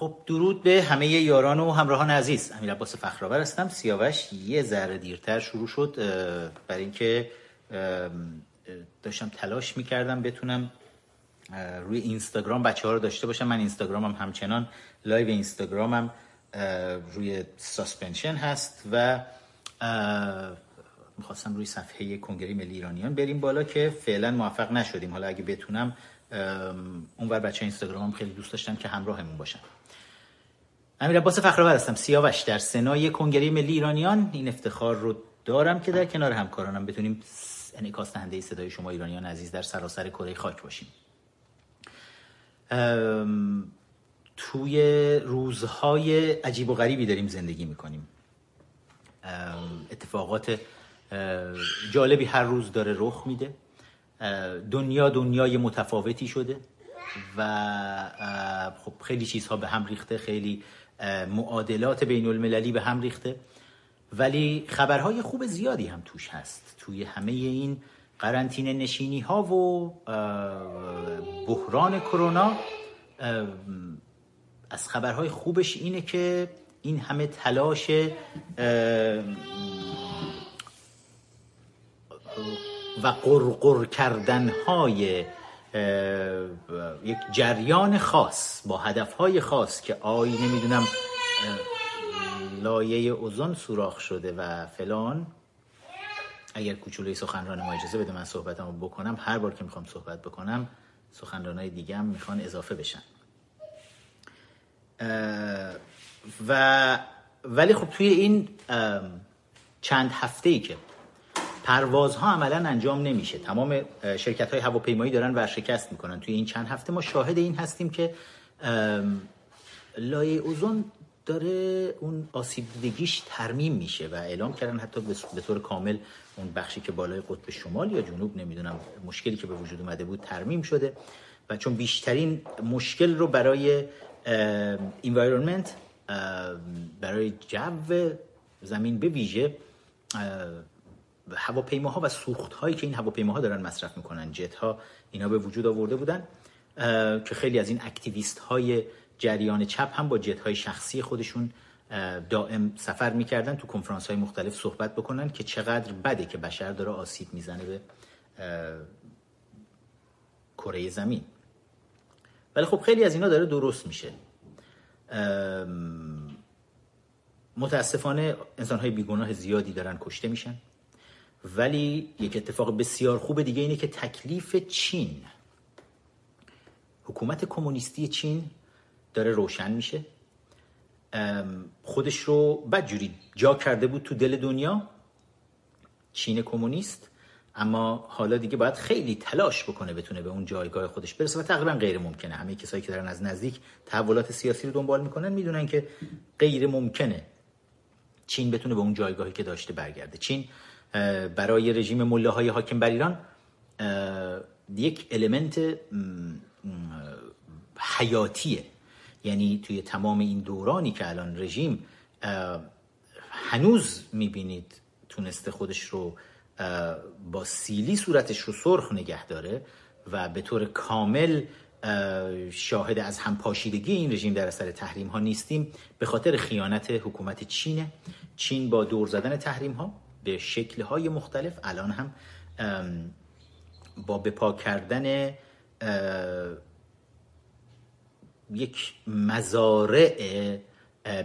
خب درود به همه یاران و همراهان عزیز. امیر عباس فخرآور هستم. سیاوش یه ذره دیرتر شروع شد برای اینکه داشتم تلاش می‌کردم بتونم روی اینستاگرام بچه ها رو داشته باشم. من اینستاگرامم همچنان لایو اینستاگرامم روی suspension هست و می‌خواستم روی صفحه کنگره ملی ایرانیان بریم بالا که فعلا موفق نشدیم. حالا اگه بتونم اونور بچه اینستاگرامم خیلی دوست داشتم که همراهمون باشن. امیر عباس فخرآور هستم. سیاوش در سنای کنگره ملی ایرانیان این افتخار رو دارم که در کنار همکارانم بتونیم انعکاس دهنده صدای شما ایرانیان عزیز در سراسر کره خاک باشیم. توی روزهای عجیب و غریبی داریم زندگی می‌کنیم. اتفاقات جالبی هر روز داره رخ میده. دنیا دنیای متفاوتی شده و خب خیلی چیزها به هم ریخته خیلی معادلات بین المللی به هم ریخته. ولی خبرهای خوب زیادی هم توش هست. توی همه این قرنطینه نشینی ها و بحران کرونا از خبرهای خوبش اینه که این همه تلاش و قرقر کردن های یک جریان خاص با هدف های خاص که آی نمی‌دونم لایه اوزون سوراخ شده و فلان. اگر کوچولوی سخنران ما اجازه بده من صحبتمو بکنم. هر بار که می‌خوام صحبت بکنم سخنرانای دیگه هم می‌خوان اضافه بشن. و ولی خب توی این چند هفته ای که پروازها عملا انجام نمیشه. تمام شرکت های هواپیمایی دارن ورشکست می‌کنن. توی این چند هفته ما شاهد این هستیم که لایه اوزون داره اون آسیب دیدگیش ترمیم میشه و اعلام کردن حتی به طور کامل اون بخشی که بالای قطب شمال یا جنوب نمی‌دونم مشکلی که به وجود اومده بود ترمیم شده و چون بیشترین مشکل رو برای environment برای جو زمین به ویژه هواپیماها و سوخت هایی که این هواپیماها دارن مصرف می‌کنن. جت ها اینا به وجود آورده بودن که خیلی از این اکتیویست های جریان چپ هم با جت های شخصی خودشون دائم سفر می‌کردن تو کنفرانس های مختلف صحبت بکنن که چقدر بده که بشر داره آسیب می‌زنه به کره زمین. ولی خب خیلی از اینا داره درست میشه. متاسفانه انسان های بیگناه زیادی دارن کشته میشن. ولی یک اتفاق بسیار خوب دیگه اینه که تکلیف چین. حکومت کمونیستی چین داره روشن میشه. خودش رو بدجوری جا کرده بود تو دل دنیا. چین کمونیست. اما حالا دیگه باید خیلی تلاش بکنه بتونه به اون جایگاه خودش برسه و تقریبا غیر ممکنه. همه کسایی که دارن از نزدیک تحولات سیاسی رو دنبال می‌کنن می‌دونن که غیر ممکنه چین بتونه به اون جایگاهی که داشته برگرده. چین برای رژیم مله های حاکم بر ایران یک المنت حیاتیه. یعنی توی تمام این دورانی که الان رژیم هنوز می‌بینید تونسته خودش رو با سیلی صورتش رو سرخ نگه داره و به طور کامل شاهد از همپاشیدگی این رژیم در اثر تحریم ها نیستیم به خاطر خیانت حکومت چینه. چین با دور زدن تحریم ها به شکل های مختلف الان هم با بپا کردن یک مزارع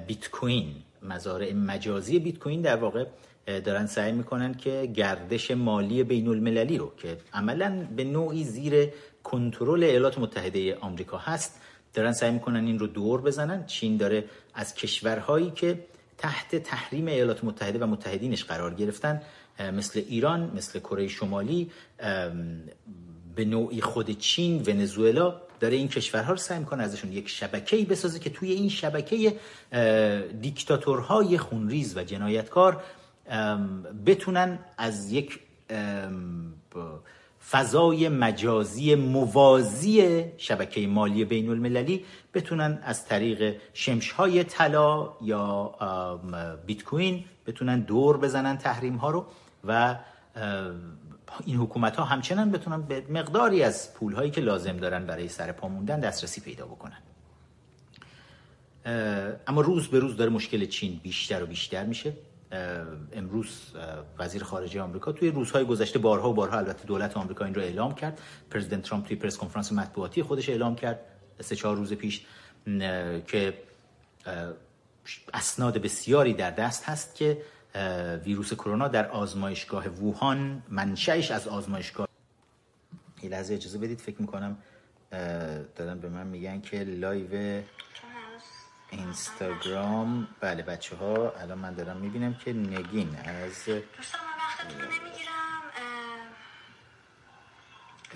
بیت کوین مزارع مجازی بیت کوین در واقع دارن سعی می‌کنن که گردش مالی بین المللی رو که عملا به نوعی زیر کنترل ایالات متحده آمریکا هست دارن سعی می‌کنن این رو دور بزنن. چین داره از کشورهایی که تحت تحریم ایالات متحده و متحدینش قرار گرفتن مثل ایران مثل کره شمالی به نوعی خود چین ونزوئلا. داره این کشورها رو سعی می‌کنه ازشون یک شبکه‌ای بسازه که توی این شبکه دیکتاتورهای خونریز و جنایتکار بتونن از یک فضای مجازی موازی شبکه مالی بین المللی بتونن از طریق شمشهای طلا یا بیت کوین بتونن دور بزنن تحریم ها رو و این حکومت ها همچنان بتونن به مقداری از پول هایی که لازم دارن برای سر پا موندن دسترسی پیدا بکنن. اما روز به روز داره مشکل چین بیشتر و بیشتر میشه. امروز وزیر خارجه آمریکا توی روزهای گذشته بارها و بارها البته دولت آمریکا این رو اعلام کرد. پرزیدنت ترامپ توی پرس کنفرانس مطبوعاتی خودش اعلام کرد سه چهار روز پیش که اسناد بسیاری در دست هست که ویروس کرونا در آزمایشگاه ووهان منشأش از آزمایشگاه. یه لحظه اجازه بدید فکر می‌کنم دادن به من میگن که لایو اینستاگرام. بله بچه ها الان من دارم می‌بینم که نگین از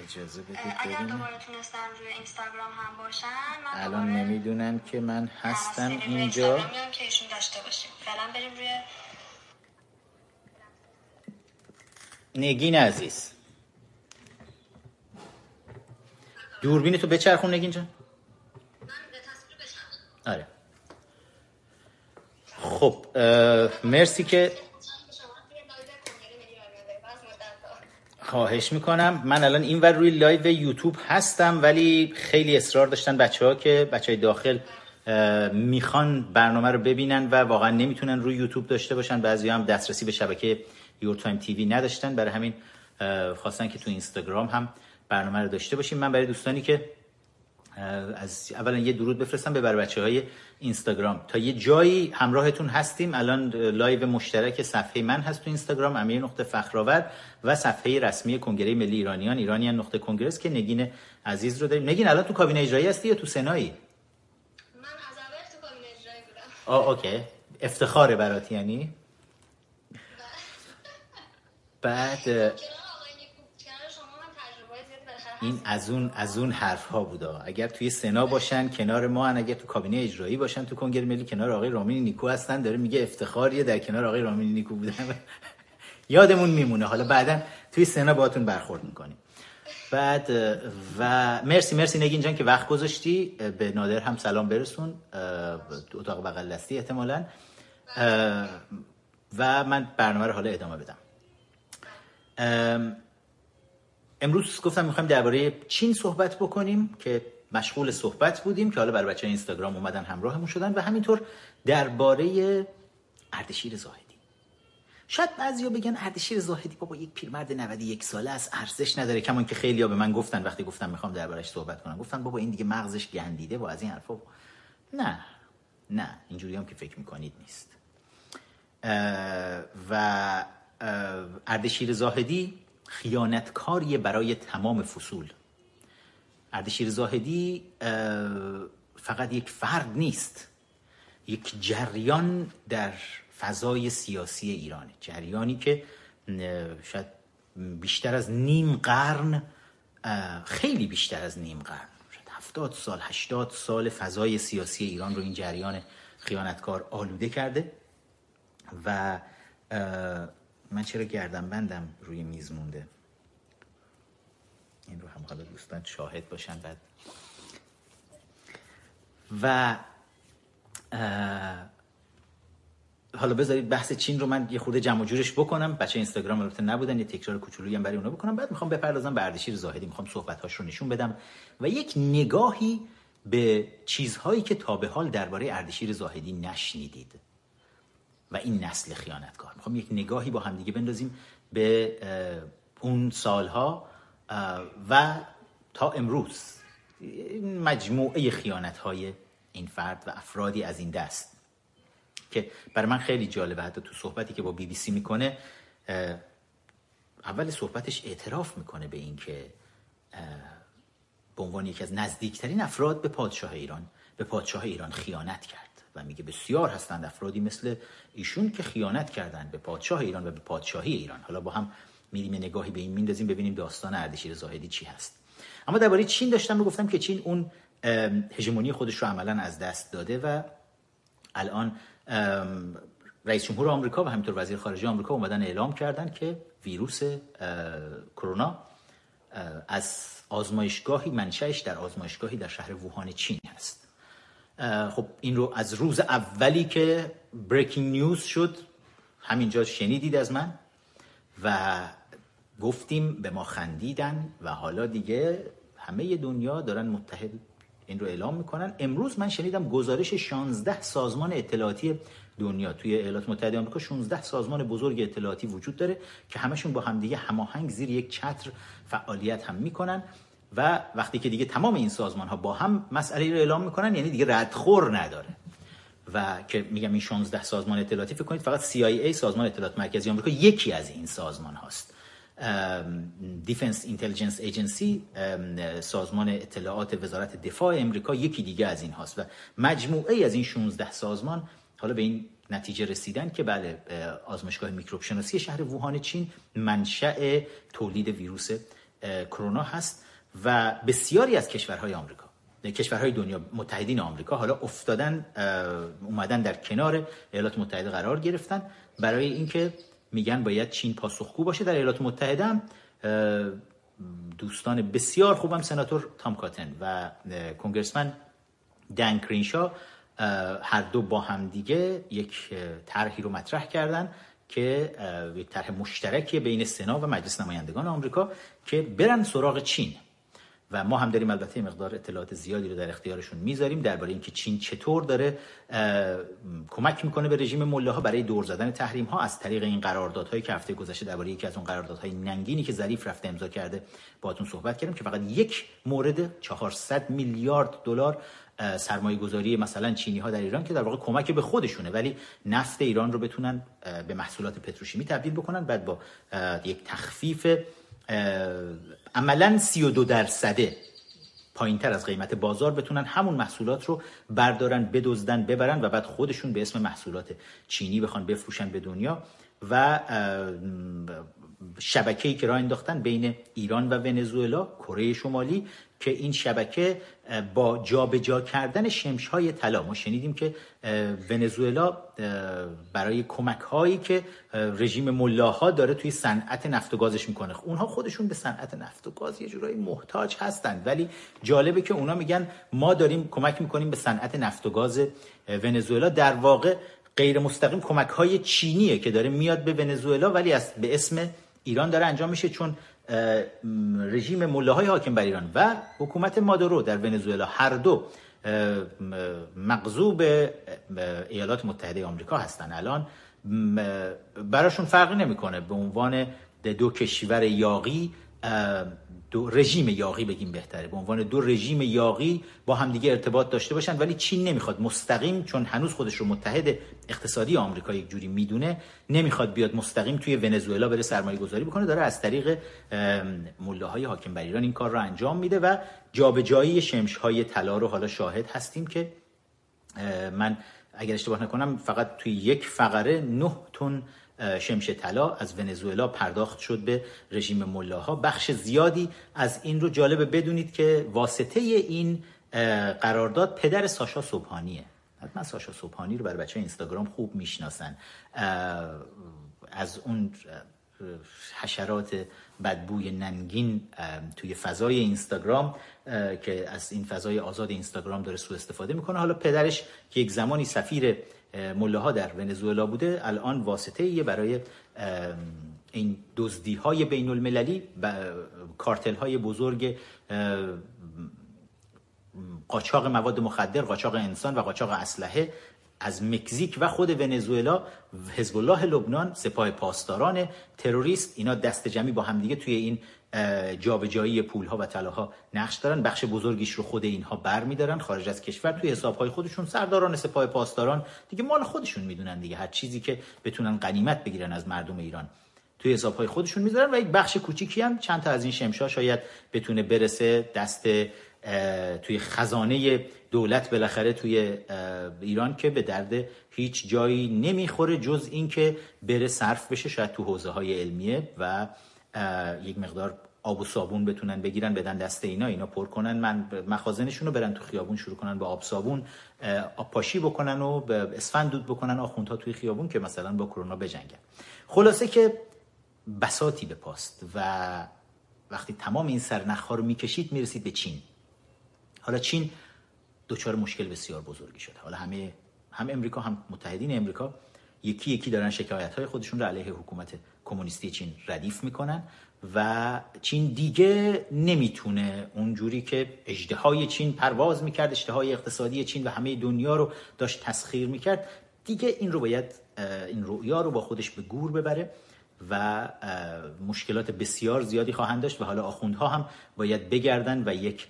اجازه بدید اگر دوباره تونستن روی اینستاگرام هم باشن من الان نمی‌دونن که من هستم اینجا. که ایشون داشته باشیم. فعلا بریم روی نگین عزیز. دوربین تو بچرخون نگین جان. آره. خب مرسی که خواهش می‌کنم. من الان این ور روی لایو یوتیوب هستم ولی خیلی اصرار داشتن بچه ها که بچه های داخل می‌خوان برنامه رو ببینن و واقعا نمی‌تونن روی یوتیوب داشته باشن. بعضی هم دسترسی به شبکه Your Time TV نداشتن. برای همین خواستن که تو اینستاگرام هم برنامه رو داشته باشیم. من برای دوستانی که از اولا یه درود بفرستم به بر و بچه های اینستاگرام. تا یه جایی همراهتون هستیم. الان لایو مشترک صفحه من هست تو اینستاگرام امیر نقطه فخرآور و صفحه رسمی کنگره ملی ایرانیان. ایرانیان نقطه congress که نگین عزیز رو داریم. نگین الان تو کابینه اجرایی هستی یا تو سنایی من از اول تو کابینه اجرایی بودم. آه اوکی. افتخاره برات یعنی؟ بعد کنار آقای نیکو کنار شما من تجربه زیاد بالاخره این از اون از اون حرف ها بودا. اگر توی سنا باشن کنار ما هن. اگر تو کابینه اجرایی باشن تو کنگره ملی کنار آقای رامین نیکو هستن. داره میگه افتخاریه در کنار آقای رامین نیکو بودن. یادمون میمونه. حالا بعدا توی سنا باهاتون برخورد می‌کنیم. بعد و مرسی مرسی نگین جان که وقت گذاشتی. به نادر هم سلام برسون. تو اتاق بغل دستی احتمالاً. و من برنامه رو حالا ادامه بدم. امروز گفتم می‌خوایم درباره چین صحبت بکنیم که مشغول صحبت بودیم که حالا برای بچه اینستاگرام اومدن همراهمون شدن و همینطور درباره اردشیر زاهدی. شاید بعضیا بگن اردشیر زاهدی بابا یک پیرمرد 91 ساله است ارزش نداره. کمان که خیلیا به من گفتن وقتی گفتم می‌خوام دربارش صحبت کنم. گفتن بابا این دیگه مغزش گندیده و از این حرفا نه نه اینجوری هم که فکر می‌کنید نیست. و اردشیر زاهدی خیانتکاریه برای تمام فصول. اردشیر زاهدی اه، فقط یک فرد نیست. یک جریان در فضای سیاسی ایرانه جریانی که شاید بیشتر از نیم قرن خیلی بیشتر از نیم قرن. شاید هفتاد سال هشتاد سال فضای سیاسی ایران رو این جریان خیانتکار آلوده کرده و من چرا گردم بندم روی میز مونده؟ این رو هم حالا دوستان شاهد باشن بعد. و حالا بذارید بحث چین رو من یه خورده جمع جورش بکنم. بچه اینستاگرام البته نبودن یه تکرار کوچولویی هم برای اونا بکنم. بعد می‌خوام بپردازم به اردشیر زاهدی. می‌خوام صحبت‌هاش رو نشون بدم و یک نگاهی به چیزهایی که تا به حال درباره اردشیر زاهدی نشنیدید. و این نسل خیانتکار می‌خوام یک نگاهی با همدیگه بندازیم به اون سالها و تا امروز. مجموعه خیانت های این فرد و افرادی از این دست که برای من خیلی جالبه. حتی تو صحبتی که با بی بی سی می‌کنه اول صحبتش اعتراف می‌کنه به این که به عنوان یکی از نزدیکترین افراد به پادشاه ایران به پادشاه ایران خیانت کرد. میگه بسیار هستند افرادی مثل ایشون که خیانت کردند به پادشاه ایران و به پادشاهی ایران. حالا با هم میریم نگاهی به این میندازیم ببینیم داستان اردشیر زاهدی چی هست. اما درباره چین داشتم می‌گفتم که چین اون هژمونی خودش رو عملا از دست داده و الان رئیس جمهور آمریکا و همینطور وزیر خارجه آمریکا اومدن اعلام کردن که ویروس کرونا از آزمایشگاهی منشأش در آزمایشگاهی در شهر ووهان چین هست. خب این رو از روز اولی که بریکینگ نیوز شد همینجا شنیدید از من و گفتیم به ما خندیدن و حالا دیگه همه دنیا دارن متحد این رو اعلام می‌کنن. امروز من شنیدم گزارش 16 سازمان اطلاعاتی دنیا. توی ایالات متحده آمریکا 16 سازمان بزرگ اطلاعاتی وجود داره که همشون با همدیگه هماهنگ زیر یک چتر فعالیت هم می‌کنن. و وقتی که دیگه تمام این سازمان ها با هم مسئله رو اعلام می‌کنن یعنی دیگه ردخور نداره. و که میگم این 16 سازمان اطلاعاتی فکر کنید فقط CIA سازمان اطلاعات مرکزی آمریکا یکی از این سازمان هاست. Defense Intelligence Agency سازمان اطلاعات وزارت دفاع امریکا یکی دیگه از این هاست. و مجموعه از این 16 سازمان حالا به این نتیجه رسیدن که بله آزمایشگاه میکروب شناسی شهر ووهان چین منشأ تولید ویروس کرونا هست. و بسیاری از کشورهای آمریکا کشورهای دنیا متحدین آمریکا حالا افتادن اومدن در کنار ایالات متحده قرار گرفتن. برای اینکه میگن باید چین پاسخگو باشه در ایالات متحده هم دوستان بسیار خوبم سناتور تام کاتن و کنگرسمن دن کرینشا هر دو با هم دیگه یک طرحی رو مطرح کردن که یک طرح مشترکی بین سنا و مجلس نمایندگان آمریکا که برن سراغ چین. و ما هم داریم البته مقدار اطلاعات زیادی رو در اختیارشون می‌ذاریم درباره اینکه چین چطور داره کمک می‌کنه به رژیم مله ها برای دور زدن تحریم ها از طریق این قراردادهایی که هفته گذشته درباره یکی از اون قراردادهای ننگینی که ظریف رفته امضا کرده باهاتون صحبت کردیم که فقط یک مورد 400 میلیارد دلار سرمایه گذاری مثلا چینی ها در ایران که در واقع کمک به خودشونه. ولی نفت ایران رو بتونن به محصولات پتروشیمی تبدیل بکنن بعد با یک تخفیف عملا 32 درصده. پایین تر از قیمت بازار بتونن همون محصولات رو بردارن بدزدن ببرن و بعد خودشون به اسم محصولات چینی بخوان بفروشن به دنیا و شبکه‌ای که راه انداختن بین ایران و ونزوئلا کره شمالی که این شبکه با جابجا جا کردن شمش های طلا. ما شنیدیم که ونزوئلا برای کمک هایی که رژیم ملاها داره توی صنعت نفت و گازش می‌کنه. اونها خودشون به صنعت نفت و گاز یه جورایی محتاج هستند ولی جالبه که اونا میگن ما داریم کمک می‌کنیم به صنعت نفت و گاز ونزوئلا. در واقع غیر مستقیم کمک های چینیه که داره میاد به ونزوئلا ولی از به اسم ایران داره انجام میشه. چون رژیم مله حاکم بر ایران و حکومت مادورو در ونزوئلا. هر دو مغزوب ایالات متحده آمریکا هستن الان. براشون فرقی نمی‌کنه. به عنوان دو کشور یاقی دو رژیم یاقی بگیم بهتره. به عنوان دو رژیم یاقی با همدیگه ارتباط داشته باشن ولی چین نمی‌خواد. مستقیم چون هنوز خودش رو متحد اقتصادی آمریکا یک جوری می‌دونه نمی‌خواد بیاد مستقیم توی ونزوئلا بره سرمایه گذاری بکنه. داره از طریق مله حاکم بر ایران این کار رو انجام میده و جابجایی شمش های طلا رو حالا شاهد هستیم که من اگر اشتباه نکنم فقط توی یک فقره 9 تن شمش طلا از ونزوئلا پرداخت شد به رژیم ملاها. بخش زیادی از این رو جالبه بدونید که واسطه این قرارداد پدر ساشا صبحانیه. حتما ساشا صبحانی رو بر بچه اینستاگرام خوب می‌شناسن. از اون حشرات بدبوی ننگین توی فضای اینستاگرام که از این فضای آزاد اینستاگرام داره سوء استفاده می‌کنه. حالا پدرش که یک زمانی سفیر مله ها در ونزوئلا بوده الان واسطه ایه برای این دزدی های بین المللی کارتل های بزرگ قاچاق مواد مخدر قاچاق انسان و قاچاق اسلحه از مکزیک و خود ونزوئلا حزب الله لبنان سپاه پاسداران تروریست اینا دست جمعی با همدیگه توی این جابجایی پول ها و طلاها نقش دارن. بخش بزرگیش رو خود اینها بر میدارن خارج از کشور. توی حساب های خودشون سرداران سپاه پاسداران. دیگه مال خودشون می‌دونن دیگه. هر چیزی که بتونن غنیمت بگیرن از مردم ایران. توی حساب های خودشون می‌ذارن و یک بخش کوچیکی هم چند تا از این شمشا شاید بتونه برسه دست توی خزانه دولت بالاخره توی ایران که به درد هیچ جایی نمی‌خوره جز اینکه بره صرف بشه شاید تو حوزه های علمیه و یک مقدار آب و صابون بتونن بگیرن بدن دست اینا اینا پر کنن. من مخازنشون رو برن تو خیابون شروع کنن به آب صابون آب پاشی بکنن و اسفند دود بکنن آخوندها توی خیابون که مثلا با کرونا بجنگن. خلاصه که بساتی به پاست و وقتی تمام این سرنخها رو می‌کشید می‌رسید به چین. حالا چین دچار مشکل بسیار بزرگی شده. حالا همه هم امریکا هم متحدین امریکا یکی یکی دارن شکایت های خودشون رو علیه حکومت کمونیستی چین ردیف می‌کنن و چین دیگه نمی‌تونه اونجوری که اجدهای چین پرواز می‌کرد اجدهای اقتصادی چین و همه دنیا رو داشت تسخیر می‌کرد دیگه این رو باید این رویا رو با خودش به گور ببره و مشکلات بسیار زیادی خواهند داشت و حالا آخوندها هم باید بگردن و یک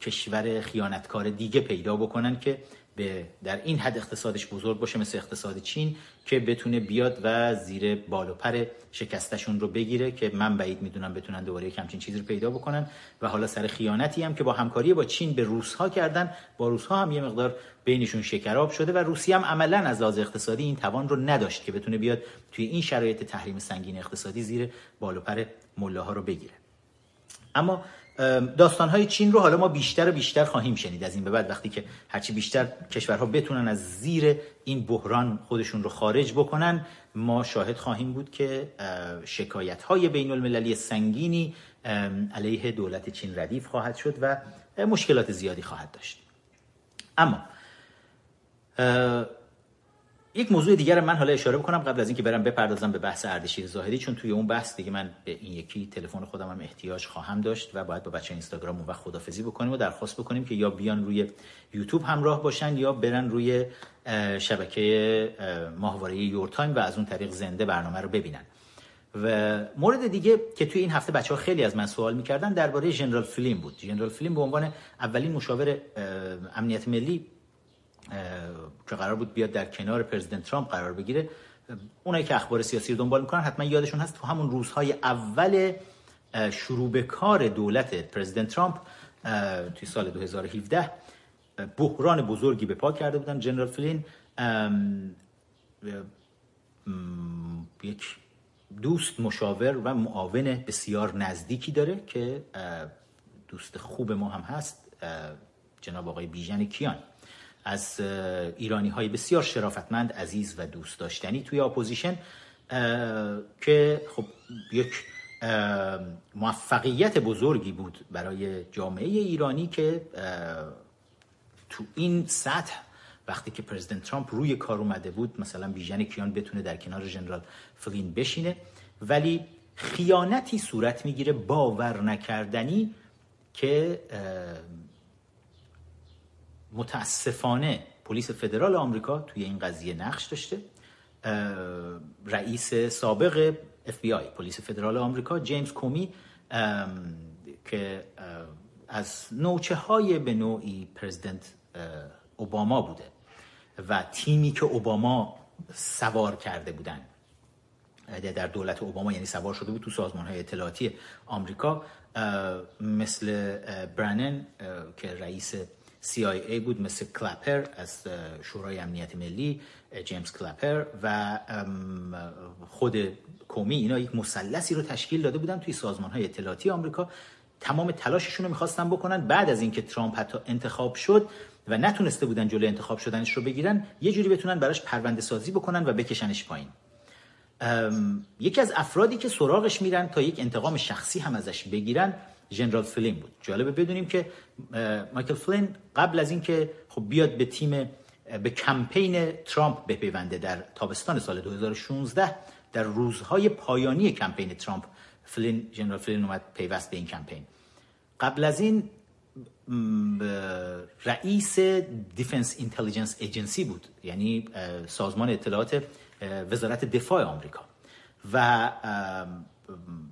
کشور خیانتکار دیگه پیدا بکنن که به در این حد اقتصادش بزرگ باشه مثل اقتصاد چین که بتونه بیاد و زیر بال و پر شکستشون رو بگیره که من بعید می‌دونم بتونن دوباره یک همچین چیزی رو پیدا بکنن. و حالا سر خیانتی هم که با همکاری با چین به روس ها کردن با روس ها هم یه مقدار بینشون شکراب شده و روسیه هم عملا از لحاظ اقتصادی این توان رو نداشت که بتونه بیاد توی این شرایط تحریم سنگین اقتصادی زیر بال و پر ها رو بگیره. اما داستانهای چین رو حالا ما بیشتر و بیشتر خواهیم شنید از این به بعد وقتی که هرچی بیشتر کشورها بتونن از زیر این بحران خودشون رو خارج بکنن ما شاهد خواهیم بود که شکایت های بین المللی سنگینی علیه دولت چین ردیف خواهد شد و مشکلات زیادی خواهد داشت. اما یک موضوع دیگر من حالا اشاره بکنم قبل از اینکه برم بپردازم به بحث اردشیر زاهدی چون توی اون بحث دیگه من به این یکی تلفن خودم هم احتیاج خواهم داشت و باید با بچه اینستاگرام وقت خدافزی بکنیم و درخواست بکنیم که یا بیان روی یوتیوب همراه باشن یا برن روی شبکه ماهواره Your Time و از اون طریق زنده برنامه رو ببینن. و مورد دیگه که توی این هفته بچه ها خیلی از من سوال می‌کردن درباره جنرال فلین بود. جنرال فلین به عنوان اولین مشاور امنیت ملی که قرار بود بیاد در کنار پرزیدنت ترامپ قرار بگیره. اونایی که اخبار سیاسی رو دنبال می‌کنن حتما یادشون هست تو همون روزهای اول شروع به کار دولت پرزیدنت ترامپ توی سال 2017 بحران بزرگی به پا کرده بودن. جنرال فلین یک دوست مشاور و معاون بسیار نزدیکی داره که دوست خوب ما هم هست جناب آقای بیژن کیان. از ایرانی های بسیار شرافتمند عزیز و دوست داشتنی توی اپوزیشن که خب یک موفقیت بزرگی بود برای جامعه ایرانی که تو این سطح وقتی که پرزیدنت ترامپ روی کار اومده بود مثلا بیژن کیان بتونه در کنار جنرال فلین بشینه ولی خیانتی صورت می‌گیره باور نکردنی که متاسفانه پلیس فدرال آمریکا توی این قضیه نقش داشته. رئیس سابق اف بی آی پلیس فدرال آمریکا جیمز کومی که از نوچه های به نوعی پرزیدنت اوباما بوده و تیمی که اوباما سوار کرده بودن. در دولت اوباما یعنی سوار شده بود تو سازمان های اطلاعاتی آمریکا. مثل برنن که رئیس CIA بود مثل کلپر از شورای امنیت ملی جیمز کلپر و خود کومی اینا یک مثلثی رو تشکیل داده بودن توی سازمان های اطلاعاتی آمریکا. تمام تلاششون رو می‌خواستن بکنن. بعد از اینکه ترامپ حتی انتخاب شد و نتونسته بودن جلوی انتخاب شدنش رو بگیرن یه جوری بتونن براش پرونده سازی بکنن و بکشنش پایین. یکی از افرادی که سراغش میرن تا یک انتقام شخصی هم ازش بگیرن جنرال فلین بود. جالبه بدونیم که مایکل فلین قبل از اینکه خب بیاد به تیم به کمپین ترامپ بپیونده در تابستان سال 2016 در روزهای پایانی کمپین ترامپ فلین جنرال فلین اومد پیوست به این کمپین. قبل از این رئیس Defense Intelligence Agency بود یعنی سازمان اطلاعات وزارت دفاع آمریکا. و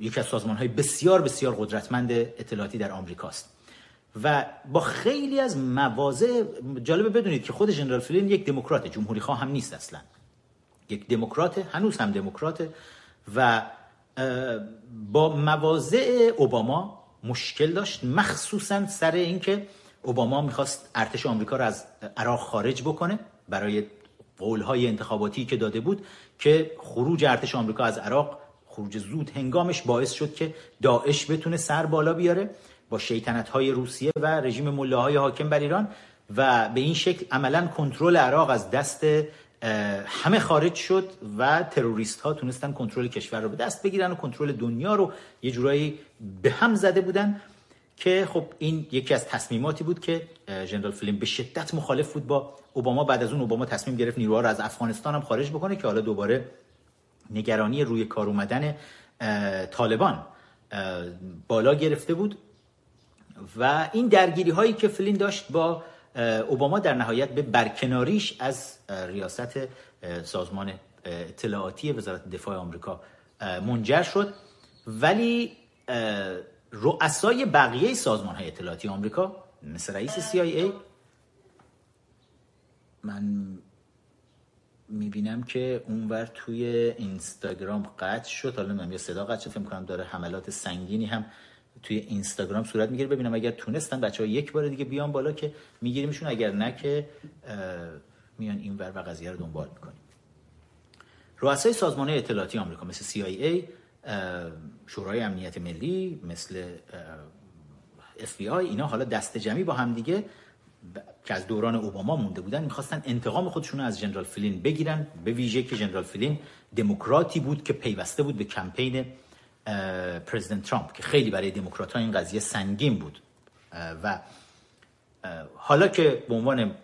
یکی از سازمان های بسیار بسیار قدرتمند اطلاعاتی در آمریکاست. و با خیلی از مواضع جالبه بدونید که خود جنرال فلین یک دموکرات جمهوری خواه هم نیست اصلا. یک دموکرات هنوز هم دموکرات و با مواضع اوباما مشکل داشت مخصوصا سر اینکه اوباما می‌خواست ارتش آمریکا رو از عراق خارج بکنه برای قولهای انتخاباتی که داده بود که خروج ارتش آمریکا از عراق خروج زود هنگامش باعث شد که داعش بتونه سر بالا بیاره با شیطنت های روسیه و رژیم مله های حاکم بر ایران و به این شکل عملا کنترل عراق از دست همه خارج شد و تروریست ها تونستن کنترل کشور رو به دست بگیرن و کنترل دنیا رو یه جورایی به هم زده بودن که خب این یکی از تصمیماتی بود که جنرال فلیم به شدت مخالف بود با اوباما. بعد از اون اوباما تصمیم گرفت نیروها رو از افغانستان هم خارج بکنه که حالا دوباره نگرانی روی کار اومدن طالبان بالا گرفته بود و این درگیری هایی که فلین داشت با اوباما در نهایت به برکناریش از ریاست سازمان اطلاعاتی وزارت دفاع آمریکا منجر شد. ولی رؤسای بقیه سازمان های اطلاعاتی آمریکا مثل رئیس CIA من می‌بینم که اونور توی اینستاگرام قطع شد. حالا نمی‌دونم یا صدا قطع شد. فکر کنم داره حملات سنگینی هم توی اینستاگرام صورت می‌گیره. ببینم اگر تونستن بچه ها یک بار دیگه بیان بالا که میگیریمشون. اگر نه که میان این ور و قضیه رو دنبال می‌کنیم. رؤسای سازمان اطلاعاتی آمریکا مثل CIA شورای امنیت ملی مثل FBI اینا حالا دست جمعی با هم دیگه که از دوران اوباما مونده بودن می‌خواستن انتقام خودشون از جنرال فلین بگیرن به ویژه که جنرال فلین دموکراتی بود که پیوسته بود به کمپین پرزیدنت ترامپ که خیلی برای دموکرات ها این قضیه سنگین بود. و حالا که به عنوان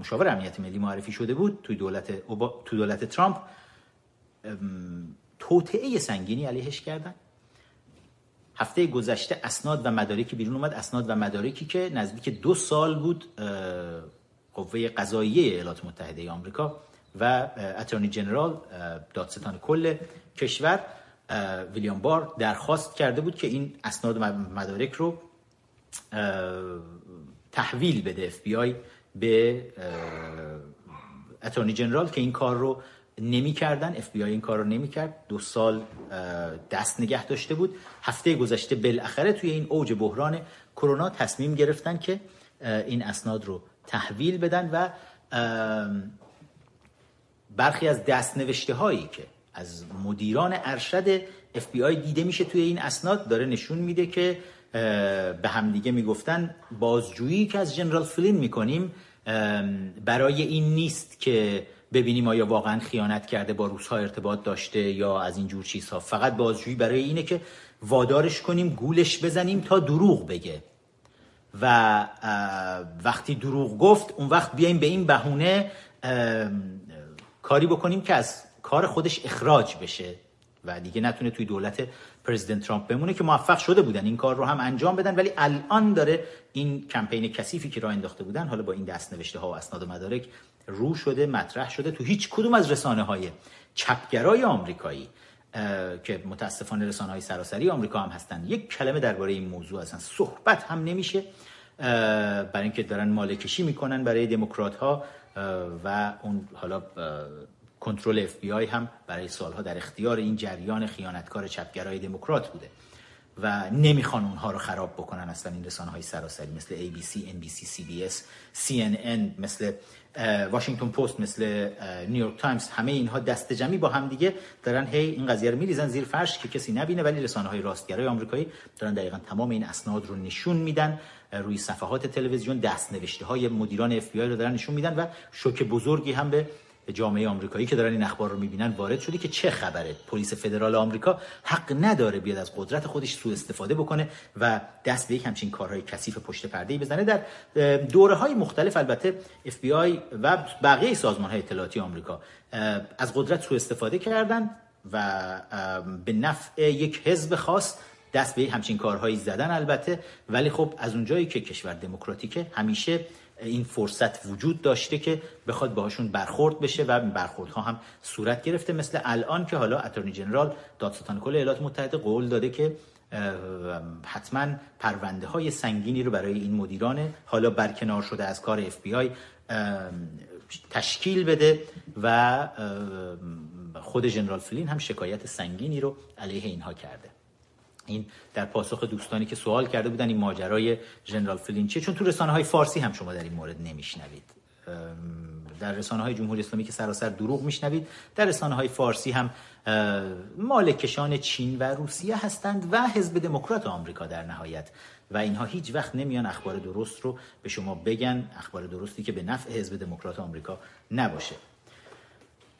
مشاور امنیت ملی معرفی شده بود توی دولت تو دولت ترامپ توطعه سنگینی علیهش کردن. هفته گذشته اسناد و مدارکی بیرون اومد. اسناد و مدارکی که نزدیک دو سال بود قوه قضاییه ایالات متحده آمریکا و attorney general دادستان کل کشور ویلیام بار درخواست کرده بود که این اسناد و مدارک رو تحویل بده اف بی آی به attorney general که این کار رو نمی کردن اف بی این کار رو نمی کرد دو سال دست نگه داشته بود. هفته گذشته بالاخره توی این اوج بحران کرونا تصمیم گرفتن که این اسناد رو تحویل بدن و برخی از دست نوشته هایی که از مدیران ارشد اف دیده میشه توی این اسناد داره نشون میده که به همدیگه می‌گفتن بازجویی که از جنرال فلین می‌کنیم برای این نیست که ببینیم آیا واقعا خیانت کرده با روسها ارتباط داشته یا از این جور چیزها. فقط بازجویی برای اینه که وادارش کنیم گولش بزنیم تا دروغ بگه. و وقتی دروغ گفت اون وقت بیایم به این بهونه کاری بکنیم که از کار خودش اخراج بشه. و دیگه نتونه توی دولت پرزیدنت ترامپ بمونه که موفق شده بودن. این کار رو هم انجام بدن ولی الان داره این کمپین کثیفی که راه انداخته بودن حالا با این دست نوشته ها و اسناد و مدارک رو شده مطرح شده تو هیچ کدوم از رسانه های چپگرای آمریکایی که متاسفانه رسانه های سراسری آمریکا هم هستن. یک کلمه درباره این موضوع اصلا صحبت هم نمیشه. برای اینکه دارن مالکشی می‌کنن برای دموکرات ها و اون حالا کنترل اف بی آی هم برای سالها در اختیار این جریان خیانتکار چپگرای دموکرات بوده. و نمی‌خوان اونها رو خراب بکنن اصلا این رسانه های سراسری مثل ABC, NBC, CBS, CNN مثل واشنگتن پست مثل نیویورک تایمز همه اینها دست جمعی با هم دیگه دارن هی این قضیه رو میریزن زیر فرش که کسی نبینه ولی رسانه های راستگرای آمریکایی دارن دقیقا تمام این اسناد رو نشون میدن روی صفحات تلویزیون دست نوشته های مدیران اف رو دارن نشون میدن و شوک بزرگی هم به جامعه آمریکایی که دارن این اخبار رو می‌بینن وارد شده که چه خبره. پلیس فدرال آمریکا حق نداره بیاد از قدرت خودش سوء استفاده بکنه و دست به یک همچین کارهای کثیف پشت پرده بزنه. در دوره های مختلف البته اف بی آی و بقیه سازمان های اطلاعاتی آمریکا از قدرت سوء استفاده کردن و به نفع یک حزب خاص دست به همچین کارهایی زدن البته. ولی خب از اونجایی که کشور دموکراتیکه همیشه این فرصت وجود داشته که بخواد باهاشون برخورد بشه و برخوردها هم صورت گرفته. مثل الان که حالا اتورنی جنرال دادستان کل ایالات متحده قول داده که حتما پرونده های سنگینی رو برای این مدیران حالا برکنار شده از کار اف بی آی تشکیل بده و خود جنرال فلین هم شکایت سنگینی رو علیه اینها کرده. این در پاسخ دوستانی که سوال کرده بودن این ماجرای جنرال فلینچه چون تو رسانه های فارسی هم شما در این مورد نمیشنوید. در رسانه های جمهوری اسلامی که سراسر دروغ میشنوید در رسانه های فارسی هم مالکشان چین و روسیه هستند و حزب دموکرات آمریکا در نهایت. و اینها هیچ وقت نمیان اخبار درست رو به شما بگن اخبار درستی که به نفع حزب دموکرات آمریکا نباشه.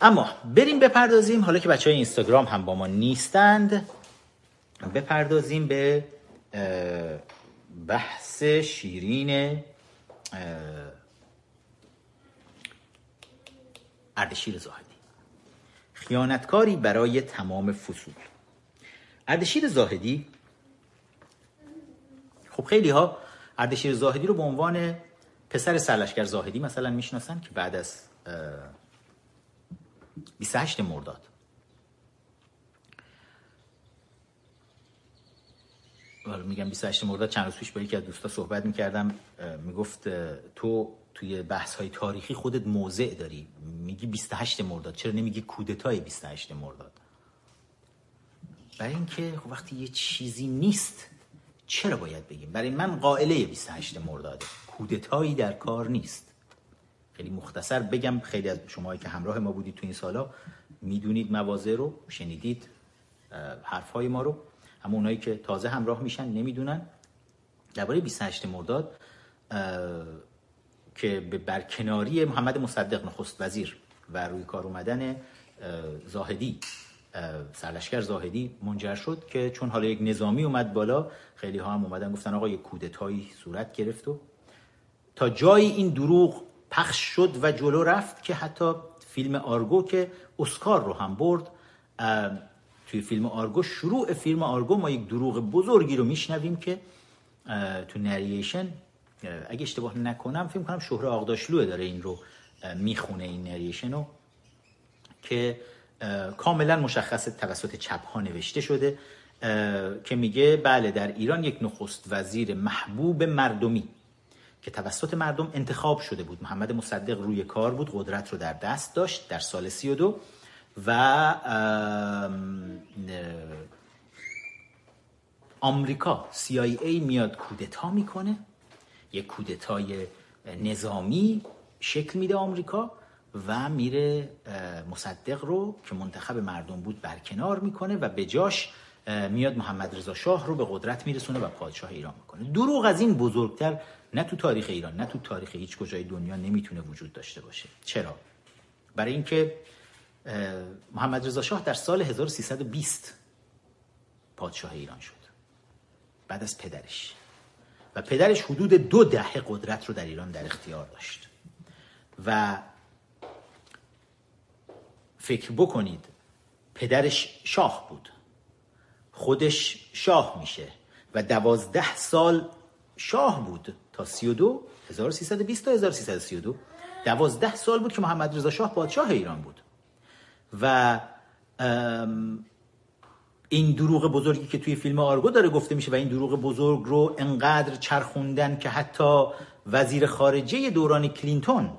اما بریم بپردازیم حالا که بچه های اینستاگرام هم با ما نیستند. بپردازیم به بحث شیرین اردشیر زاهدی. خیانتکاری برای تمام فصول. اردشیر زاهدی خب خیلی ها اردشیر زاهدی رو به عنوان پسر سرلشکر زاهدی مثلا می‌شناسن که بعد از 28 مرداد. میگم 28 مرداد چند روز پیش با یکی از دوستا صحبت می‌کردم می‌گفت تو توی بحث های تاریخی خودت موضع داری. میگی 28 مرداد چرا نمیگی کودتای 28 مرداد برای اینکه خب وقتی یه چیزی نیست چرا باید بگیم؟ برای من قائله 28 مرداده کودتایی در کار نیست. خیلی مختصر بگم خیلی از شما که همراه ما بودید تو این سالا می‌دونید مواضع رو شنیدید حرفهای ما رو. اما اونایی که تازه همراه میشن نمی‌دونن. درباره 28 مرداد که به برکناری محمد مصدق نخست وزیر و روی کار اومدن زاهدی سرلشکر زاهدی منجر شد که چون حالا یک نظامی اومد بالا خیلی ها هم اومدن گفتن آقا یک کودتایی صورت گرفت و تا جایی این دروغ پخش شد و جلو رفت که حتی فیلم آرگو که اسکار رو هم برد توی فیلم آرگو شروع فیلم آرگو ما یک دروغ بزرگی رو میشنویم که تو نریشن اگه اشتباه نکنم فیلم کنم شهر آقداشلوه داره این رو می‌خونه این نریشن رو که کاملا مشخص توسط چپ ها نوشته شده که میگه بله در ایران یک نخست وزیر محبوب مردمی که توسط مردم انتخاب شده بود. محمد مصدق روی کار بود قدرت رو در دست داشت. در سال 32 و آمریکا CIA میاد کودتا می‌کنه. یک کودتای نظامی شکل میده آمریکا و میره مصدق رو که منتخب مردم بود برکنار می‌کنه و به جاش میاد محمد رضا شاه رو به قدرت میرسونه و پادشاه ایران می‌کنه. دروغ از این بزرگتر نه تو تاریخ ایران نه تو تاریخ هیچ کجای دنیا نمی‌تونه وجود داشته باشه. چرا؟ برای اینکه محمد رضا شاه در سال 1320 پادشاه ایران شد. بعد از پدرش. و پدرش حدود دو دهه قدرت رو در ایران در اختیار داشت. و فکر بکنید پدرش شاه بود. خودش شاه میشه. و دوازده سال شاه بود تا 32 1320 تا 1332 دوازده سال بود که محمد رضا شاه پادشاه ایران بود. و این دروغ بزرگی که توی فیلم آرگو داره گفته میشه و این دروغ بزرگ رو انقدر چرخوندن که حتی وزیر خارجه دوران کلینتون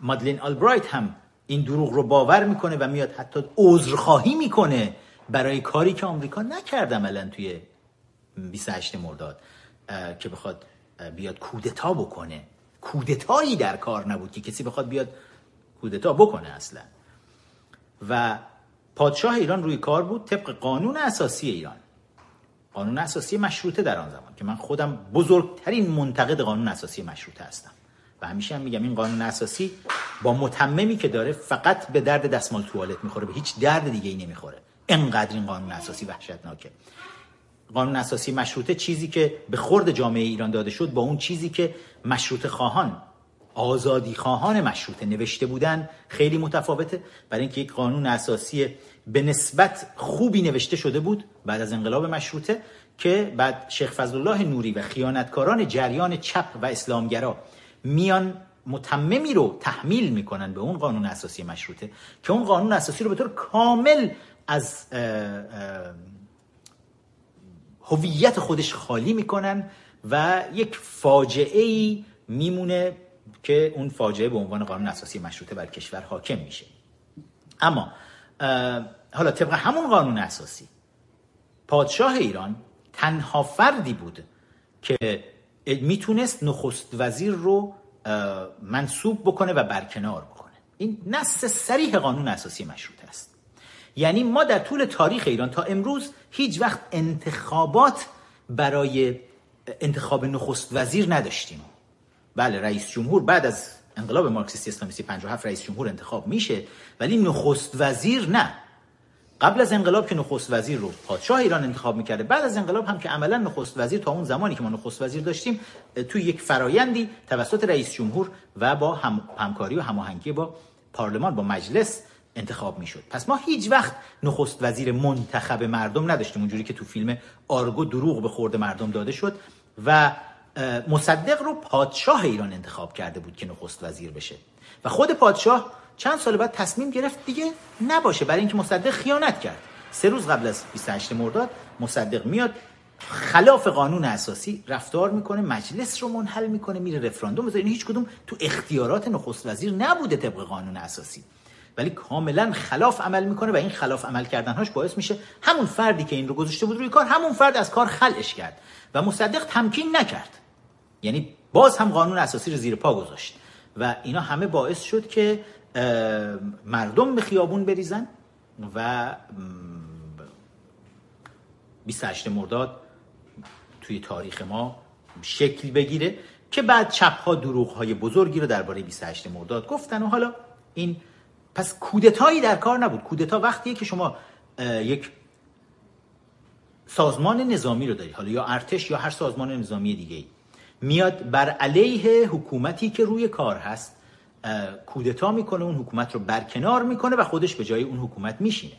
مادلین آلبرایت هم این دروغ رو باور می‌کنه و میاد حتی عذرخواهی می‌کنه برای کاری که آمریکا نکرد عملا توی 28 مرداد که بخواد بیاد کودتا بکنه. کودتایی در کار نبود که کسی بخواد بیاد کودتا بکنه اصلا. و پادشاه ایران روی کار بود طبق قانون اساسی ایران. قانون اساسی مشروطه در آن زمان که من خودم بزرگترین منتقد قانون اساسی مشروطه هستم. و همیشه هم میگم این قانون اساسی با متممی که داره فقط به درد دستمال توالت می‌خوره به هیچ درد دیگه ای نمی‌خوره. انقدر این قانون اساسی وحشتناکه. قانون اساسی مشروطه چیزی که به خورد جامعه ایران داده شد با اون چیزی که مشروط خواهان آزادی خواهان مشروطه نوشته بودن خیلی متفاوته. برای اینکه یک قانون اساسی به نسبت خوبی نوشته شده بود بعد از انقلاب مشروطه که بعد شیخ فضل الله نوری و خیانتکاران جریان چپ و اسلامگرا میان متممی رو تحمیل می‌کنن به اون قانون اساسی مشروطه که اون قانون اساسی رو به طور کامل از هویت خودش خالی می‌کنن و یک فاجعه ای میمونه که اون فاجعه به عنوان قانون اساسی مشروطه بر کشور حاکم میشه. اما حالا طبق همون قانون اساسی پادشاه ایران تنها فردی بود که می‌تونست نخست وزیر رو منصوب بکنه و برکنار بکنه. این نص سریح قانون اساسی مشروطه است. یعنی ما در طول تاریخ ایران تا امروز هیچ وقت انتخابات برای انتخاب نخست وزیر نداشتیم. بله رئیس جمهور بعد از انقلاب مارکسیستی اسلامیستی 57 رئیس جمهور انتخاب میشه ولی نخست وزیر نه. قبل از انقلاب که نخست وزیر رو پادشاه ایران انتخاب می‌کرده بعد از انقلاب هم که عملا نخست وزیر تا اون زمانی که ما نخست وزیر داشتیم توی یک فرایندی توسط رئیس جمهور و با هم، همکاری و هماهنگی با پارلمان با مجلس انتخاب می‌شد. پس ما هیچ وقت نخست وزیر منتخب مردم نداشتیم اونجوری که تو فیلم آرگو دروغ به خورد مردم داده شد و مصدق رو پادشاه ایران انتخاب کرده بود که نخست وزیر بشه. و خود پادشاه چند سال بعد تصمیم گرفت دیگه نباشه. برای اینکه مصدق خیانت کرد. سه روز قبل از 28 مرداد مصدق میاد خلاف قانون اساسی رفتار می‌کنه مجلس رو منحل می‌کنه میره رفراندوم این هیچ کدوم تو اختیارات نخست وزیر نبوده طبق قانون اساسی. ولی کاملا خلاف عمل می‌کنه و این خلاف عمل کردنهاش باعث میشه همون فردی که این رو گذاشته بود روی کار همون فرد از کار خلعش کرد. و مصدق تمکین نکرد. یعنی باز هم قانون اساسی رو زیر پا گذاشت. و اینا همه باعث شد که مردم به خیابون بریزن و 28 مرداد توی تاریخ ما شکل بگیره که بعد چپ ها دروغ های بزرگی رو درباره 28 مرداد گفتن. و حالا این پس کودتایی در کار نبود. کودتا وقتیه که شما یک سازمان نظامی رو داری حالا یا ارتش یا هر سازمان نظامی دیگه میاد بر علیه حکومتی که روی کار هست کودتا می‌کنه اون حکومت رو برکنار می‌کنه و خودش به جای اون حکومت میشینه.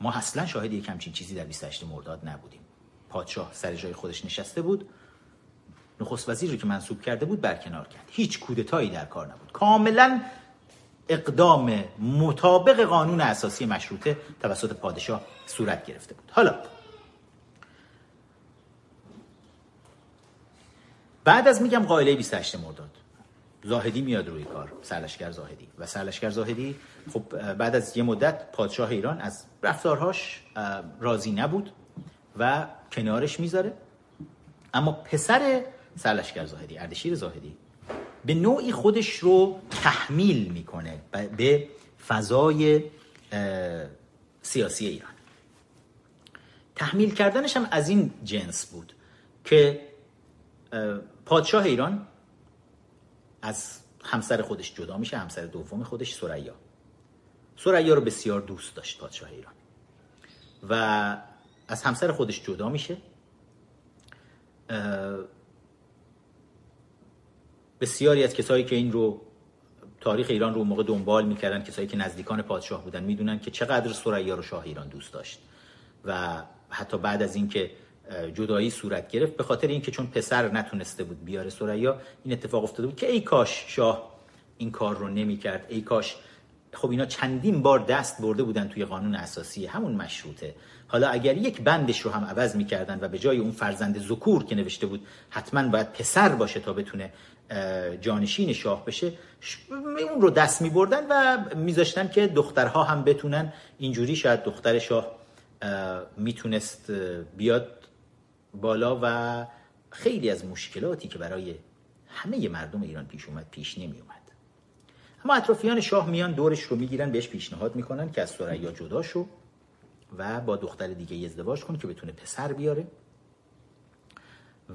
ما اصلا شاهد یک همچین چیزی در 28 مرداد نبودیم. پادشاه سر جای خودش نشسته بود. نخست وزیر رو که منصوب کرده بود برکنار کرد. هیچ کودتایی در کار نبود. کاملا اقدام مطابق قانون اساسی مشروطه توسط پادشاه صورت گرفته بود. حالا بعد از میگم قائله 28 مرداد. زاهدی میاد روی کار سرلشکر زاهدی. و سرلشکر زاهدی خب بعد از یه مدت پادشاه ایران از رفتارهاش راضی نبود و کنارش می‌ذاره. اما پسر سرلشکر زاهدی اردشیر زاهدی به نوعی خودش رو تحمیل می‌کنه به فضای سیاسی ایران. تحمیل کردنش هم از این جنس بود که پادشاه ایران از همسر خودش جدا میشه همسر دوم خودش سریا سریا رو بسیار دوست داشت پادشاه ایران. و از همسر خودش جدا میشه. بسیاری از کسایی که این رو تاریخ ایران رو موقع دنبال می‌کردن کسایی که نزدیکان پادشاه بودن می‌دونن که چقدر سریا رو شاه ایران دوست داشت. و حتی بعد از اینکه جدایی صورت گرفت به خاطر اینکه چون پسر نتونسته بود بیاره سریا این اتفاق افتاده بود که ای کاش شاه این کار رو نمی‌کرد. ای کاش خب اینا چندین بار دست برده بودن توی قانون اساسی همون مشروطه. حالا اگر یک بندش رو هم عوض می‌کردن و به جای اون فرزند زکور که نوشته بود حتما باید پسر باشه تا بتونه جانشین شاه بشه اون رو دست می بردن و میذاشتن که دخترها هم بتونن. اینجوری شاید دختر شاه می‌تونست بیاد بالا و خیلی از مشکلاتی که برای همه مردم ایران پیش اومد پیش نمی اومد اما اطرافیان شاه میان دورش رو می‌گیرن بهش پیشنهاد می‌کنن که از سریا جدا شو و با دختر دیگه ازدواج کن که بتونه پسر بیاره.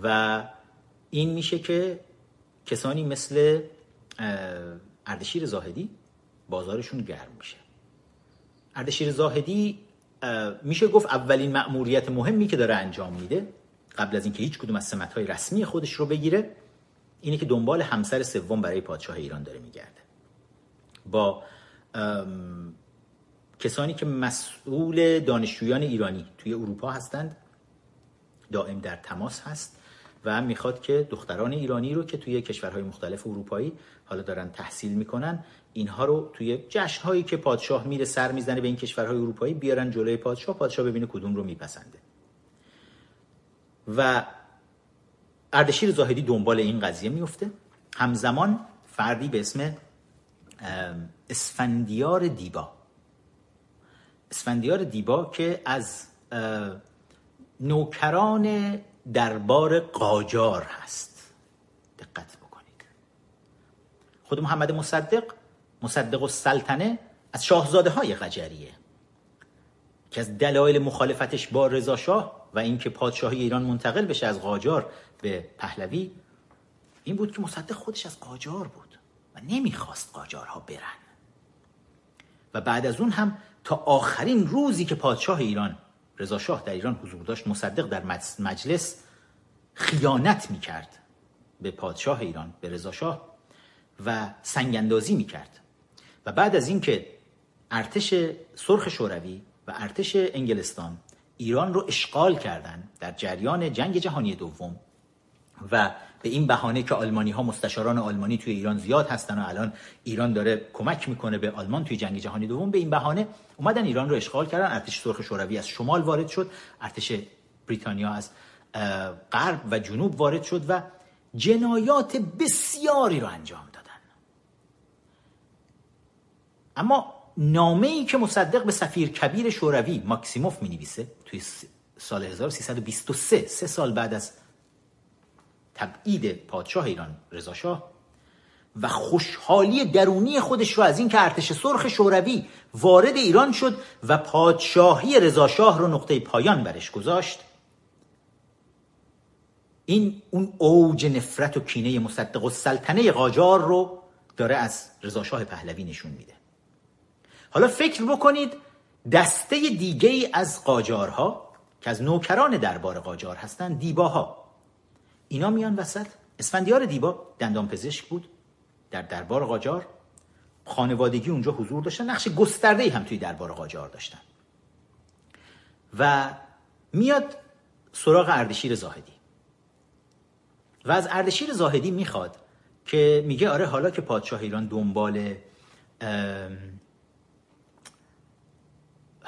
و این میشه که کسانی مثل اردشیر زاهدی بازارشون گرم میشه. اردشیر زاهدی میشه گفت اولین مأموریت مهمی که داره انجام میده قبل از اینکه هیچ کدوم از سمت‌های رسمی خودش رو بگیره اینه که دنبال همسر سوم برای پادشاه ایران داره میگرده. با کسانی که مسئول دانشجویان ایرانی توی اروپا هستند دائم در تماس هست و می‌خواد که دختران ایرانی رو که توی کشورهای مختلف اروپایی حالا دارن تحصیل می‌کنن اینها رو توی جشنهایی که پادشاه میره سر می‌زنه به این کشورهای اروپایی بیارن جلوی پادشاه پادشاه ببینه کدوم رو میپسنده. و اردشیر زاهدی دنبال این قضیه میفته. همزمان فردی به اسم اسفندیار دیبا. اسفندیار دیبا که از نوکران دربار قاجار هست. دقت بکنید. خود محمد مصدق مصدق السلطنه از شاهزاده های قجریه که از دلایل مخالفتش با رضا شاه و اینکه پادشاهی ایران منتقل بشه از قاجار به پهلوی این بود که مصدق خودش از قاجار بود و نمی‌خواست قاجارها برن. و بعد از اون هم تا آخرین روزی که پادشاه ایران رضا شاه در ایران حضور داشت مصدق در مجلس خیانت می‌کرد به پادشاه ایران به رضا شاه و سنگ اندازی می‌کرد. و بعد از اینکه ارتش سرخ شوروی و ارتش انگلستان ایران رو اشغال کردن در جریان جنگ جهانی دوم و به این بهانه که آلمانی ها مستشاران آلمانی توی ایران زیاد هستن و الان ایران داره کمک می‌کنه به آلمان توی جنگ جهانی دوم به این بهانه اومدن ایران رو اشغال کردن. ارتش سرخ شوروی از شمال وارد شد ارتش بریتانیا از غرب و جنوب وارد شد و جنایات بسیاری رو انجام دادن. اما نامه ای که مصدق به سفیر کبیر شوروی ماکسیموف می نویسه توی سال 1323 سه سال بعد از تبعید پادشاه ایران رضا شاه و خوشحالی درونی خودش رو از این که ارتش سرخ شوروی وارد ایران شد و پادشاهی رضا شاه رو نقطه پایان برش گذاشت. این اون اوج نفرت و کینه مصدق و سلطنه قاجار رو داره از رضا شاه پهلوی نشون میده. حالا فکر بکنید دسته دیگه ای از قاجارها که از نوکران دربار قاجار هستن دیباها. اینا میان وسط. اسفندیار دیبا دندان پزشک بود در دربار قاجار. خانوادگی اونجا حضور داشتن. نقش گسترده هم توی دربار قاجار داشتن. و میاد سراغ اردشیر زاهدی. و از اردشیر زاهدی می‌خواد که میگه آره حالا که پادشاه ایران دنبال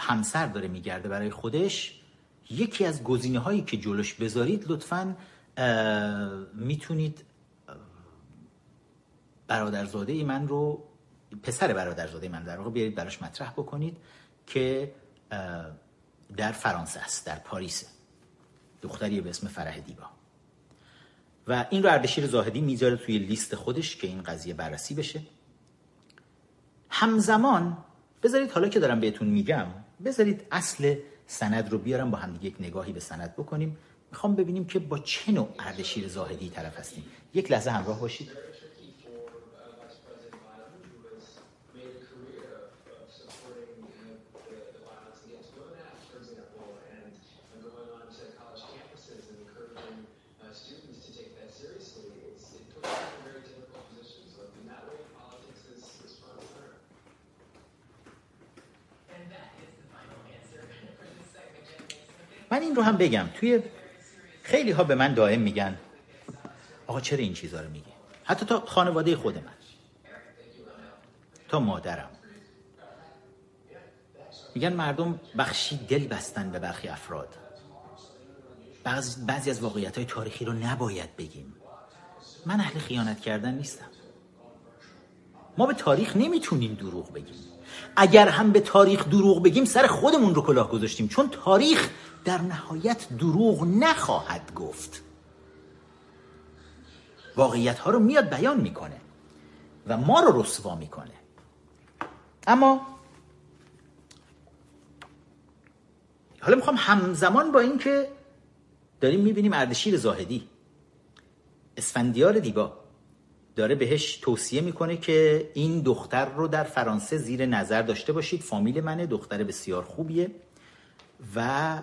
همسر داره میگرده برای خودش. یکی از گزینه هایی که جلوش بذارید لطفا می‌تونید برادرزاده من رو پسر برادرزاده من در واقع بیارید براش مطرح بکنید که در فرانسه است در پاریس. دختری به اسم فرح دیبا. و این رو اردشیر زاهدی می‌ذاره توی لیست خودش که این قضیه بررسی بشه. همزمان بذارید حالا که دارم بهتون میگم بذارید اصل سند رو بیارم با هم یک نگاهی به سند بکنیم. می‌خوام ببینیم که با چه نوع اردشیر زاهدی طرف هستیم. یک لحظه همراه باشید. این رو هم بگم. توی خیلی ها به من دائم میگن آقا چرا این چیزها رو میگی؟ حتی تا خانواده خود من. تا مادرم. میگن مردم بخشی دل بستن به برخی افراد. بعضی, بعضی از واقعیت های تاریخی رو نباید بگیم. من اهل خیانت کردن نیستم. ما به تاریخ نمی‌تونیم دروغ بگیم. اگر هم به تاریخ دروغ بگیم سر خودمون رو کلاه گذاشتیم. چون تاریخ در نهایت دروغ نخواهد گفت. واقعیت ها رو میاد بیان می‌کنه و ما رو رسوا می‌کنه. اما حالا می‌خوام همزمان با اینکه داریم می‌بینیم اردشیر زاهدی اسفندیار دیبا داره بهش توصیه می‌کنه که این دختر رو در فرانسه زیر نظر داشته باشید. فامیل منه دختر بسیار خوبیه. و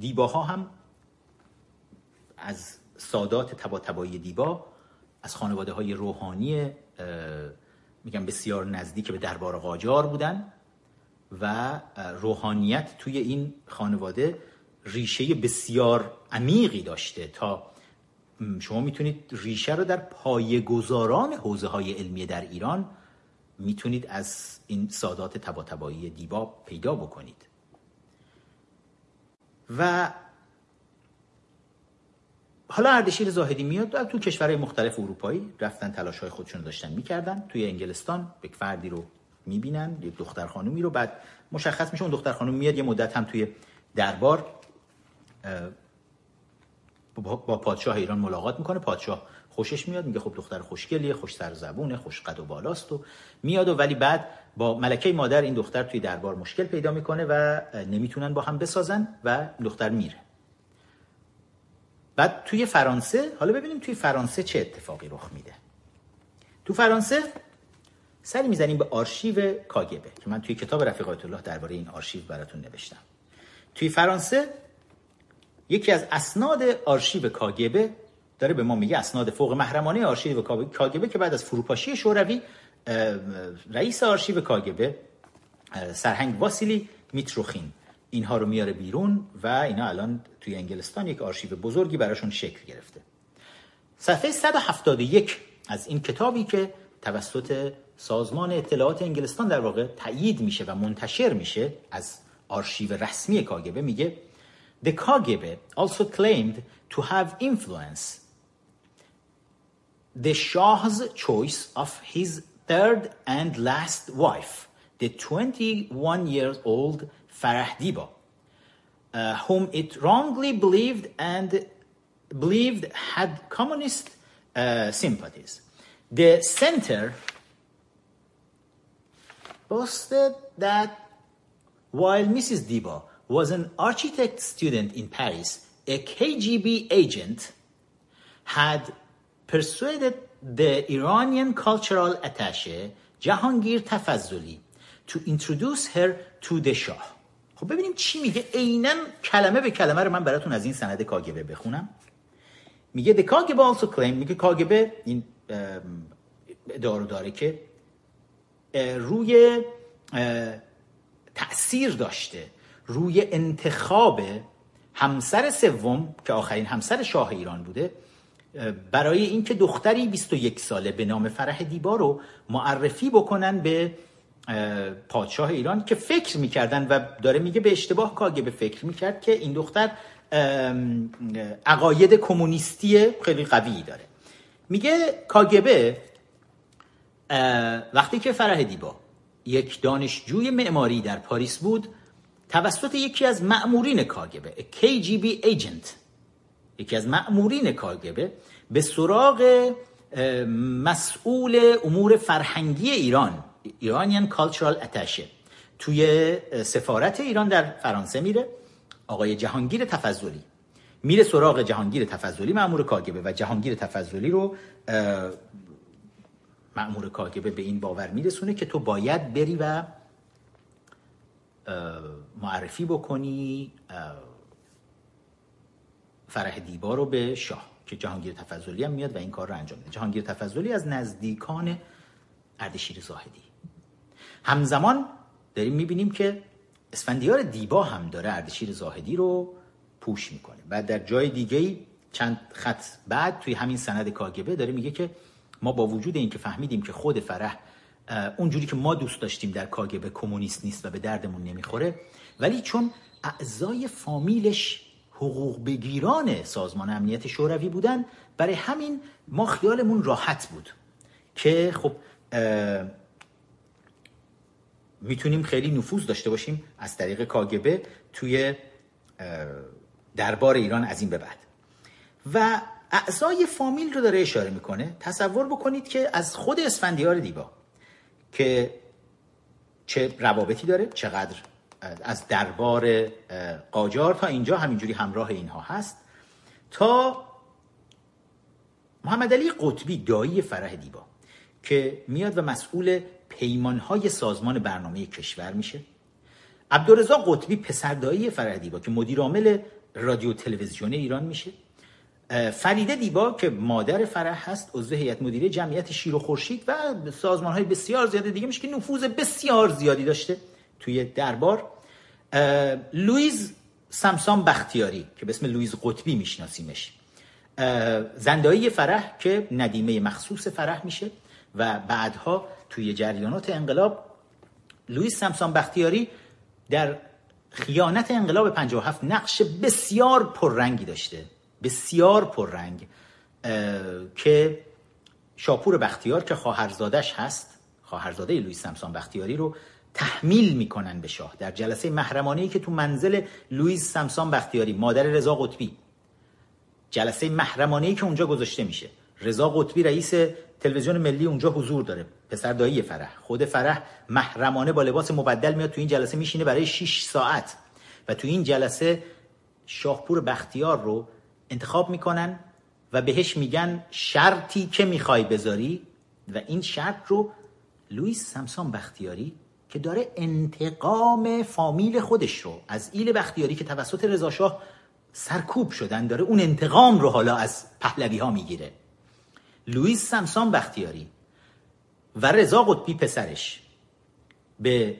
دیباها هم از سادات تبا تبایی دیبا از خانواده های روحانی میگم بسیار نزدیک به دربار قاجار بودن و روحانیت توی این خانواده ریشه بسیار عمیقی داشته تا شما می‌تونید ریشه رو در پایگزاران حوزه های علمی در ایران می‌تونید از این سادات تباتبایی دیبا پیدا بکنید. و حالا اردشیر زاهدی میاد تو کشورهای مختلف اروپایی رفتن تلاش های خودشون داشتن می‌کردن. توی انگلستان یک فردی رو می‌بینن یک دختر خانومی رو. بعد مشخص میشه اون دختر خانوم میاد یه مدت هم توی دربار با پادشاه ایران ملاقات می‌کنه. پادشاه خوشش میاد میگه خب دختر خوشگلیه خوش سر زبونه خوش قد و بالاست و میاد و ولی بعد با ملکه مادر این دختر توی دربار مشکل پیدا می‌کنه و نمی‌تونن با هم بسازن و دختر میره. بعد توی فرانسه حالا ببینیم توی فرانسه چه اتفاقی رخ میده. تو فرانسه سری می‌زنیم به آرشیو کاگ‌ب که من توی کتاب رفیق آیت‌الله درباره این آرشیو براتون نوشتم. توی فرانسه یکی از اسناد آرشیو کاگ‌ب داره به ما میگه اسناد فوق محرمانه آرشیو کاگ‌ب که بعد از فروپاشی شوروی رئیس آرشیو کاگ‌ب سرهنگ واسیلی میتروخین. اینها رو میاره بیرون و اینا الان توی انگلستان یک آرشیو بزرگی براشون شکل گرفته. صفحه 171 از این کتابی که توسط سازمان اطلاعات انگلستان در واقع تایید میشه و منتشر میشه از آرشیو رسمی کاگبه میگه The KGB also claimed to have influence the Shah's choice of his third and last wife, the 21 years old Farah Diba, uh, whom it wrongly believed and believed had communist uh, sympathies. The center posted that while Mrs. Diba was an architect student in Paris, a KGB agent had persuaded the Iranian cultural attaché Jahangir Tafazuli to introduce her to the Shah. خب ببینیم چی میگه. عینا کلمه به کلمه رو من براتون از این سند کاگبه بخونم. میگه the KGB also claim میگه کاگبه این اداره داره که روی تأثیر داشته. روی انتخاب همسر سوم که آخرین همسر شاه ایران بوده برای اینکه دختری 21 ساله به نام فرح دیبا رو معرفی بکنن به پادشاه ایران که فکر می‌کردن و داره میگه به اشتباه کاگبه فکر می‌کرد که این دختر عقاید کمونیستی خیلی قوی داره. میگه کاگبه وقتی که فرح دیبا یک دانشجوی معماری در پاریس بود توسط یکی از مأمورین کاگبه KGB agent یکی از مأمورین کاگبه به سراغ مسئول امور فرهنگی ایران ایرانیان کالچرال اتشه توی سفارت ایران در فرانسه میره. آقای جهانگیر تفضلی. میره سراغ جهانگیر تفضلی مأمور کاگبه و جهانگیر تفضلی رو مأمور کاگبه به این باور میرسونه که تو باید بری و معرفی بکنی فرح دیبا رو به شاه که جهانگیر تفضلی هم میاد و این کار رو انجام میده. جهانگیر تفضلی از نزدیکان اردشیر زاهدی. همزمان داریم می‌بینیم که اسفندیار دیبا هم داره اردشیر زاهدی رو پوش می‌کنه. و در جای دیگه چند خط بعد توی همین سند کاگبه داره میگه که ما با وجود اینکه فهمیدیم که خود فرح اونجوری که ما دوست داشتیم در کاگبه کمونیست نیست و به دردمون نمی‌خوره ولی چون اعضای فامیلش حقوق بگیران سازمان امنیت شوروی بودن برای همین ما خیالمون راحت بود که خب می‌تونیم خیلی نفوذ داشته باشیم از طریق کاگبه توی دربار ایران از این به بعد. و اعضای فامیل رو داره اشاره می‌کنه تصور بکنید که از خود اسفندیار دیبا که چه روابطی داره چقدر از دربار قاجار تا اینجا همینجوری همراه اینها هست تا محمد علی قطبی دایی فرح دیبا که میاد و مسئول پیمانهای سازمان برنامه کشور میشه. عبدالرضا قطبی پسردایی فرح دیبا که مدیر عامل رادیو تلویزیون ایران میشه. فریده دیبا که مادر فرح هست عضو هیئت مدیره جمعیت شیر و خورشید و سازمان های بسیار زیاده دیگه میشه که نفوذ بسیار زیادی داشته. توی دربار لوئیز صمصام بختیاری که به اسم لوئیز قطبی میشناسیمش. زندایی فرح که ندیمه مخصوص فرح میشه و بعدها توی جریانات انقلاب لویز سمسام بختیاری در خیانت انقلاب 57 نقش بسیار پررنگی داشته. بسیار پررنگ. که شاپور بختیار که خواهرزادش هست خواهرزاده لویس سمسان بختیاری رو تحمیل می‌کنن به شاه. در جلسه محرمانه ای که تو منزل لویس سمسان بختیاری مادر رضا قطبی. جلسه محرمانه ای که اونجا گذاشته میشه. رضا قطبی رئیس تلویزیون ملی اونجا حضور داره. پسر دایی فرح. خود فرح محرمانه با لباس مبدل میاد تو این جلسه میشینه برای 6 ساعت. و تو این جلسه شاهپور بختیار رو انتخاب می‌کنن و بهش میگن شرطی که می‌خوای بذاری. و این شرط رو لویس سمسان بختیاری که داره انتقام فامیل خودش رو از ایل بختیاری که توسط رضاشاه سرکوب شدن داره اون انتقام رو حالا از پهلوی ها می‌گیره. لویس سمسان بختیاری و رضا قطبی پسرش به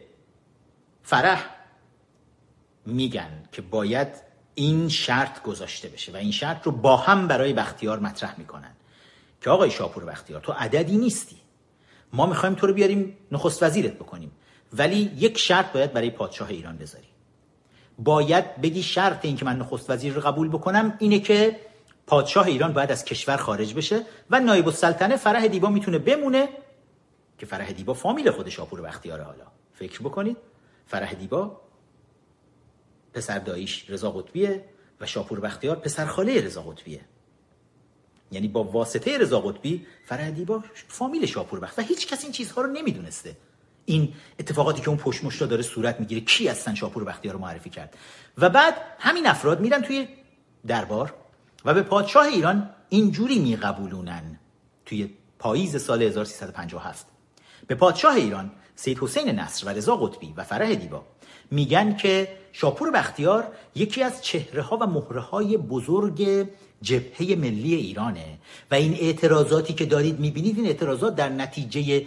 فرح میگن که باید این شرط گذاشته بشه و این شرط رو با هم برای بختیار مطرح می‌کنن که آقای شاپور بختیار تو عددی نیستی. ما می‌خوایم تو رو بیاریم نخست وزیرت بکنیم. ولی یک شرط باید برای پادشاه ایران بذاری. باید بگی شرط این که من نخست وزیر رو قبول بکنم اینه که پادشاه ایران باید از کشور خارج بشه و نایب السلطنه فرح دیبا می‌تونه بمونه که فرح دیبا فامیل خود شاپور بختیاره حالا. فکر بکنید فرح دیبا پسر داییش رضا قطبیه و شاپور بختیار پسر خاله رضا قطبیه. یعنی با واسطه رضا قطبی فرح دیبا فامیل شاپور بخت و هیچ کس این چیزها رو نمی‌دونسته. این اتفاقاتی که اون پشت داره صورت می‌گیره کی هستن شاپور بختیار رو معرفی کرد؟ و بعد همین افراد میرن توی دربار و به پادشاه ایران اینجوری میقبولونن توی پاییز سال 1357 به پادشاه ایران سید حسین نصر و رضا قطبی و فرح دیبا میگن که شاپور بختیار یکی از چهره ها و مهره های بزرگ جبهه ملی ایرانه و این اعتراضاتی که دارید می‌بینید این اعتراضات در نتیجه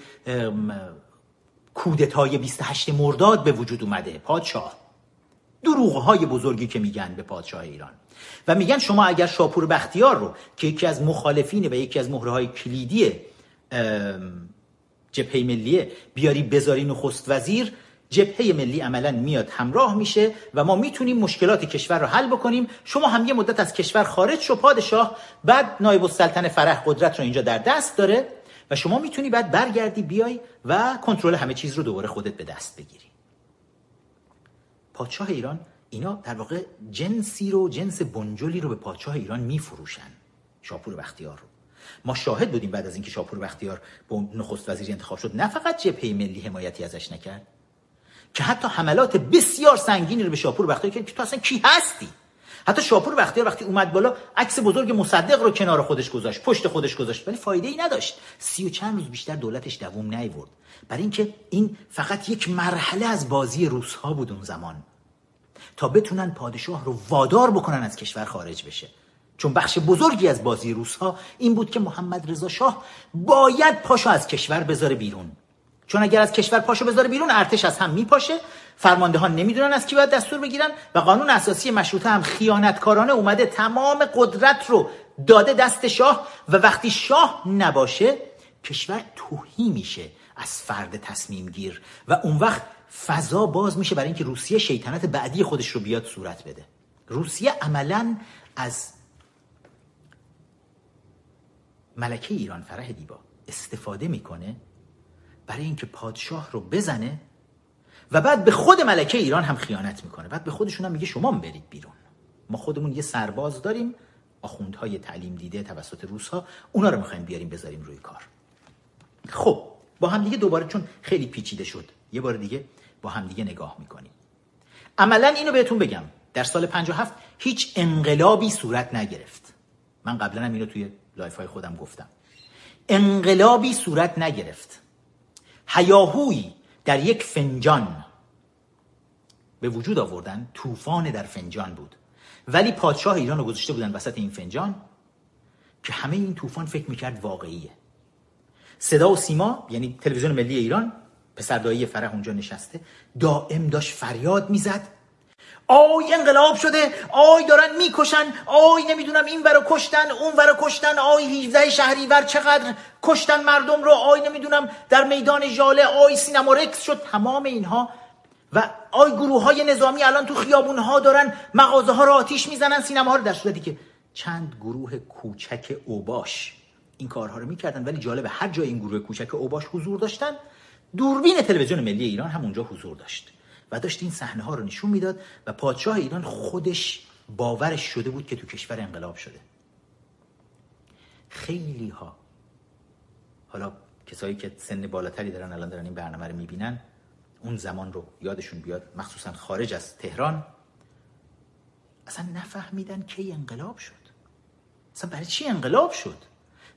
کودتای 28 مرداد به وجود اومده. پادشاه. دروغ های بزرگی که میگن به پادشاه ایران. و میگن شما اگر شاپور بختیار رو که یکی از مخالفین و یکی از مهره های کلیدی جبهه ملیه بیاری بذاری نخست وزیر جبهه ملی عملا میاد همراه میشه و ما می‌تونیم مشکلات کشور رو حل بکنیم. شما هم یه مدت از کشور خارج شو پادشاه. بعد نایب السلطنه فرح قدرت رو اینجا در دست داره. و شما می‌تونی بعد برگردی بیای و کنترل همه چیز رو دوباره خودت به دست بگیری. پادشاه ایران اینا در واقع جنسی رو جنس بنجلی رو به پادشاه ایران میفروشن. شاپور بختیار رو. ما شاهد بودیم بعد از اینکه شاپور بختیار به نخست وزیری انتخاب شد نه فقط جبهه ملی حمایتی ازش نکرد که حتی حملات بسیار سنگینی رو به شاپور بختیار کرد که تو اصلا کی هستی؟ حتی شاپور بختیار وقتی اومد بالا عکس بزرگ مصدق رو کنار خودش گذاشت پشت خودش گذاشت ولی فایده ای نداشت. سی و چند روز بیشتر دولتش دووم نیورد. برای اینکه این فقط یک مرحله از بازی روس ها بود اون زمان. تا بتونن پادشاه رو وادار بکنن از کشور خارج بشه. چون بخش بزرگی از بازی روس ها این بود که محمد رضا شاه باید پاشو از کشور بذاره بیرون. چون اگر از کشور پاشو بذاره بیرون ارتش از هم میپاشه. فرمانده ها نمی‌دونن از کی باید دستور بگیرن و قانون اساسی مشروطه هم خیانتکارانه اومده تمام قدرت رو داده دست شاه و وقتی شاه نباشه کشور توهی میشه از فرد تصمیم گیر و اون وقت فضا باز میشه برای اینکه روسیه شیطنت بعدی خودش رو بیاد صورت بده. روسیه عملا از ملکه ایران فرح دیبا استفاده می‌کنه برای اینکه پادشاه رو بزنه و بعد به خود ملکه ایران هم خیانت می‌کنه. بعد به خودشون هم میگه شما برید بیرون. ما خودمون یه سرباز داریم. آخوندهای تعلیم دیده توسط روس ها اونا رو می‌خوایم بیاریم بذاریم روی کار. خب با هم دیگه دوباره چون خیلی پیچیده شد یه بار دیگه با هم دیگه نگاه می‌کنیم. عملا اینو بهتون بگم. در سال 57 هیچ انقلابی صورت نگرفت. من قبلا هم اینو توی live های خودم گفتم. انقلابی صورت نگرفت. هیاهویی در یک فنجان. به وجود آوردن طوفان در فنجان بود. ولی پادشاه ایران رو گذاشته بودن وسط این فنجان که همه این طوفان فکر می‌کرد واقعیه. صدا و سیما یعنی تلویزیون ملی ایران پسر دایی فرح اونجا نشسته دائم داشت فریاد می‌زد. آی انقلاب شده آی دارن می‌کشن آی نمی‌دونم این ورا کشتن اون ورا کشتن آی 17 شهریور چقدر کشتن مردم رو آی نمی‌دونم در میدان ژاله آی سینما رکس شد تمام اینها. و آی گروه های نظامی الان تو خیابون ها دارن مغازه ها رو آتیش می‌زنن سینما ها رو در صورتی که چند گروه کوچک اوباش این کارها رو می‌کردن ولی جالب هر جای این گروه کوچک اوباش حضور داشتن. دوربین تلویزیون ملی ایران هم اونجا حضور داشت. داشت این صحنه ها رو نشون می‌داد و پادشاه ایران خودش باورش شده بود که تو کشور انقلاب شده. خیلی ها. حالا کسایی که سن بالاتری دارن الان دارن این برنامه رو می‌بینن اون زمان رو یادشون بیاد. مخصوصا خارج از تهران. اصلا نفهمیدن کی انقلاب شد. اصلا برای چی انقلاب شد؟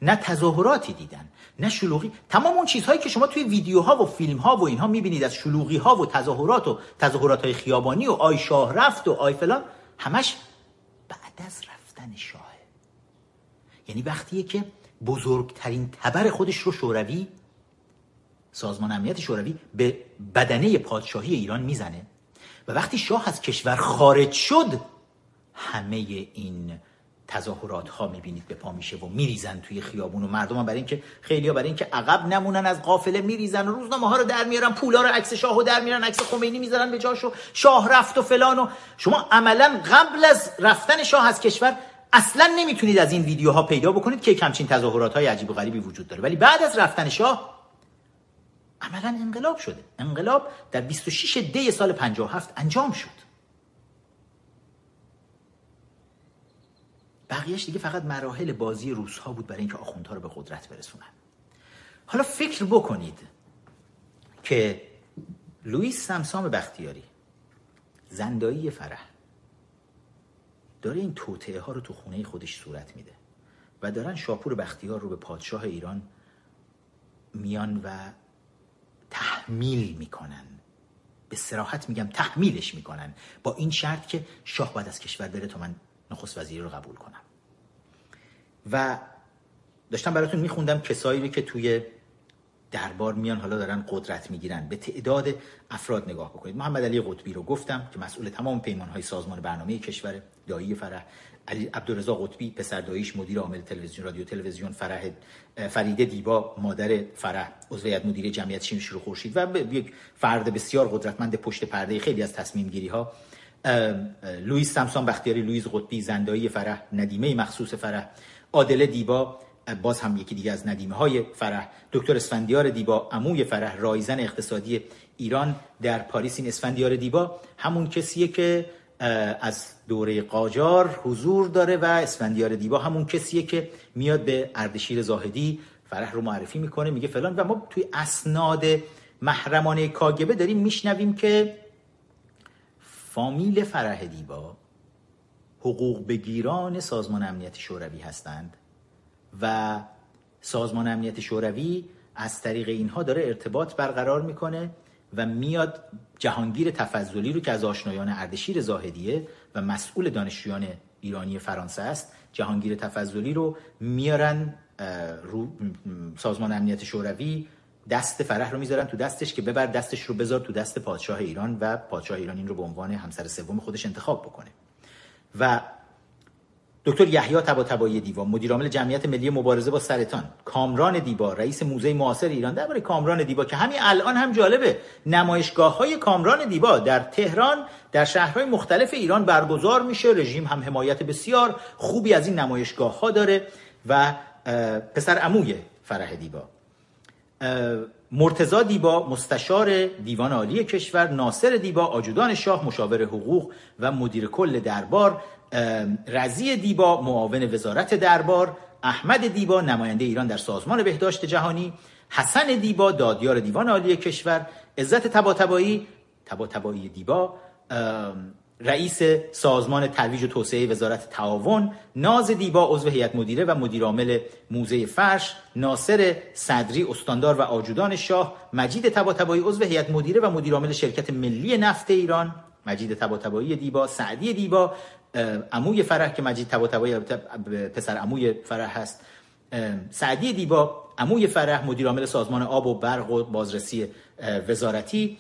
نه تظاهراتی دیدن نه شلوغی. تمام اون چیزهایی که شما توی ویدیوها و فیلم ها و اینها می‌بینید از شلوغی ها و تظاهرات و تظاهرات های خیابانی و آی شاه رفت و آی فلان همش بعد از رفتن شاهه یعنی وقتیه که بزرگترین تبر خودش رو شوروی سازمان امنیت شوروی به بدنه پادشاهی ایران می‌زنه و وقتی شاه از کشور خارج شد همه این تظاهرات ها می‌بینید به پا میشه و میریزن توی خیابون و مردم هم برای اینکه خیلی ها برای اینکه عقب نمونن از قافله میریزن و روزنامه ها رو در میارن پولا رو عکس شاه رو در میارن عکس خمینی می‌ذارن به جاشو شاه رفت و فلان و شما عملا قبل از رفتن شاه از کشور اصلا نمی‌تونید از این ویدیوها پیدا بکنید که همچین تظاهرات های عجیب و غریبی وجود داره. ولی بعد از رفتن شاه عملا انقلاب شده. انقلاب در 26 دی سال 57 انجام شد. بقیهش دیگه فقط مراحل بازی روس ها بود برای اینکه آخوندها رو به قدرت برسونن. حالا فکر بکنید که لوئیس سمسام بختیاری زندایی فرح داره این توطعه ها رو تو خونه خودش صورت میده و دارن شاپور بختیار رو به پادشاه ایران میان و تحمیل می‌کنن. به سراحت میگم تحمیلش می‌کنن. با این شرط که شاه باید از کشور بره تا من نخست وزیری رو قبول کنم. و داشتم براتون میخوندم کسایی رو که توی دربار میان حالا دارن قدرت می‌گیرن. به تعداد افراد نگاه بکنید. محمد علی قطبی رو گفتم که مسئول تمام پیمان های سازمان برنامه کشور دایی فرح. علی عبدالرضا قطبی پسر داییش مدیر عامل تلویزیون رادیو تلویزیون فرح فریده دیبا مادر فرح عضو هیئت مدیره جمعیت شیر خورشید. و یک فرد بسیار قدرتمند پشت پرده خیلی از تصمیم گیری ها لوئیس سمسان بختیاری لوئیس قطبی زندایی فرح ندیمه مخصوص فرح. عادله دیبا باز هم یکی دیگه از ندیمه های فرح. دکتر اسفندیار دیبا عموی فرح رایزن اقتصادی ایران در پاریس. این اسفندیار دیبا همون کسیه که از دوره قاجار حضور داره و اسفندیار دیبا همون کسیه که میاد به اردشیر زاهدی فرح رو معرفی می‌کنه میگه فلان. و ما توی اسناد محرمانه کاگبه داریم میشنویم که فامیل فرح دیبا حقوق بگیران سازمان امنیت شوروی هستند و سازمان امنیت شوروی از طریق اینها داره ارتباط برقرار می‌کنه و میاد جهانگیر تفضلی رو که از آشنایان اردشیر زاهدیه و مسئول دانشجویان ایرانی فرانسه است جهانگیر تفضلی رو میارن رو سازمان امنیت شوروی دست فرح رو می‌ذارن تو دستش که ببر دستش رو بذار تو دست پادشاه ایران و پادشاه ایران این رو به عنوان همسر سوم خودش انتخاب بکنه. و دکتر یحیی طباطبایی دیوا مدیر عامل جمعیت ملی مبارزه با سرطان کامران دیبا رئیس موزه معاصر ایران درباره کامران دیبا که همین الان هم جالبه. نمایشگاه های کامران دیبا در تهران در شهرهای مختلف ایران برگزار میشه. رژیم هم حمایت بسیار خوبی از این نمایشگاه ها داره و پسر عموی فرح دیبا. مرتزا دیبا مستشار دیوان عالی کشور ناصر دیبا آجودان شاه مشاور حقوق و مدیر کل دربار رزی دیبا معاون وزارت دربار احمد دیبا نماینده ایران در سازمان بهداشت جهانی حسن دیبا دادیار دیوان عالی کشور عزت تباتبایی تباتبایی دیبا رئیس سازمان ترویج و توسعه وزارت تعاون ناز دیبا عضو هیئت مدیره و مدیرعامل موزه فرش ناصر صدری استاندار و آجودان شاه مجید تباتبایی عضو هیئت مدیره و مدیرعامل شرکت ملی نفت ایران. مجید تباتبایی دیبا سعدی دیبا عموی فرح که مجید تباتبایی پسر عموی فرح هست. سعدی دیبا عموی فرح مدیرعامل سازمان آب و برق و بازرسی وزارتی.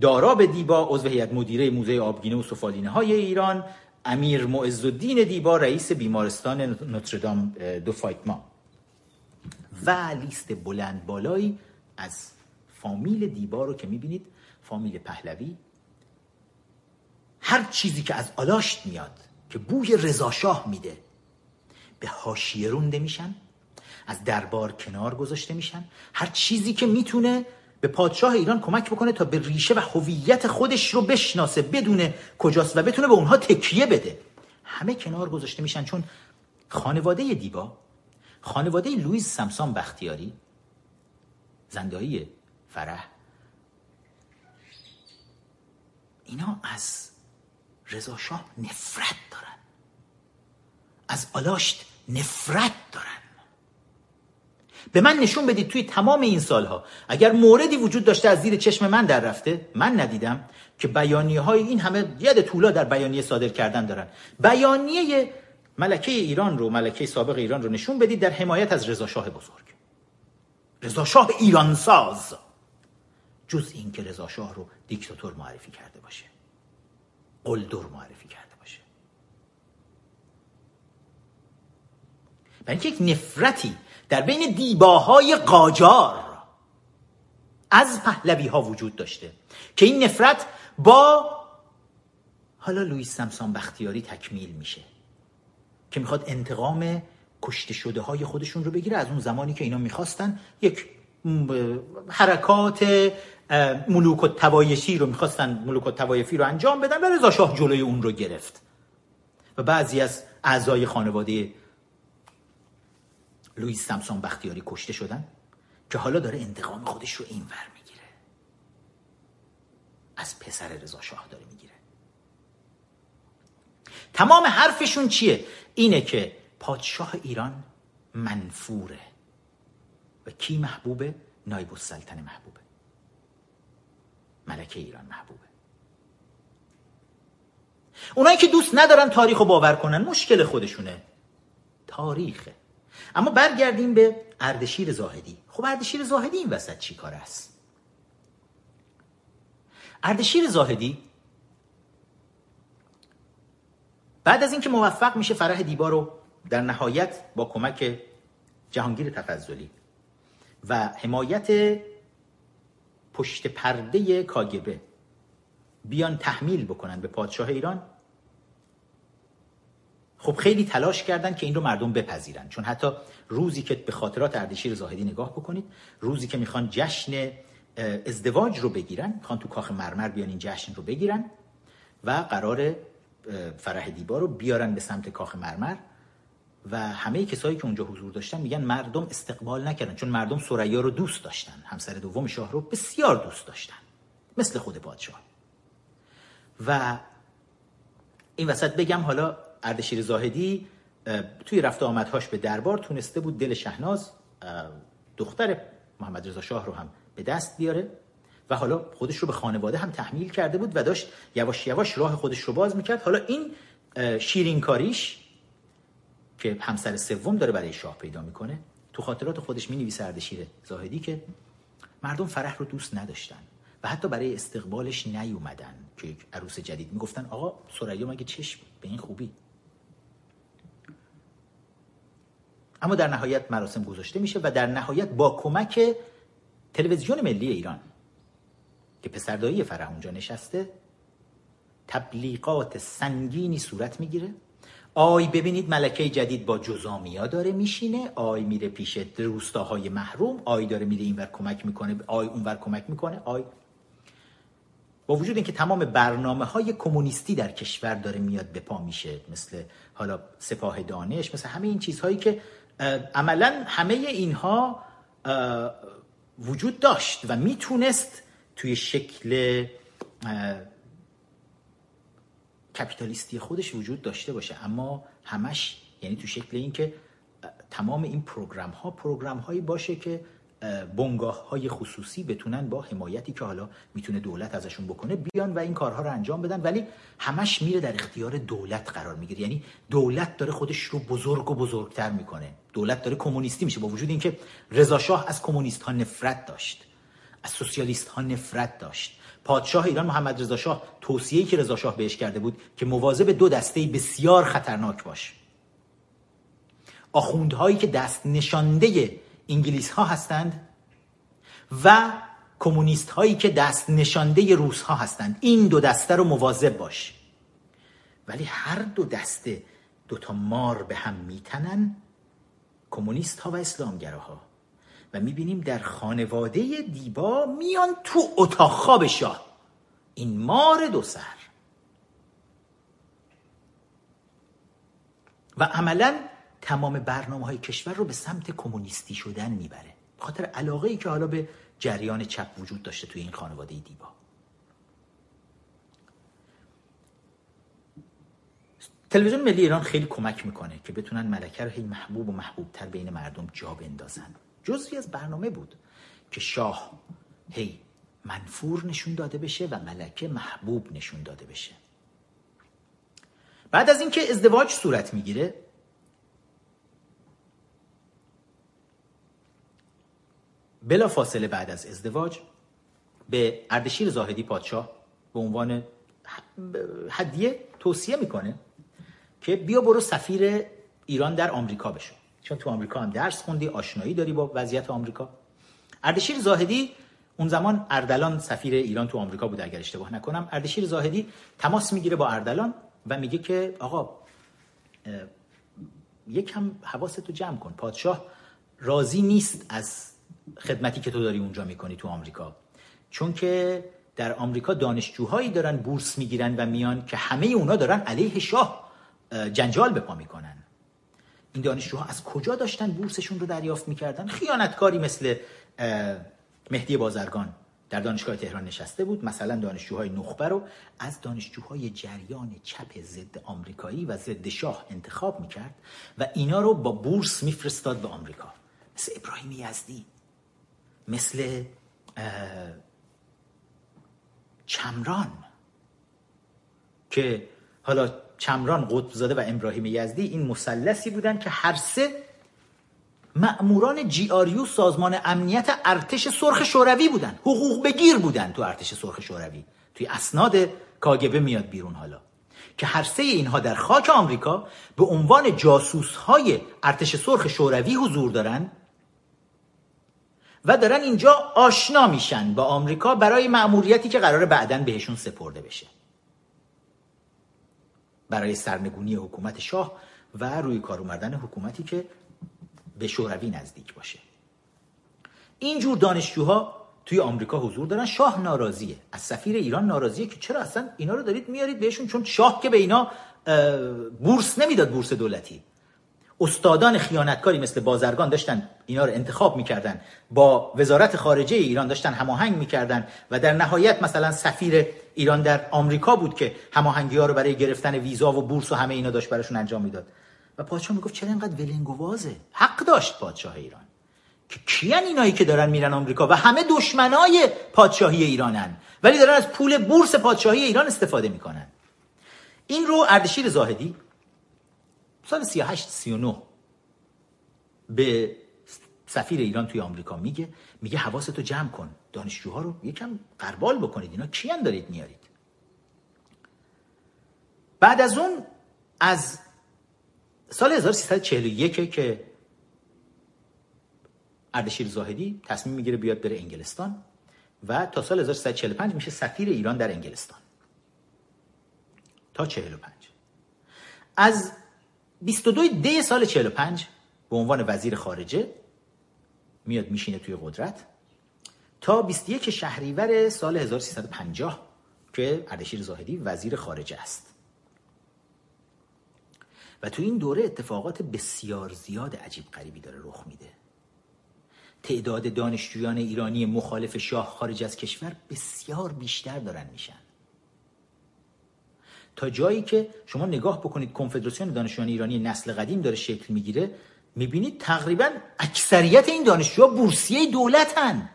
داراب دیبا عضو هیئت مدیره موزه آبگینه و سفالینه های ایران امیر معز الدین دیبا رئیس بیمارستان نوتردام دو فایتما و لیست بلند بالایی از فامیل دیبا رو که می‌بینید فامیل پهلوی. هر چیزی که از آلاشت میاد که بوی رضاشاه میده به حاشیه رونده میشن از دربار کنار گذاشته میشن. هر چیزی که می‌تونه به پادشاه ایران کمک بکنه تا به ریشه و هویت خودش رو بشناسه بدونه کجاست و بتونه به اونها تکیه بده. همه کنار گذاشته میشن چون خانواده دیبا خانواده لویز سمسان بختیاری زندایی فرح. اینا از رضا شاه نفرت دارن. از آلاشت نفرت دارن. به من نشون بدید توی تمام این سالها. اگر موردی وجود داشته از زیر چشم من در رفته من ندیدم که بیانیه های این همه ید طولا در بیانیه صادر کردن دارن. بیانیه ملکه ایران رو ملکه سابق ایران رو نشون بدید در حمایت از رضا شاه بزرگ. رضا شاه ایرانساز. جز اینکه رضا شاه رو دیکتاتور معرفی کرده باشه. قلدر معرفی کرده باشه. برای یک نفرتی در بین دیباهای قاجار از پهلوی ها وجود داشته که این نفرت با حالا لوئیس سمسان بختیاری تکمیل میشه که می‌خواد انتقام کشته شده های خودشون رو بگیره از اون زمانی که اینا می‌خواستن یک حرکات ملوک و توایشی رو می‌خواستن ملوک و توایفی رو انجام بدن و رضا شاه جلوی اون رو گرفت و بعضی از اعضای خانواده لوئیس سمسون بختیاری کشته شدن که حالا داره انتقام خودش رو اینور می‌گیره. از پسر رضا شاه داره می‌گیره. تمام حرفشون چیه؟ اینه که پادشاه ایران منفوره و کی محبوبه؟ نایب السلطنه محبوبه. ملکه ایران محبوبه. اونایی که دوست ندارن تاریخ رو باور کنن مشکل خودشونه. تاریخه. اما برگردیم به اردشیر زاهدی. خب اردشیر زاهدی این وسط چی کار است؟ اردشیر زاهدی بعد از اینکه موفق میشه فرح دیبا رو در نهایت با کمک جهانگیر تفضلی و حمایت پشت پرده کاگبه بیان تحمیل بکنن به پادشاه ایران خب خیلی تلاش کردن که این رو مردم بپذیرن. چون حتی روزی که به خاطرات اردشیر زاهدی نگاه بکنید روزی که می‌خوان جشن ازدواج رو بگیرن می‌خوان تو کاخ مرمر بیان این جشن رو بگیرن و قرار فرح دیبا رو بیارن به سمت کاخ مرمر و همه کسایی که اونجا حضور داشتن میگن مردم استقبال نکردن. چون مردم سریا رو دوست داشتن. همسر دوم شاه رو بسیار دوست داشتن. مثل خود پادشاه و این وسط بگم حالا اردشیر زاهدی توی رفت آمدهاش به دربار تونسته بود دل شهناز دختر محمد رضا شاه رو هم به دست بیاره و حالا خودش رو به خانواده هم تحمیل کرده بود و داشت یواش یواش راه خودش رو باز می‌کرد. حالا این شیرین کاریش که همسر سوم داره برای شاه پیدا می‌کنه تو خاطرات خودش می نویسه اردشیر زاهدی که مردم فرح رو دوست نداشتن و حتی برای استقبالش نیومدن که یک عروس جدید. می‌گفتن آقا سریا مگه چشم به این خوبی؟ اما در نهایت مراسم گذاشته میشه و در نهایت با کمک تلویزیون ملی ایران که پسردایی فرح اونجا نشسته تبلیغات سنگینی صورت می‌گیره. آی ببینید ملکه جدید با جزامیا داره میشینه آی میره پیش روستاهای محروم آی داره میره اینور کمک می‌کنه آی اونور کمک می‌کنه آی. با وجود اینکه تمام برنامه های کمونیستی در کشور داره میاد به پا میشه مثل حالا سپاه دانش مثل همه این چیزهایی که عملا همه اینها وجود داشت و می‌تونست توی شکل کپیتالیستی خودش وجود داشته باشه. اما همش یعنی تو شکل اینکه تمام این پروگرام ها پروگرام هایی باشه که بنگاه های خصوصی بتونن با حمایتی که حالا می‌تونه دولت ازشون بکنه بیان و این کارها رو انجام بدن. ولی همش میره در اختیار دولت قرار می‌گیره. یعنی دولت داره خودش رو بزرگ و بزرگتر می‌کنه. دولت داره کمونیستی میشه با وجود اینکه رضا شاه از کمونیست ها نفرت داشت. از سوسیالیست ها نفرت داشت. پادشاه ایران محمد رضا شاه توصیه‌ای که رضا شاه بهش کرده بود که مواظب دو دسته بسیار خطرناک باش. آخوندهایی که دست نشانده انگلیس ها هستند و کمونیست هایی که دست نشانده روس ها هستند. این دو دسته رو مواظب باش. ولی هر دو دسته دوتا مار به هم میتنن کمونیست ها و اسلامگراها. و می‌بینیم در خانواده دیبا میان تو اتاق خواب شاه. این مار دو سر. و عملا تمام برنامه های کشور رو به سمت کمونیستی شدن می‌بره. خاطر علاقه ای که حالا به جریان چپ وجود داشته توی این خانواده دیبا. تلویزیون ملی ایران خیلی کمک می‌کنه که بتونن ملکه رو هی محبوب و محبوب تر بین مردم جا بندازن. جزوی از برنامه بود که شاه هی منفور نشون داده بشه و ملکه محبوب نشون داده بشه. بعد از اینکه ازدواج صورت می‌گیره بلا فاصله بعد از ازدواج به اردشیر زاهدی پادشاه به عنوان هدیه توصیه می‌کنه که بیا برو سفیر ایران در آمریکا بشو. چون تو آمریکا هم درس خوندی آشنایی داری با وضعیت آمریکا. اردشیر زاهدی اون زمان اردلان سفیر ایران تو آمریکا بود اگر اشتباه نکنم. اردشیر زاهدی تماس می‌گیره با اردلان و میگه که آقا یکم حواستو جمع کن. پادشاه راضی نیست از خدمتی که تو داری اونجا می‌کنی تو آمریکا. چون که در آمریکا دانشجوهایی دارن بورس می‌گیرن و میان که همه اونا دارن علیه شاه جنجال به پا می‌کنن. این دانشجوها از کجا داشتن بورسشون رو دریافت می‌کردن؟ خیانتکاری مثل مهدی بازرگان در دانشگاه تهران نشسته بود. مثلا دانشجوهای نخبه رو از دانشجوهای جریان چپ ضد آمریکایی و ضد شاه انتخاب می‌کرد و اینا رو با بورس میفرستاد به آمریکا. مثل ابراهیم یزدی. مثل چمران. که حالا چمران قطبزاده و ابراهیم یزدی این مثلثی بودن که هر سه مأموران جی آریو سازمان امنیت ارتش سرخ شوروی بودن. حقوق بگیر بودن تو ارتش سرخ شوروی. توی اسناد کاگبه میاد بیرون حالا. که هر سه اینها در خاک آمریکا به عنوان جاسوس های ارتش سرخ شوروی حضور دارن. و دارن اینجا آشنا میشن با آمریکا برای مأموریتی که قرار بعدا بهشون سپرده بشه. برای سرنگونی حکومت شاه و روی کار اومدن حکومتی که به شوروی نزدیک باشه. اینجور دانشجوها توی آمریکا حضور دارن. شاه ناراضیه. از سفیر ایران ناراضیه که چرا اصلا اینا رو دارید میارید بهشون؟ چون شاه که به اینا بورس نمی‌داد بورس دولتی. استادان خیانتکاری مثل بازرگان داشتن اینا رو انتخاب می‌کردن. با وزارت خارجه ایران داشتن هماهنگ می‌کردن و در نهایت مثلا سفیر ایران در آمریکا بود که هماهنگی ها رو برای گرفتن ویزا و بورس و همه اینا داشت براشون انجام می‌داد. و پادشاه می‌گفت چرا اینقدر ولنگوازه؟ حق داشت پادشاه ایران. که کیان اینایی که دارن میرن آمریکا؟ و همه دشمنای پادشاهی ایرانن. ولی دارن از پول بورس پادشاهی ایران استفاده می‌کنن. این رو اردشیر زاهدی سال 38 39 به سفیر ایران توی آمریکا میگه میگه حواستو جمع کن دانشجوها رو یکم قربال بکنید اینا. کیان دارید میارید؟ بعد از اون از سال 1341 که اردشیر زاهدی تصمیم می‌گیره بیاد بره انگلستان و تا سال 1345 میشه سفیر ایران در انگلستان. تا 45 از 22 دی سال 45 به عنوان وزیر خارجه میاد میشینه توی قدرت تا 21 شهریور سال 1350 که اردشیر زاهدی وزیر خارجه است. و تو این دوره اتفاقات بسیار زیاد عجیب غریبی داره رخ میده. تعداد دانشجویان ایرانی مخالف شاه خارج از کشور بسیار بیشتر دارن میشن. تا جایی که شما نگاه بکنید کنفدراسیون دانشجویان ایرانی نسل قدیم داره شکل می‌گیره می‌بینید تقریبا اکثریت این دانشجوها بورسیه دولتن.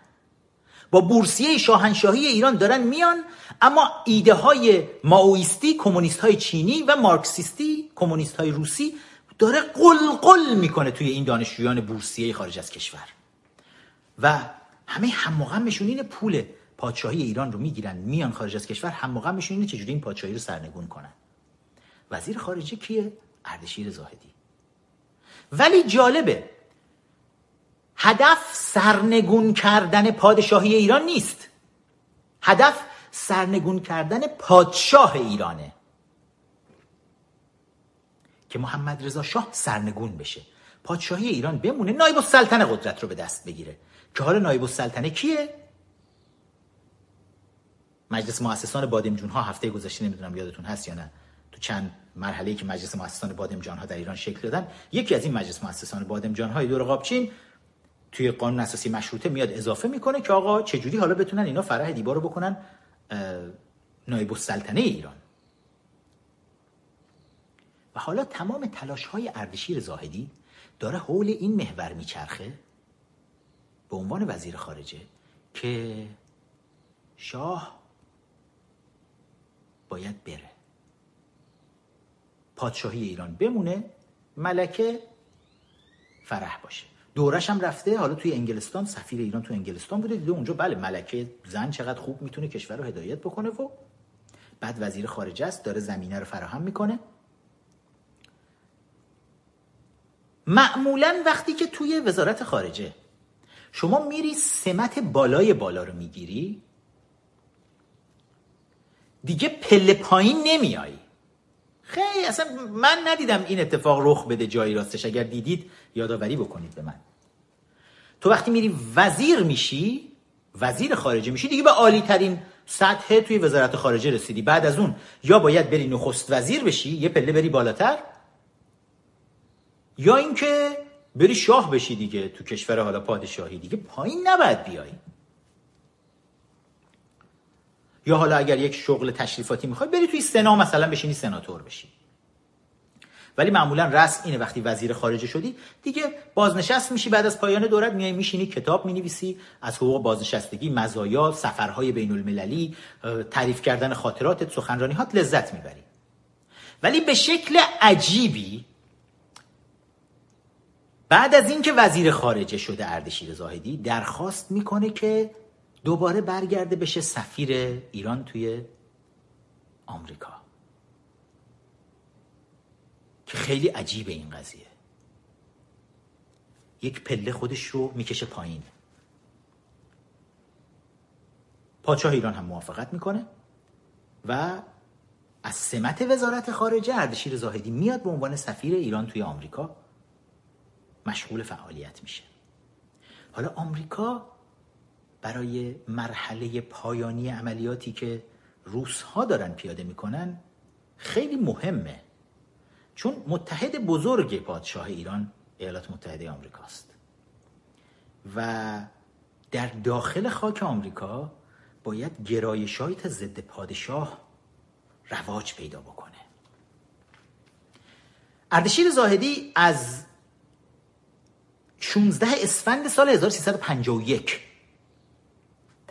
با بورسیه شاهنشاهی ایران دارن میان اما ایده های ماویستی کمونیست های چینی و مارکسیستی کمونیست های روسی داره قلقل می‌کنه توی این دانشجویان بورسیه خارج از کشور. و همه هم این پول پادشاهی ایران رو می‌گیرن میان خارج از کشور هم غمشون اینه چجوری این پادشاهی رو سرنگون کنن. وزیر خارجه کیه؟ اردشیر زاهدی. ولی جالبه هدف سرنگون کردن پادشاهی ایران نیست. هدف سرنگون کردن پادشاه ایرانه. که محمد رضا شاه سرنگون بشه. پادشاهی ایران بمونه نایب السلطنه قدرت رو به دست بگیره. که حالا نایب السلطنه کیه؟ مجلس مؤسسان بادمجون ها هفته گذشته نمی‌دونم یادتون هست یا نه. تو چند مرحله که مجلس مؤسسان بادمجان ها در ایران شکل دادن یکی از این مجلس مؤسسان بادمجان های دور قابچین توی قانون اساسی مشروطه میاد اضافه می‌کنه که آقا چجوری حالا بتونن اینا فرح دیبا رو بکنن نایب السلطنه ایران. و حالا تمام تلاش های اردشیر زاهدی داره حول این محور میچرخه به عنوان وزیر خارجه که شاه باید بره. پادشاهی ایران بمونه ملکه فرح باشه. دورش هم رفته حالا توی انگلستان سفیر ایران تو انگلستان بوده دیده اونجا بله ملکه زن چقدر خوب می‌تونه کشور رو هدایت بکنه و بعد وزیر خارجه است داره زمینه رو فراهم می‌کنه. معمولا وقتی که توی وزارت خارجه شما میری سمت بالای بالا رو می‌گیری دیگه پله پایین نمیایی خیلی اصلا من ندیدم این اتفاق رخ بده جایی راستش. اگر دیدید یادآوری بکنید به من. تو وقتی میری وزیر میشی وزیر خارجه میشی دیگه به عالی ترین سطح توی وزارت خارجه رسیدی. بعد از اون یا باید بری نخست وزیر بشی یه پله بری بالاتر یا اینکه بری شاه بشی دیگه تو کشور حالا پادشاهی. دیگه پایین نباید بیای. یا حالا اگر یک شغل تشریفاتی می‌خوای بری توی سنا مثلا بشینی سناتور بشی. ولی معمولا رسم اینه وقتی وزیر خارجه شدی دیگه بازنشست میشی بعد از پایان دورت میای میشینی کتاب می‌نویسی از حقوق بازنشستگی مزایا سفرهای بین المللی تعریف کردن خاطرات سخنرانیات لذت می‌بری. ولی به شکل عجیبی بعد از اینکه وزیر خارجه شده اردشیر زاهدی درخواست می‌کنه که دوباره برگرده بشه سفیر ایران توی آمریکا. که خیلی عجیبه این قضیه. یک پله خودش رو می‌کشه پایین. پادشاه ایران هم موافقت می‌کنه و از سمت وزارت خارجه اردشیر زاهدی میاد به عنوان سفیر ایران توی آمریکا. مشغول فعالیت میشه. حالا آمریکا برای مرحله پایانی عملیاتی که روس ها دارن پیاده می‌کنن خیلی مهمه. چون متحد بزرگ پادشاه ایران ایالات متحده آمریکاست. و در داخل خاک آمریکا باید گرایشهایی تا ضد پادشاه رواج پیدا بکنه. اردشیر زاهدی از 16 اسفند سال 1351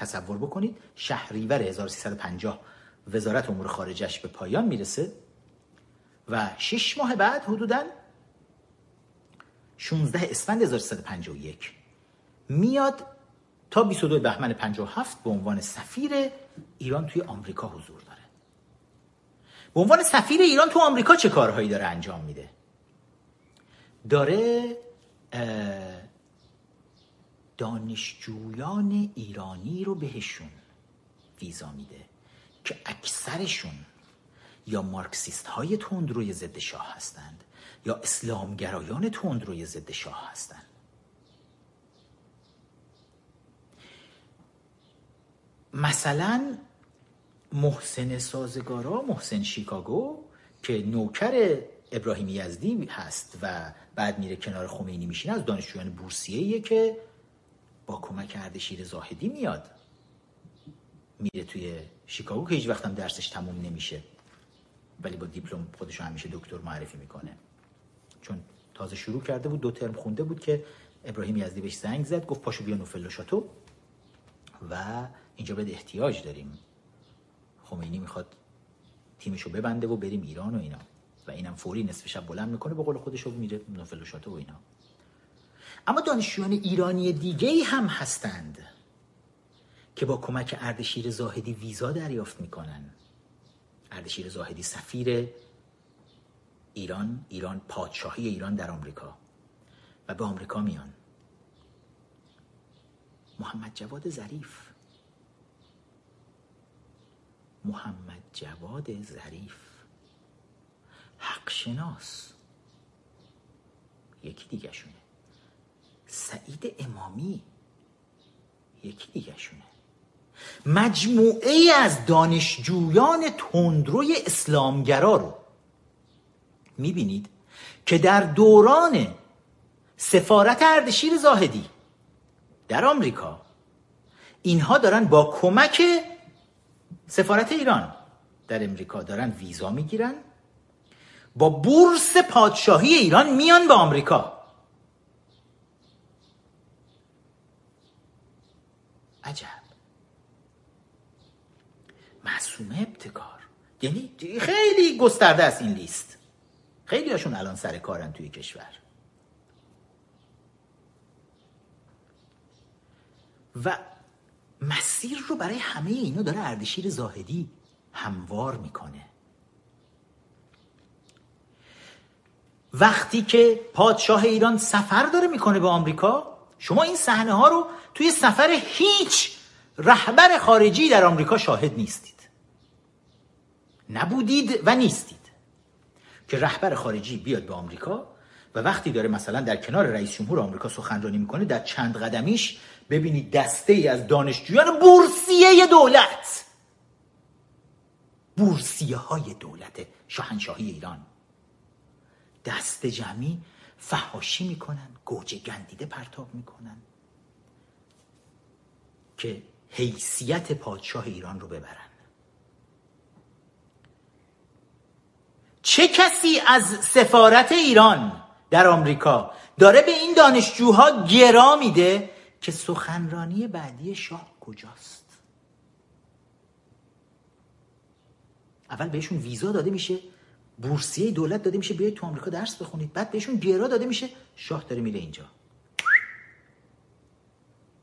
تصور بکنید شهریور 1350 وزارت امور خارجش به پایان می‌رسه و شش ماه بعد حدودا 16 اسفند 1351 میاد تا 22 بهمن 57 به عنوان سفیر ایران توی آمریکا حضور داره. به عنوان سفیر ایران تو آمریکا چه کارهایی داره انجام میده؟ داره دانشجویان ایرانی رو بهشون ویزا میده که اکثرشون یا مارکسیست های تندروی ضد شاه هستند یا اسلامگرایان تندروی ضد شاه هستند. مثلا محسن سازگارا محسن شیکاگو که نوکر ابراهیم یزدی هست و بعد میره کنار خمینی میشینه از دانشجویان بورسیه که با کمک اردشیر زاهدی میاد. میره توی شیکاگو که هیچ وقت هم درسش تموم نمیشه. ولی با دیپلم خودش همیشه دکتر معرفی می‌کنه. چون تازه شروع کرده بود دو ترم خونده بود که ابراهیم یزدی بهش زنگ زد گفت پاشو بیا نوفل شاتو. و اینجا به احتیاج داریم. خمینی می‌خواد تیمشو ببنده و بریم ایران و اینا. و اینم فوری نصف شب بلند می‌کنه به قول خودش میره نوفل شاتو و اینا. اما دانشجویان ایرانی دیگه هم هستند که با کمک اردشیر زاهدی ویزا دریافت می‌کنن. اردشیر زاهدی سفیر ایران ایران پادشاهی ایران در آمریکا و به آمریکا میان. محمد جواد ظریف. محمد جواد ظریف. حق شناس. یکی دیگه شونه سعید امامی یکی دیگه شونه مجموعه از دانشجویان تندروی اسلامگرا رو می‌بینید که در دوران سفارت اردشیر زاهدی در آمریکا اینها دارن با کمک سفارت ایران در امریکا دارن ویزا می‌گیرن. با بورس پادشاهی ایران میان به آمریکا. عجب. معصومه ابتکار. یعنی خیلی گسترده است این لیست. خیلی هاشون الان سر کارن توی کشور. و مسیر رو برای همه اینا داره اردشیر زاهدی هموار می‌کنه. وقتی که پادشاه ایران سفر داره می‌کنه به آمریکا شما این صحنه ها رو توی سفر هیچ رهبر خارجی در آمریکا شاهد نیستید. نبودید و نیستید. که رهبر خارجی بیاد به آمریکا و وقتی داره مثلا در کنار رئیس جمهور آمریکا سخنرانی می‌کنه در چند قدمیش ببینید دسته ای از دانشجویان بورسیه دولت. بورسیه های دولت شاهنشاهی ایران. دست جمعی فهاشی می‌کنن گوجه گندیده پرتاب می‌کنن. که حیثیت پادشاه ایران رو ببرن. چه کسی از سفارت ایران در آمریکا داره به این دانشجوها گرا میده که سخنرانی بعدی شاه کجاست؟ اول بهشون ویزا داده میشه بورسیه دولت داده میشه بیاید تو آمریکا درس بخونید بعد بهشون گرا داده میشه شاه داره میره اینجا.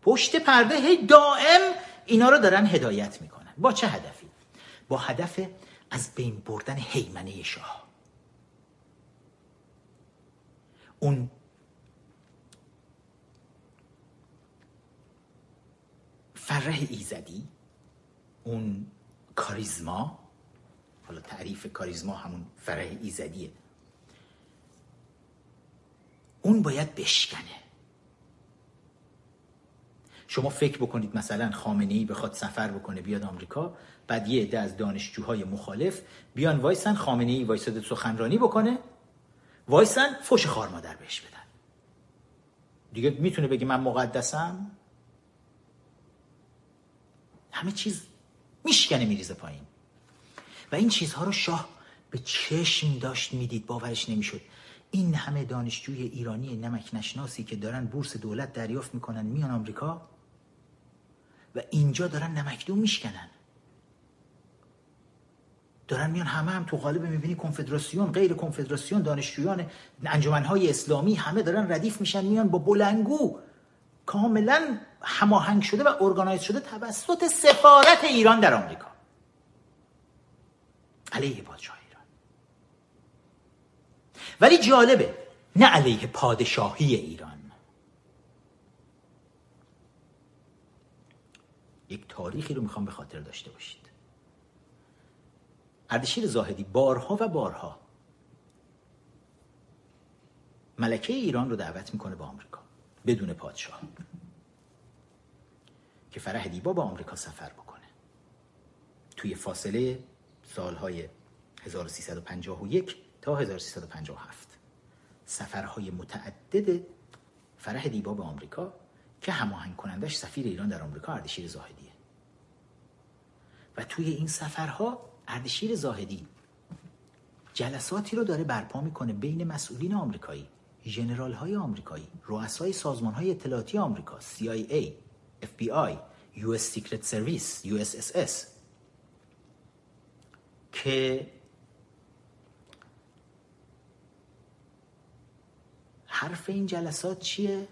پشت پرده هی دائم اینا رو دارن هدایت می‌کنن. با چه هدفی؟ با هدف از بین بردن حیمنه شاه. اون فرح ایزدی اون کاریزما حالا تعریف کاریزما همون فرح ایزدیه. اون باید بشکنه. شما فکر بکنید مثلا خامنه ای بخواد سفر بکنه بیاد آمریکا بعد یه عده از دانشجوهای مخالف بیان وایسن خامنه ای وایساده سخنرانی بکنه وایسن فوش خار مادر بهش بدن. دیگه می‌تونه بگه من مقدسم؟ همه چیز میشکنه میریزه پایین. و این چیزها رو شاه به چشم داشت می‌دید باورش نمی‌شد. این همه دانشجوی ایرانی نمک نشناسی که دارن بورس دولت دریافت می‌کنن میان آمریکا و اینجا دارن نمکدون میشکنن. دارن میان همه هم تو قالب می‌بینی کنفدراسیون غیر کنفدراسیون دانشجویان انجمنهای اسلامی همه دارن ردیف میشن میان با بلنگو کاملا هماهنگ شده و ارگانایز شده توسط سفارت ایران در آمریکا. علیه پادشاه ایران. ولی جالبه نه علیه پادشاهی ایران. یک تاریخی رو می‌خوام به خاطر داشته باشید. اردشیر زاهدی بارها و بارها ملکه ایران رو دعوت می‌کنه به آمریکا بدون پادشاه که فرح دیبا با آمریکا سفر بکنه. توی فاصله سالهای 1351 تا 1357 سفرهای متعدد فرح دیبا به آمریکا که هماهنگ کنندش سفیر ایران در آمریکا اردشیر زاهدیه. و توی این سفرها اردشیر زاهدی جلساتی رو داره برپا می‌کنه بین مسئولین آمریکایی ژنرال های آمریکایی رؤسای سازمان های اطلاعاتی آمریکا CIA FBI US Secret Service USSS که حرف این جلسات چیه؟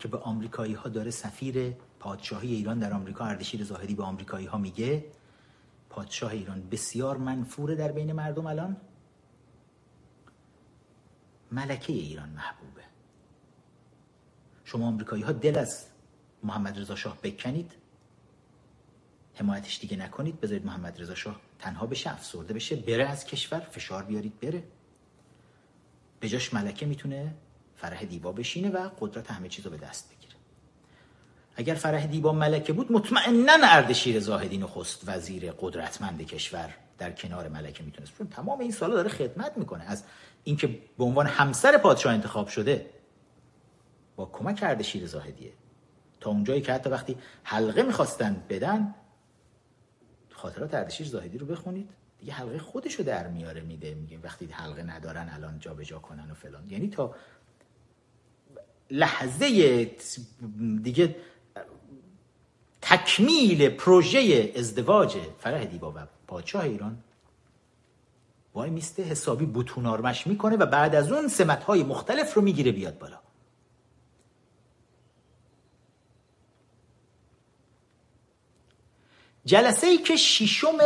که به آمریکایی ها داره سفیر پادشاهی ایران در آمریکا اردشیر زاهدی به آمریکایی ها میگه. پادشاه ایران بسیار منفوره در بین مردم الان. ملکه ایران محبوبه. شما آمریکایی ها دل از محمد رضا شاه بکنید. حمایتش دیگه نکنید. بذارید محمد رضا شاه تنها بشه افسرده بشه بره از کشور فشار بیارید بره. به جاش ملکه می‌تونه فرح دیبا بشینه و قدرت همه چیز رو به دست بگیره. اگر فرح دیبا ملکه بود مطمئنا اردشیر زاهدی نخست وزیر قدرتمند کشور در کنار ملکه می‌تونست. چون تمام این سالا داره خدمت می‌کنه. از اینکه به عنوان همسر پادشاه انتخاب شده با کمک اردشیر زاهدیه. تا اونجایی که حتی وقتی حلقه می‌خواستن بدن خاطرات اردشیر زاهدی رو بخونید. دیگه حلقه خودش رو در میاره میده میگه وقتی حلقه ندارن الان جابجا کنن و فلان. یعنی تا لحظه دیگه تکمیل پروژه ازدواج فرح دیبا و پادشاه ایران وای میسته حسابی بوتون آرمش می‌کنه و بعد از اون سمت های مختلف رو می‌گیره بیاد بالا. جلسه ای که ششم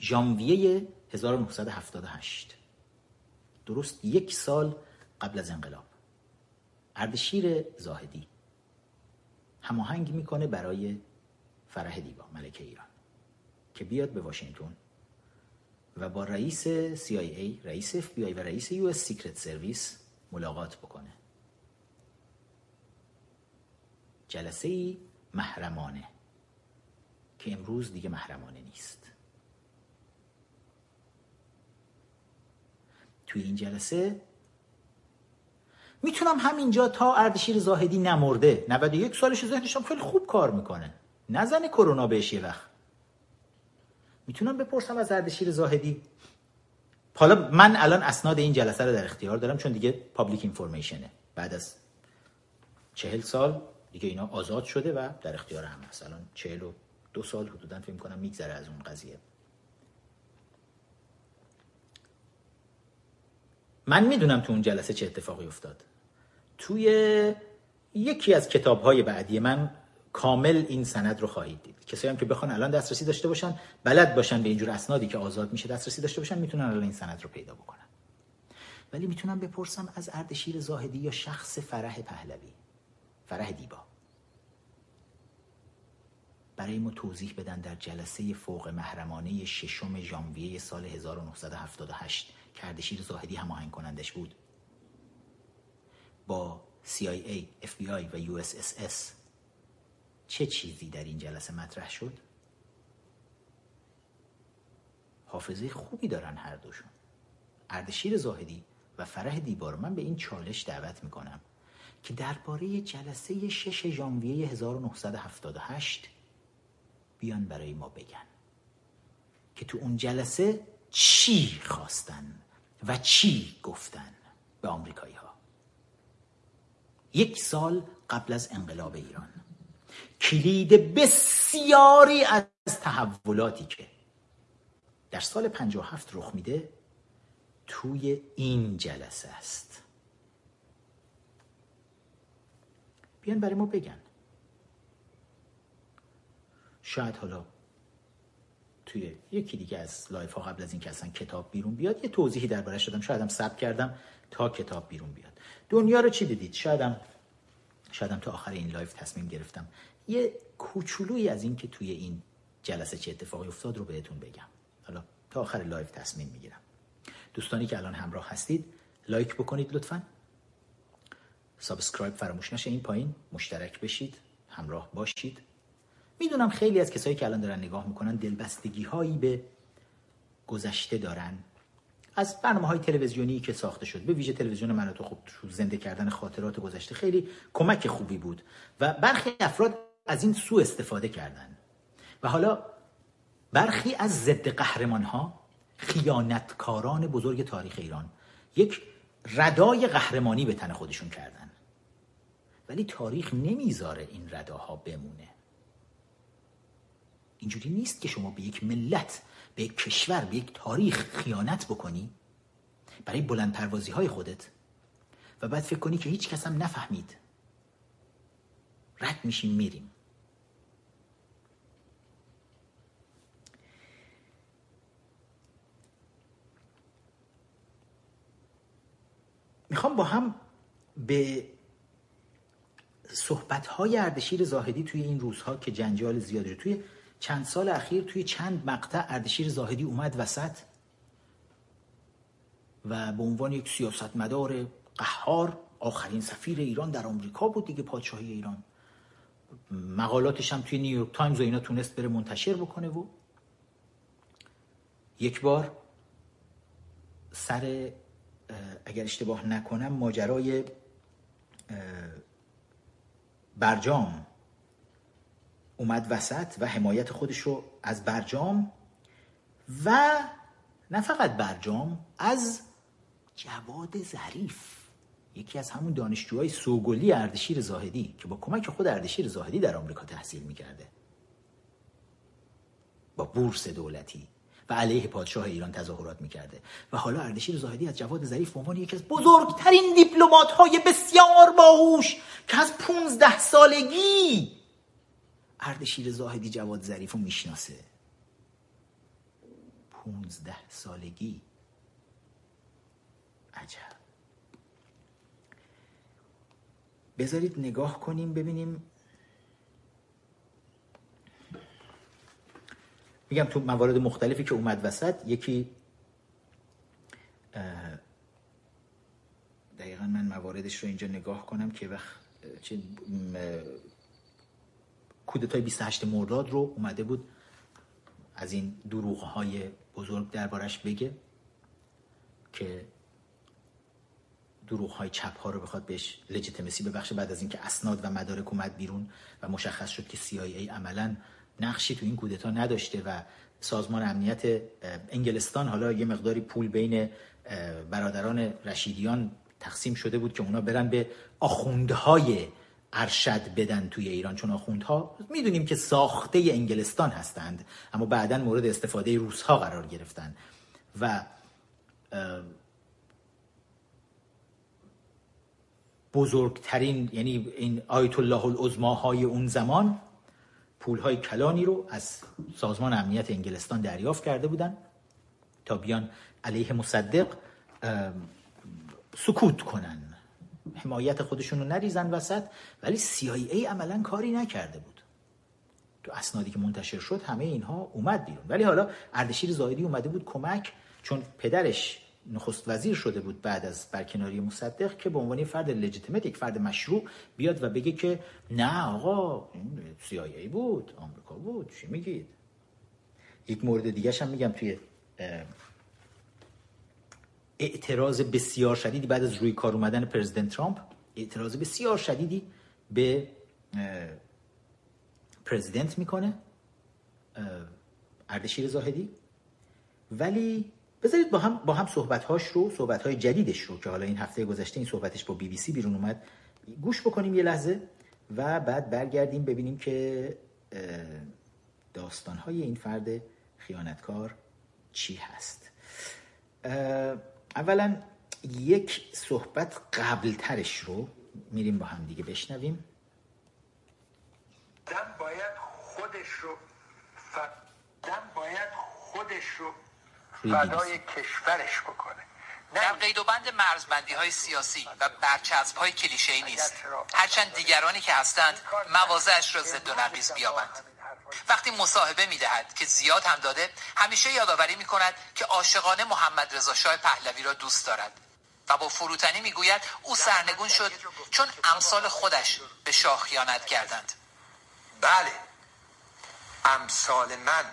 ژانویه 1978 درست یک سال قبل از انقلاب. اردشیر زاهدی. هماهنگ می‌کنه برای فرح دیبا ملکه ایران که بیاد به واشنگتن و با رئیس CIA رئیس FBI و رئیس US سیکرت سرویس ملاقات بکنه. جلسه ای محرمانه که امروز دیگه محرمانه نیست. توی این جلسه می‌تونم همینجا تا اردشیر زاهدی نمرده. 91 سالش ذهنش هم خیلی خوب کار می‌کنه. نزنه کرونا بهش یه وقت. می‌تونم بپرسم از اردشیر زاهدی؟ حالا من الان اسناد این جلسه رو در اختیار دارم چون دیگه پابلیک اینفورمیشنه بعد از چهل سال دیگه اینا آزاد شده و در اختیار هم هست. الان چهل و دو سال حدودا فکر کنم میگذره از اون قضیه. من می‌دونم تو اون جلسه چه اتفاقی افتاد. توی یکی از کتاب های بعدی من کامل این سند رو خواهید دید. کسایی هم که بخوان الان دسترسی داشته باشن بلد باشن به اینجور اسنادی که آزاد میشه دسترسی داشته باشن می‌تونن الان این سند رو پیدا بکنن. ولی می‌تونم بپرسم از اردشیر زاهدی یا شخص فرح پهلوی؟ فرح دیبا. برای ما توضیح بدن در جلسه فوق محرمانه ششم ژانویه سال 1978 که اردشیر زاهدی هماهنگ کنندش بود. با CIA, FBI و USSS چه چیزی در این جلسه مطرح شد؟ حافظه خوبی دارن هر دوشون. اردشیر زاهدی و فرح دیبار. من به این چالش دعوت می‌کنم که درباره جلسه 6 ژانویه 1978 بیان برای ما بگن که تو اون جلسه چی خواستن و چی گفتن به آمریکایی ها یک سال قبل از انقلاب ایران. کلید بسیاری از تحولاتی که در سال 57 رخ میده توی این جلسه است. بیان برای ما بگن. شاید حالا توی یکی دیگه از live ها قبل از این که اصلا کتاب بیرون بیاد یه توضیحی دربارش دادم شاید هم ثبت کردم تا کتاب بیرون بیاد. دنیا رو چی دیدید؟ شایدم شایدم تا آخر این live تصمیم گرفتم. یه کوچولویی از این که توی این جلسه چه اتفاقی افتاد رو بهتون بگم. حالا تا آخر live تصمیم می‌گیرم. دوستانی که الان همراه هستید لایک بکنید لطفا. subscribe فراموش نشه این پایین. مشترک بشید. همراه باشید. می‌دونم خیلی از کسایی که الان دارن نگاه می‌کنن دلبستگی هایی به گذشته دارن. از برنامه های تلویزیونی که ساخته شد. به ویژه تلویزیون من تو خوب زنده کردن خاطرات گذشته خیلی کمک خوبی بود و برخی افراد از این سو استفاده کردن. و حالا برخی از ضد قهرمان ها خیانتکاران بزرگ تاریخ ایران یک ردای قهرمانی به تن خودشون کردن. ولی تاریخ نمی‌ذاره این رداها بمونه. اینجوری نیست که شما به یک ملت به یک کشور به یک تاریخ خیانت بکنی برای بلند پروازی های خودت و بعد فکر کنی که هیچ کس هم نفهمید. رد میشیم میریم. می‌خوام با هم به صحبت های اردشیر زاهدی توی این روزها که جنجال زیادی توی چند سال اخیر توی چند مقطع اردشیر زاهدی اومد وسط و به عنوان یک سیاستمدار قهار آخرین سفیر ایران در آمریکا بود دیگه پادشاهی ایران. مقالاتش هم توی نیویورک تایمز و اینا تونست بره منتشر بکنه و یک بار سر اگر اشتباه نکنم ماجرای برجام اومد وسط و حمایت خودش رو از برجام و نه فقط برجام از جواد ظریف. یکی از همون دانشجوهای سوگلی اردشیر زاهدی که با کمک خود اردشیر زاهدی در آمریکا تحصیل می‌کرده. با بورس دولتی و علیه پادشاه ایران تظاهرات می‌کرده. و حالا اردشیر زاهدی از جواد ظریف عنوان یکی از بزرگترین دیپلمات های بسیار باهوش که از 15 سالگی اردشیر زاهدی جواد ظریف رو می‌شناسه. پونزده سالگی. عجب. بذارید نگاه کنیم ببینیم. میگم تو موارد مختلفی که اومد وسط یکی دقیقا من مواردش رو اینجا نگاه کنم که وقت کودتای 28 مرداد رو اومده بود از این دروغ های بزرگ دربارش بگه که دروغ های چپ ها رو بخواد بهش لجیتمسی ببخشه بعد از اینکه اسناد و مدارک اومد بیرون و مشخص شد که CIA عملا نقشی تو این کودتا نداشته و سازمان امنیت انگلستان حالا یه مقداری پول بین برادران رشیدیان تقسیم شده بود که اونا برن به آخوندهای ارشد بدن توی ایران. چون آخوندها می‌دونیم که ساخته انگلستان هستند اما بعدا مورد استفاده روسها قرار گرفتن. و بزرگترین یعنی این آیت الله العظما های اون زمان پول های کلانی رو از سازمان امنیت انگلستان دریافت کرده بودن تا بیان علیه مصدق سکوت کنن. حمایت خودشون رو نریزن وسط ولی CIA عملا کاری نکرده بود. تو اسنادی که منتشر شد همه اینها اومد بیرون. ولی حالا اردشیر زاهدی اومده بود کمک چون پدرش نخست وزیر شده بود بعد از برکناری مصدق که به عنوان فرد لجیتیمت یک فرد مشروع بیاد و بگه که نه آقا این CIA بود آمریکا بود چی میگید؟ یک مورد دیگه هم میگم توی اعتراض بسیار شدیدی بعد از روی کار اومدن پرزیدنت ترامپ اعتراض بسیار شدیدی به پرزیدنت می‌کنه اردشیر زاهدی. ولی بذارید با هم با هم صحبت هاش رو صحبت های جدیدش رو که حالا این هفته گذشته این صحبتش با بی بی سی بیرون اومد گوش بکنیم یه لحظه و بعد برگردیم ببینیم که داستان های این فرد خیانتکار چی هست. اولا یک صحبت قبل ترش رو میریم با هم دیگه بشنویم. دم باید خودش رو ف... دم باید خودش رو فدای کشورش بکنه. در قید و بند مرزبندی های سیاسی و برچسب های کلیشه ای نیست هرچند دیگرانی که هستند موازهش را زد و نقیز بیابند. وقتی مصاحبه می‌دهد که زیاد هم داده همیشه یادآوری می کند که عاشقانه محمد رضا شاه پهلوی را دوست دارد. و با فروتنی می‌گوید او سرنگون شد چون امثال خودش به شاه خیانت کردند. بله. امثال من.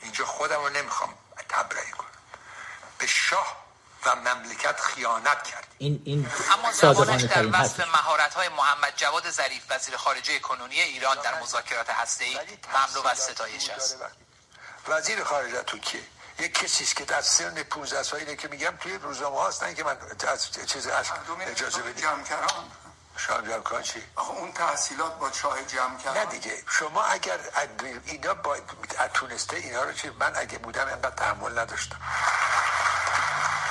اینجا خودم رو نمی‌خوام تبرئه کنم. به شاه و مملکت خیانت کرد این این اما زمانش در وصف مهارت های محمد جواد ظریف وزیر خارجه کنونی ایران در مذاکرات هسته‌ای مملو از ستایش است وزیر خارجه تو که یک کسی است که در سن 15 ساله که میگم توی روزنامه هستن که من از چیز از اجازه بدید. کردن شاه جمع چی؟ آخه اون تحصیلات با چاه جمع کردن نه دیگه. شما اگر اینا با تونسته اینا رو چی من اگه بودم اینقدر تحمل نداشتم.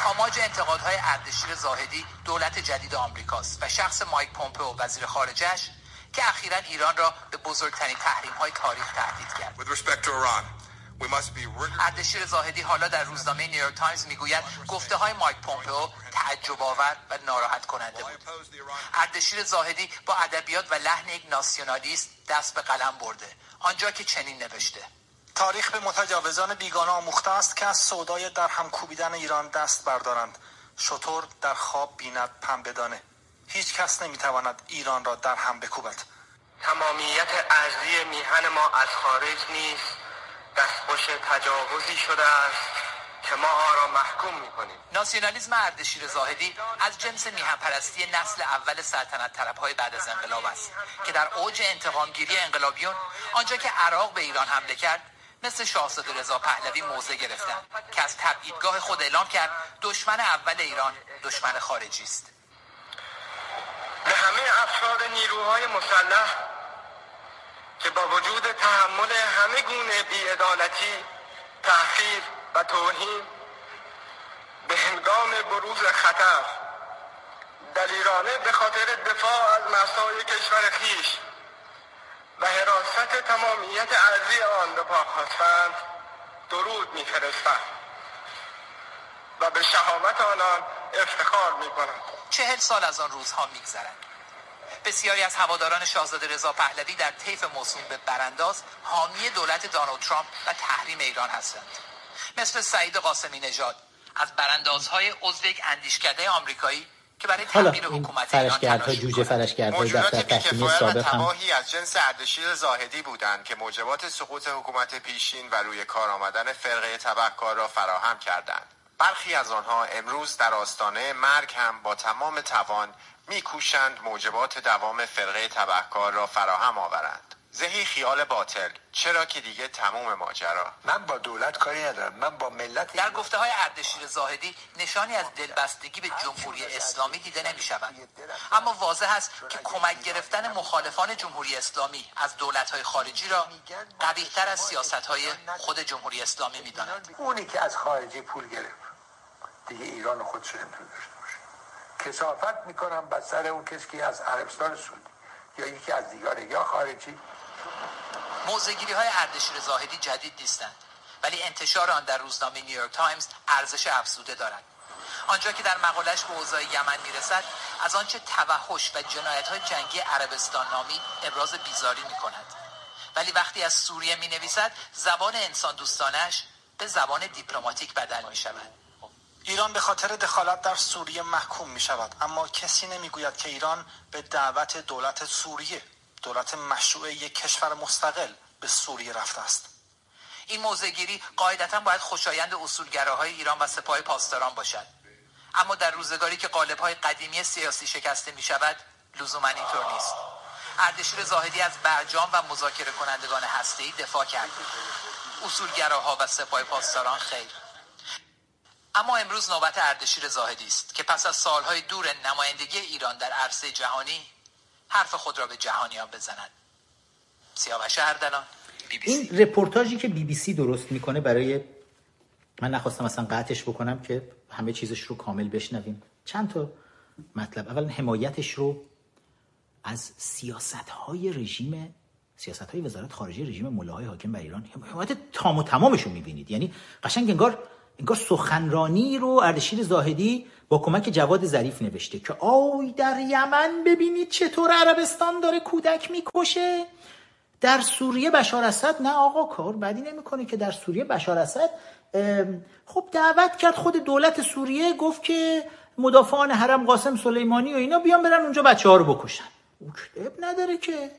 آماج انتقادهای اردشیر زاهدی دولت جدید آمریکاست و شخص مایک پومپئو وزیر خارجش که اخیرا ایران را به بزرگترین تحریم های تاریخ تهدید کرد. اردشیر زاهدی حالا در روزنامه نیویورک تایمز می‌گوید گفته های مایک پومپئو تعجب آور و ناراحت کننده بود. اردشیر زاهدی با ادبیات و لحن یک ناسیونالیست دست به قلم برده آنجا که چنین نوشته. تاریخ به متجاوزان بیگانه آموخته است که از سودای در هم کوبیدن ایران دست بردارند. شطور در خواب بیند پنبه دانه هیچ کس نمی‌تواند ایران را در هم بکوبد. تمامیت ارزی میهن ما از خارج نیست. دستخوش تجاوزی شده است که ما را محکوم می‌کنیم. ناسیونالیزم اردشیر زاهدی از جنس میهن پرستی نسل اول سلطنت طلب های بعد از انقلاب است که در اوج انتقامگیری انقلابیون آنجا که عراق به ایران حمله کرد مثل شاهزاده رضا پهلوی موضع گرفتن که از تبعیدگاه خود اعلام کرد دشمن اول ایران دشمن خارجی است. به همه افراد نیروهای مسلح که با وجود تحمل همه گونه بیعدالتی تحقیر و توهین به هنگام بروز خطر دلیرانه به خاطر دفاع از مسای کشور خیش و حراست تمامیت ارضی آن به پا درود میفرستم و به شهامت آنان افتخار می‌کنم چهل سال از آن روزها میگذرند بسیاری از هواداران شاهزاده رضا پهلوی در طیف موسوم به برانداز حامی دولت دونالد ترامپ و تحریم ایران هستند. مثل سعید قاسمی نژاد از براندازهای عضو یک اندیشکده آمریکایی که برای حالا تغییر این حکومت ایران فرشگردها جوجه. فرشگردهای دفتر و سابق هم از جنس اردشیر زاهدی بودند که موجبات سقوط حکومت پیشین و روی کار آمدن فرقه تبهکار را فراهم کردند برخی از آنها امروز در آستانه مرگ هم با تمام توان میکوشند موجبات دوام فرقه تبهکار را فراهم آورند زهی خیال باطل. چرا که دیگه تموم ماجرا. من با دولت کاری ندارم. من با ملت در گفته های اردشیر زاهدی نشانی از دلبستگی به جمهوری اسلامی دیده نمی شود اما واضح است که کمک گرفتن مخالفان جمهوری اسلامی از دولت های خارجی را قبیحتر از سیاست های خود جمهوری اسلامی می داند. اونی که از خارجی پول گرفت. دیگه ایران خودش نمی‌تونه داشته باشه. کسافت می‌کنم بر سر اون کسی که از عربستان سعودی یا یکی از دیگاره یا خارجی موضع‌گیری های اردشیر زاهدی جدید نیستند ولی انتشار آن در روزنامه نیویورک تایمز ارزش افزوده دارد. آنجا که در مقالش به اوضاع یمن می‌رسد از آنچه توحش و جنایت های جنگی عربستان می‌نامد ابراز بیزاری می کند ولی وقتی از سوریه می نویسد زبان انسان دوستانش به زبان دیپلماتیک بدل می شود ایران به خاطر دخالت در سوریه محکوم می شود اما کسی نمی‌گوید که ایران به دعوت دولت سوریه دولت مشروع یک کشور مستقل به سوریه رفته است. این موضعگیری قاعدتا باید خوشایند اصولگراهای ایران و سپاه پاسداران باشد. اما در روزگاری که قالب‌های قدیمی سیاسی شکسته می شود لزوما اینطور نیست. اردشیر زاهدی از برجام و مذاکره کنندگان هسته‌ای دفاع کرد. اصولگراها و سپاه پاسداران خیر. اما امروز نوبت اردشیر زاهدی است که پس از سالهای دور نمایندگی ایران در عرصه جهانی حرف خود را به جهانیان بزند سیاوش اردلان بی بی. این رپورتاجی که بی بی سی درست می‌کنه برای من نخواستم اصلا قطعش بکنم که همه چیزش رو کامل بشنویم. چند تا مطلب. اولا حمایتش رو از سیاست های رژیم سیاست های وزارت خارجه رژیم ملاهای حاکم بر ایران. حمایت تام و تمامش رو می‌بینید. یعنی قشنگ انگار انگار سخنرانی رو اردشیر زاهدی با کمک جواد ظریف نوشته که آی در یمن ببینید چطور عربستان داره کودک می‌کشه. در سوریه بشار اسد نه آقا کار بدی نمی‌کنه که در سوریه بشار اسد خب دعوت کرد خود دولت سوریه گفت که مدافعان حرم قاسم سلیمانی و اینا بیان برن اونجا بچه ها رو بکشن. عیب نداره که.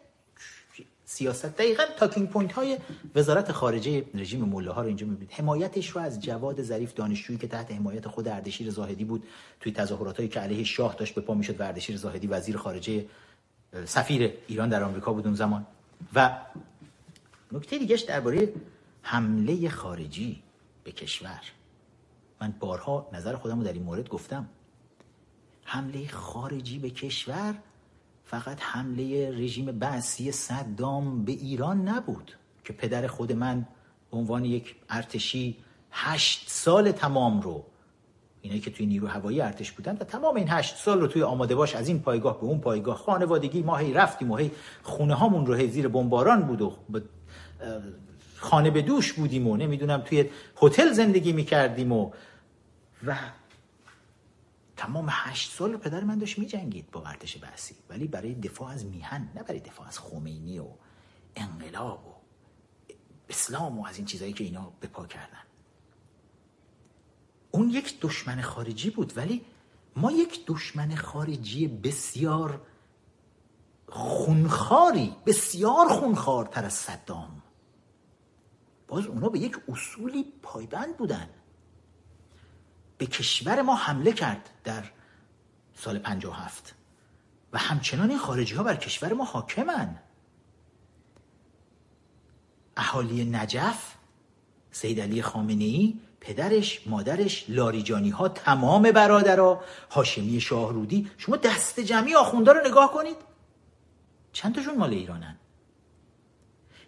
سیاست. دقیقا talking point های وزارت خارجه رژیم ملاها رو اینجا می‌بینید. حمایتش رو از جواد ظریف دانشجویی که تحت حمایت خود اردشیر زاهدی بود توی تظاهرات هایی که علیه شاه داشت به پا می‌شد و اردشیر زاهدی وزیر خارجه سفیر ایران در آمریکا بود اون زمان. و نکته دیگهش درباره حمله خارجی به کشور. من بارها نظر خودم رو در این مورد گفتم. حمله خارجی به کشور فقط حمله رژیم بعثی صدام به ایران نبود که پدر خود من به عنوان یک ارتشی هشت سال تمام رو اینایی که توی نیرو هوایی ارتش بودن و تمام این هشت سال رو توی آماده باش از این پایگاه به اون پایگاه خانوادگی ما هی رفتیم و هی خونه هامون رو هی زیر بمباران بود و خانه به دوش بودیم و نمی‌دونم توی هتل زندگی می‌کردیم و و تمام هشت سال پدر من داشت میجنگید با ارتش بعثی. ولی برای دفاع از میهن نه برای دفاع از خمینی و انقلاب و اسلام و از این چیزهایی که اینا به پا کردن. اون یک دشمن خارجی بود ولی ما یک دشمن خارجی بسیار خونخاری بسیار خونخوارتر از صدام. باز اونا به یک اصولی پایبند بودن. به کشور ما حمله کرد در سال 57 و همچنان این خارجی ها بر کشور ما حاکمن. اهالی نجف سید علی خامنه ای پدرش مادرش لاریجانی ها تمام برادرها هاشمی شاهرودی شما دست جمعی آخونده رو نگاه کنید. چند تاشون مال ایرانن؟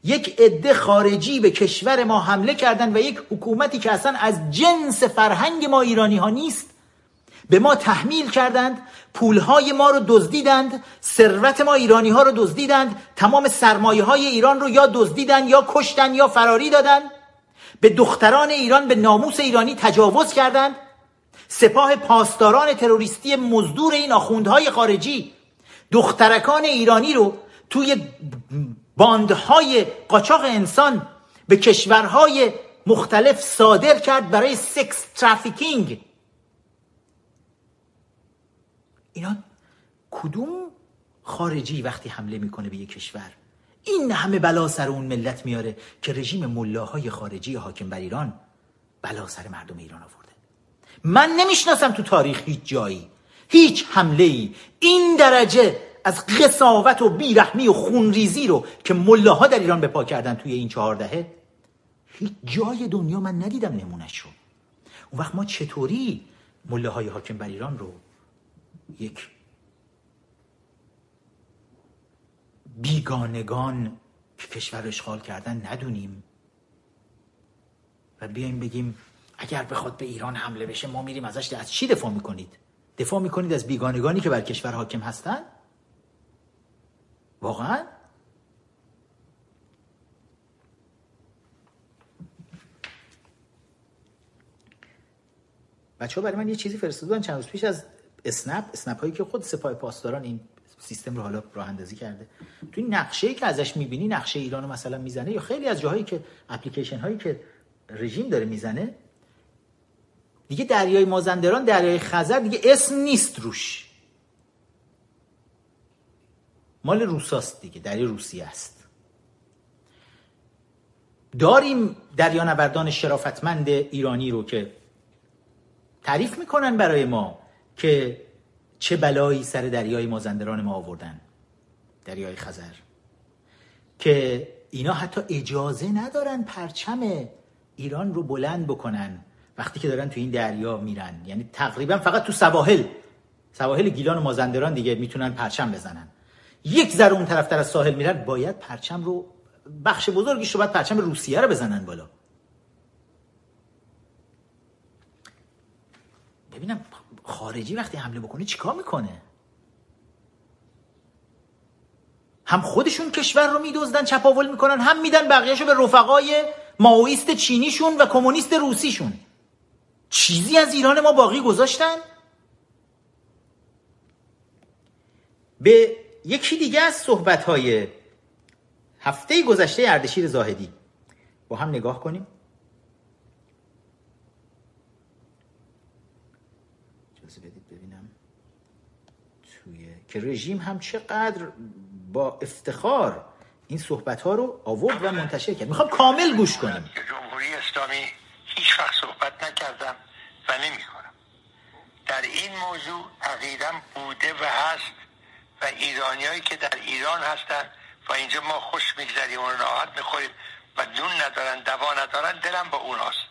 یک عده خارجی به کشور ما حمله کردن و یک حکومتی که اصلا از جنس فرهنگ ما ایرانی ها نیست به ما تحمیل کردند پولهای ما رو دزدیدند ثروت ما ایرانی ها رو دزدیدند تمام سرمایه های ایران رو یا دزدیدند یا کشتن یا فراری دادند. به دختران ایران به ناموس ایرانی تجاوز کردند. سپاه پاسداران تروریستی مزدور این آخوندهای خارجی دخترکان ایرانی رو توی باندهای قاچاق انسان به کشورهای مختلف صادر کرد برای سکس ترافیکینگ. اینا کدوم خارجی وقتی حمله می‌کنه به یک کشور؟ این همه بلا سر اون ملت میاره که رژیم ملاهای خارجی حاکم بر ایران بلا سر مردم ایران آورده. من نمی‌شناسم تو تاریخ هیچ جایی. هیچ حمله ای این درجه از قصاوت و بیرحمی و خونریزی رو که ملاها در ایران به پا کردن توی این چهار دهه هیچ جای دنیا من ندیدم نمونش رو. اون وقت ما چطوری ملاهای حاکم بر ایران رو یک بیگانگان که کشور اشغال کردن ندونیم و بیایم بگیم اگر بخواد به ایران حمله بشه ما میریم ازش از چی دفاع می‌کنید؟ دفاع می‌کنید از بیگانگانی که بر کشور حاکم هستن؟ واقعا؟ بچه ها برای من یه چیزی فرستادن. چند روز پیش از اسنپ اسنپ هایی که خود سپاه پاسداران این سیستم رو حالا راه اندازی کرده. تو این نقشه ای که ازش می‌بینی نقشه ایران رو مثلا می‌زنه یا خیلی از جاهایی که اپلیکیشن هایی که رژیم داره می‌زنه دیگه دریای مازندران دریای خزر دیگه اسم نیست روش. مال روساست دیگه دریا روسیه است. داریم دریانوردان شرافتمند ایرانی رو که تعریف می‌کنن برای ما که چه بلایی سر دریای مازندران ما آوردن دریای خزر که اینا حتی اجازه ندارن پرچم ایران رو بلند بکنن وقتی که دارن تو این دریا میرن. یعنی تقریبا فقط تو سواحل سواحل گیلان و مازندران دیگه می‌تونن پرچم بزنن. یک ذره اون طرف از ساحل میرن باید پرچم رو بخش بزرگیش رو باید پرچم روسیه رو بزنن بالا. ببینم خارجی وقتی حمله بکنه چیکار می‌کنه؟ هم خودشون کشور رو میدزدن چپاول می‌کنن هم میدن بقیهشو به رفقای ماویست چینیشون و کمونیست روسیشون. چیزی از ایران ما باقی گذاشتن؟ به یکی دیگه از صحبت های هفته گذشته اردشیر زاهدی. با هم نگاه کنیم. که رژیم هم چقدر با افتخار این صحبت ها رو آورد و منتشر کرد. می‌خوام کامل گوش کنیم. جمهوری اسلامی هیچ وقت صحبت نکردم و نمی کنم در این موضوع عقیدم بوده و هست. و ایرانیایی که در ایران هستن و اینجا ما خوش میگذریم و راحت می‌خوریم و دون ندارن دوا ندارن دلم با اوناست.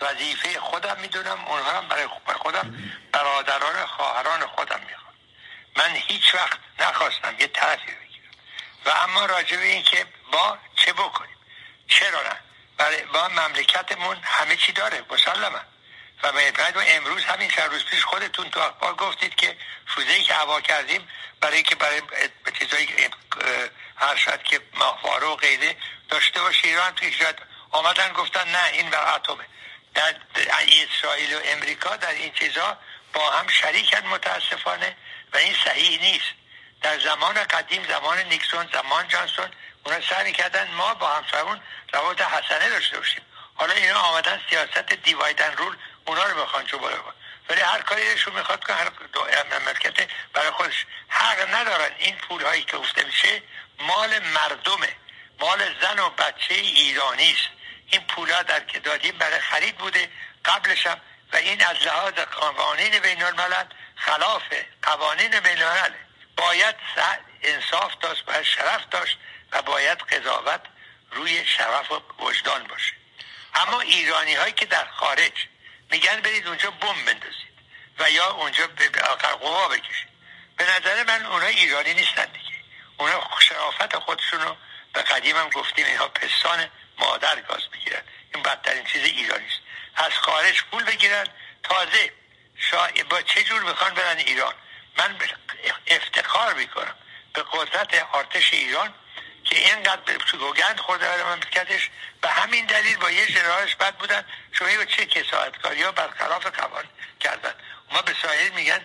وظیفه خودم می‌دونم اونها هم برای خودم برادران خواهران خودم می‌خوام. من هیچ وقت نخواستم یه طرفی بگیرم. و اما راجع به این که با چه بکنیم؟ چرا نه؟ برای با مملکتمون همه چی داره مسلما و بعد امروز همین چند روز پیش خودتون تو اخبار گفتید که فوزه که هوا کردیم برای اینکه برای چیزایی هر شد که ماهواره و غیره داشته باشه ایران توی شاید آمدن گفتن نه این بر اتمه. در اسرائیل و امریکا در این چیزا با هم شریکن متاسفانه و این صحیح نیست. در زمان قدیم زمان نیکسون زمان جانسون اونا سعی کردن ما با همسرمون روابط حسنه داشته باشیم. حالا اینا آمدن سیاست دیوایدن رول اونا رو بخوان چو بالا ولی هر کاریشون می‌خواد که هر مملکت برای خودش. حق ندارن این پول هایی که گفته میشه مال مردمه. مال زن و بچه ایرانی است. این پولا در که دادیم برای خرید بوده قبلش هم. و این از لحاظ قوانین بین الملل خلاف قوانین بین الملل باید انصاف داشت باید شرف داشت و باید قضاوت روی شرف و وجدان باشه. اما ایرانی هایی که در خارج میگن برید اونجا بم بندازید و یا اونجا به قوا بکشید. به نظر من اونها ایرانی نیستن دیگه. اونها شرافت خودشون رو به قدیم هم گفتیم اینها پستان مادر گاز بگیرن این بدترین چیز ایرانی است. از خارج پول بگیرن. تازه شا- با چه جور می‌خوان برن ایران؟ من افتخار می‌کنم. به قدرت ارتش ایران که اینقدر به سوگند خورده برای مملکتش به همین دلیل با یه جنرالش بد بودن. شما با چه کساعتکاری ها برخلاف قوانین کردن؟ ما به سایر میگن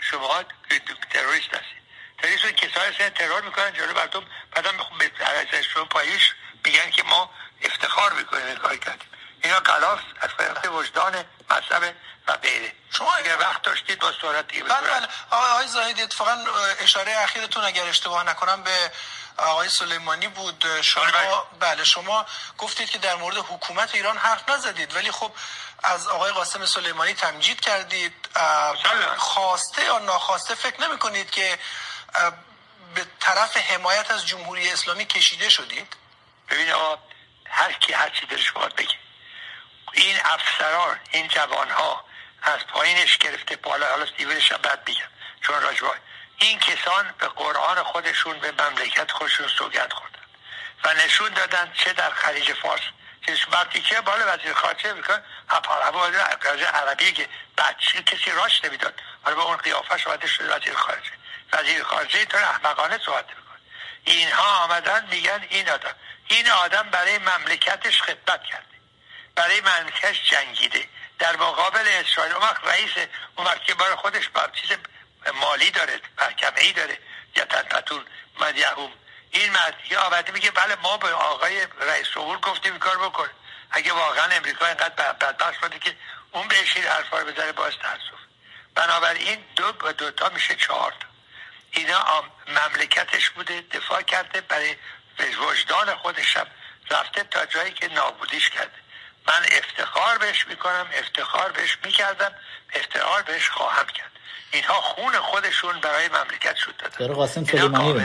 شما تروریست هستید. تروریست رو کسایی هستن ترور می‌کنن جلو مردم بخون به شما پایش میگن که ما افتخار می‌کنیم این کار کردیم اینا خلاف از طرف وجدان مذهب و غیره. شما- اگر وقت داشتید با صورت دیگه بله بله. آقای زاهدی اتفاقا اشاره اخیرتون اگر اشتباه نکنم به آقای سلیمانی بود. شما بله. بله شما گفتید که در مورد حکومت ایران حرف نزدید. ولی خب از آقای قاسم سلیمانی تمجید کردید. خواسته یا ناخواسته فکر نمی کنید که به طرف حمایت از جمهوری اسلامی کشیده شدید؟ ببین آقا هر کی هر چی دلش بگه. این افسران این جوان ها از پایینش گرفته بالا. حالا سیورش هم بد میگم. چون راجبای این کسان به قرآن خودشون به مملکت خودشون سوگند خوردن و نشون دادن چه در خلیج فارس. چه وقتی که بالا وزیر خارجه میکن وزیر عربی که بچه کسی راش نمی‌داد. حالا به اون قیافش آمده شده وزیر خارجه. وزیر خارجه طور احمقانه صحبت میکن اینها آمدن میگن این آدم. این آدم برای مملکتش خدمت کرده. برای مملکتش جنگیده. در مقابل اسرائیل اون وقت رئیس اون وقت که برای خودش بر چیز مالی داره محکمه ای داره یا تنفتون مدیهوم این مرد یه آورده میگه بله ما به آقای رئیس جمهور گفتیم این کار بکن. اگه واقعا امریکا اینقدر بد- بدبخت شده که اون بهش این حرفا رو بزنه باز تاسف. بنابراین دو با دوتا میشه چهار تا. اینا مملکتش بوده دفاع کرده برای وجدان خودش هم رفته تا جایی که نابودیش کرده. من افتخار بهش می‌کنم افتخار بهش می‌کردم افتخار بهش خواهم کرد. اینها خون خودشون برای مملکت شد دادن. داره قاسم سلیمانی رو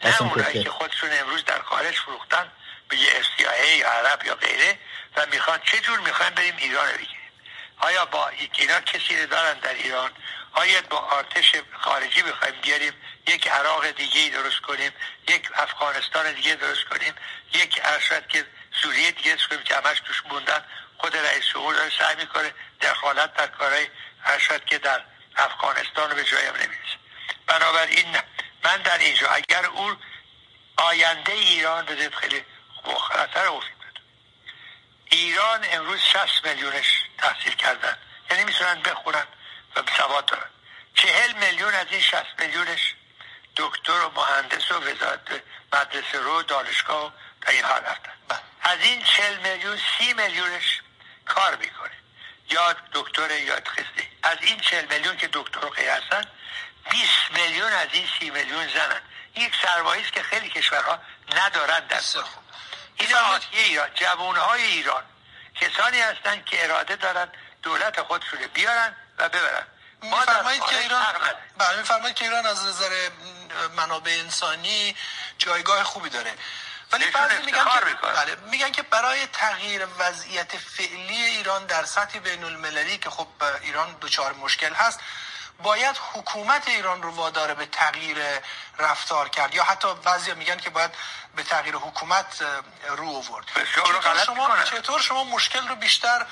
قاسم. که خودشون امروز در خارج فروختن به یه یا عرب یا غیره و می‌خوان چه جور می‌خوان بریم ایران رو بگیریم؟ آیا با اینا کسی رو دارن در ایران؟ آیا با آرتش خارجی بخوایم بیاریم؟ یک عراق دیگه درست کنیم یک افغانستان دیگه درست کنیم یک ارشد که سوریه دیگه کنیم که همش توش موندن. خود رئیس جمهور داره سعی می‌کنه دخالت در کارهای ارشد که در افغانستان رو به جایم نمی‌رسه بنابراین نه. من در اینجا اگر او آینده ایران بذارید خیلی خطر بده ایران امروز 60 میلیونش تحصیل کردن. یعنی می‌تونن بخونن و سواد دارن. چهل میلیون از این 60 میلیونش دکتر و مهندس و وزارت مدرسه رو دانشگاه و در این حال رفتن از این چهل میلیون سی میلیونش کار می‌کنه. یا دکتر یا خسته. از این چهل میلیون که دکتر غیر هستن 20 میلیون از این سی میلیون زنن. یک سرمایه است که خیلی کشورها ندارن در. این آتیه ایران جوانهای ایران. کسانی هستند که اراده دارن دولت خودشون بیارن و ببرن. میفرمایید که ایران. بله میفرمایید که ایران از نظر منابع انسانی جایگاه خوبی داره. ولی بعضی میگن که. بله میگن که برای تغییر وضعیت فعلی ایران در سطح بین المللی که خب ایران دچار مشکل هست باید حکومت ایران رو وادار به تغییر رفتار کرد یا حتی بعضی میگن که باید به تغییر حکومت رو آورد. چطور شما. چطور شما مشکل رو بیشتر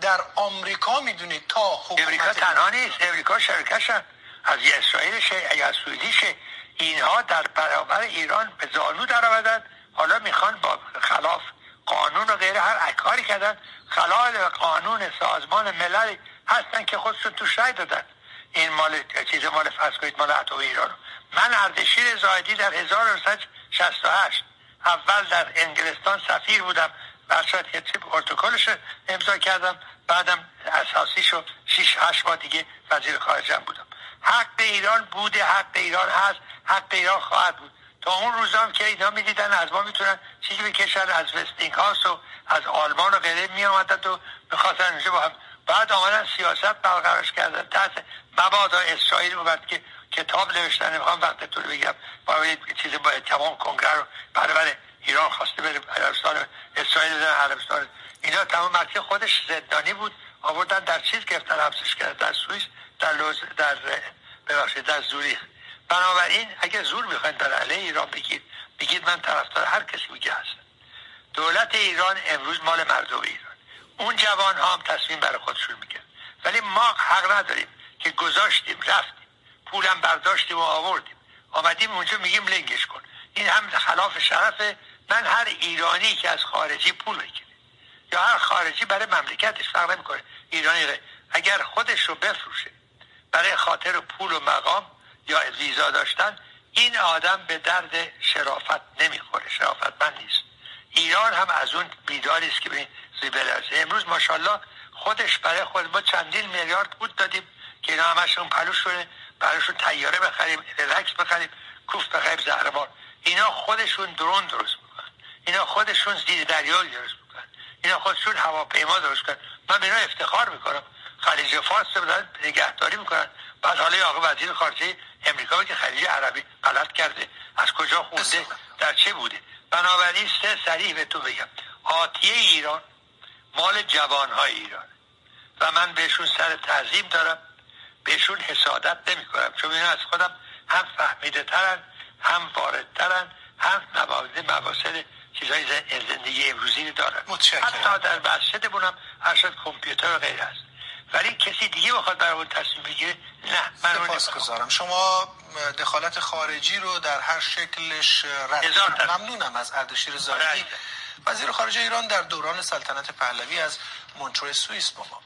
در آمریکا می‌دونید تا حکومت امریکا تنها نیست. امریکا شرکشن از یه اسرائیلشه یا از سوئدیشه اینها در برابر ایران به زانو در آمدن حالا می‌خوان با خلاف قانون و غیره هر کاری کردن. خلال قانون سازمان ملل هستن که خودشون توش رای دادن. این مال چیز مال فرض کنید مال اتم ایران. من اردشیر زاهدی در 1968 اول در انگلستان سفیر بودم. که چه پروتکلش رو امضا کردم. بعدم اساسی شد 6 8 ماه دیگه وزیر خارجه بودم. حق به ایران بوده حق به ایران هست حق به ایران خواهد بود. تا اون روزام که اینا می‌دیدن از ما می‌تونن چیزی بکشن از وستینگ هاوس و از آلمان و غیره می آمدن و می‌خواستن اینجا با هم. بعد آمدن سیاست برقرارش کردن. تحت مبادا اسرائیل اومد که کتاب نوشتن. نمی‌خوام وقتتون رو بگم با یه چیز با تمام کنگره رو برابر ایران خواسته بره عربستان اسرائیل بزنن عربستان. اینا تمام مرکز خودش زندانی بود. آوردن در چیز گرفتن حبسش کردن در سوئیس در لوز در ببخشید در زوریخ. بنابراین اگه زور می‌خواین در علیه ایران بگید بگید من طرفدار هر کسی میگه هستم. دولت ایران امروز مال مردم ایران. اون جوان ها هم تصمیم برای خودشون میگن ولی ما حق نداریم که گذاشتیم رفتیم. پولم برداشتیم و آوردیم. آمدیم اونجا میگیم لنگش کن. این هم خلاف شرفه من هر ایرانی که از خارجی پول بگیره یا هر خارجی برای مملکتش فرق نمی‌کنه ایرانی. اگر خودش رو بفروشه برای خاطر پول و مقام یا ویزا داشتن این آدم به درد شرافت نمی‌خوره شرافت من نیست. ایران هم از اون بیداری است که به زیبرازه امروز ماشاءالله خودش برای خود ما چندین میلیارد بود دادیم که اینا همشون پلوش شده براشون تیاره بخریم رلکس بخریم کوف بخریم زهرمار اینا خودشون درون درست می‌کنن. اینا خودشون زیر دریا درست می‌کنن. اینا خودشون هواپیما درست کنن من به اینا افتخار می‌کنم. خلیج فارس دارن نگهداری می‌کنن. بعد حالا آقا وزیر خارجه امریکا که خلیج عربی غلط کرده. از کجا خونده؟ در چه بوده؟ بنابراین سه سریع به تو بگم. آتیه ایران مال جوانهای ایران. و من بهشون سر تعظیم دارم. بهشون حسادت نمی کنم چون اینا از خودم هم فهمیده ترن هم واردترن هم موارد مباصر چیزهای زندگی امروزی دارن. حتی در مسجد بونم هر کامپیوتر و غیر هست. ولی کسی دیگه بخواد برامون تصمیم بگیره؟ نه من سپاس گذارم. شما دخالت خارجی رو در هر شکلش رد ممنونم از اردشیر زاهدی. وزیر خارجه ایران در دوران سلطنت پهلوی از مونترو سوئیس با ما.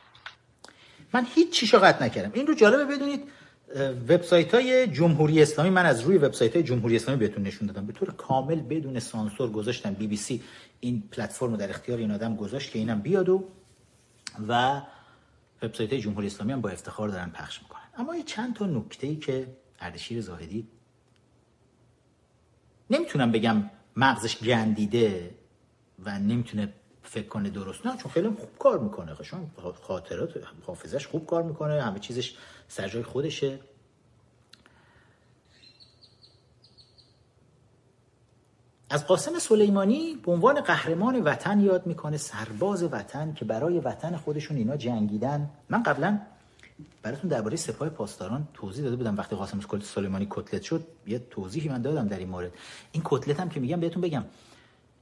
من هیچ چیشو قطع نکردم. این رو جالبه بدونید وبسایت های جمهوری اسلامی من از روی وبسایت های جمهوری اسلامی بهتون نشون دادم. به طور کامل بدون سانسور گذاشتم. بی بی سی این پلتفرم رو در اختیار این آدم گذاشت که اینم بیاد و و وبسایت جمهوری اسلامی هم با افتخار دارن پخش می‌کنن. اما یه چند تا نکته ای که اردشیر زاهدی نمی‌تونم بگم مغزش گندیده و نمی‌تونه فکر کنه درست نه چون خیلی خوب کار می‌کنه. چون خاطرات حافظش خوب کار می‌کنه همه چیزش سر جای خودشه. از قاسم سلیمانی به عنوان قهرمان وطن یاد می‌کنه سرباز وطن که برای وطن خودشون اینا جنگیدن. من قبلا براتون درباره سپاه پاسداران توضیح داده بودم وقتی قاسم سلیمانی کتلت شد. یه توضیحی من دادم در این مورد. این کتلت هم که میگم بهتون بگم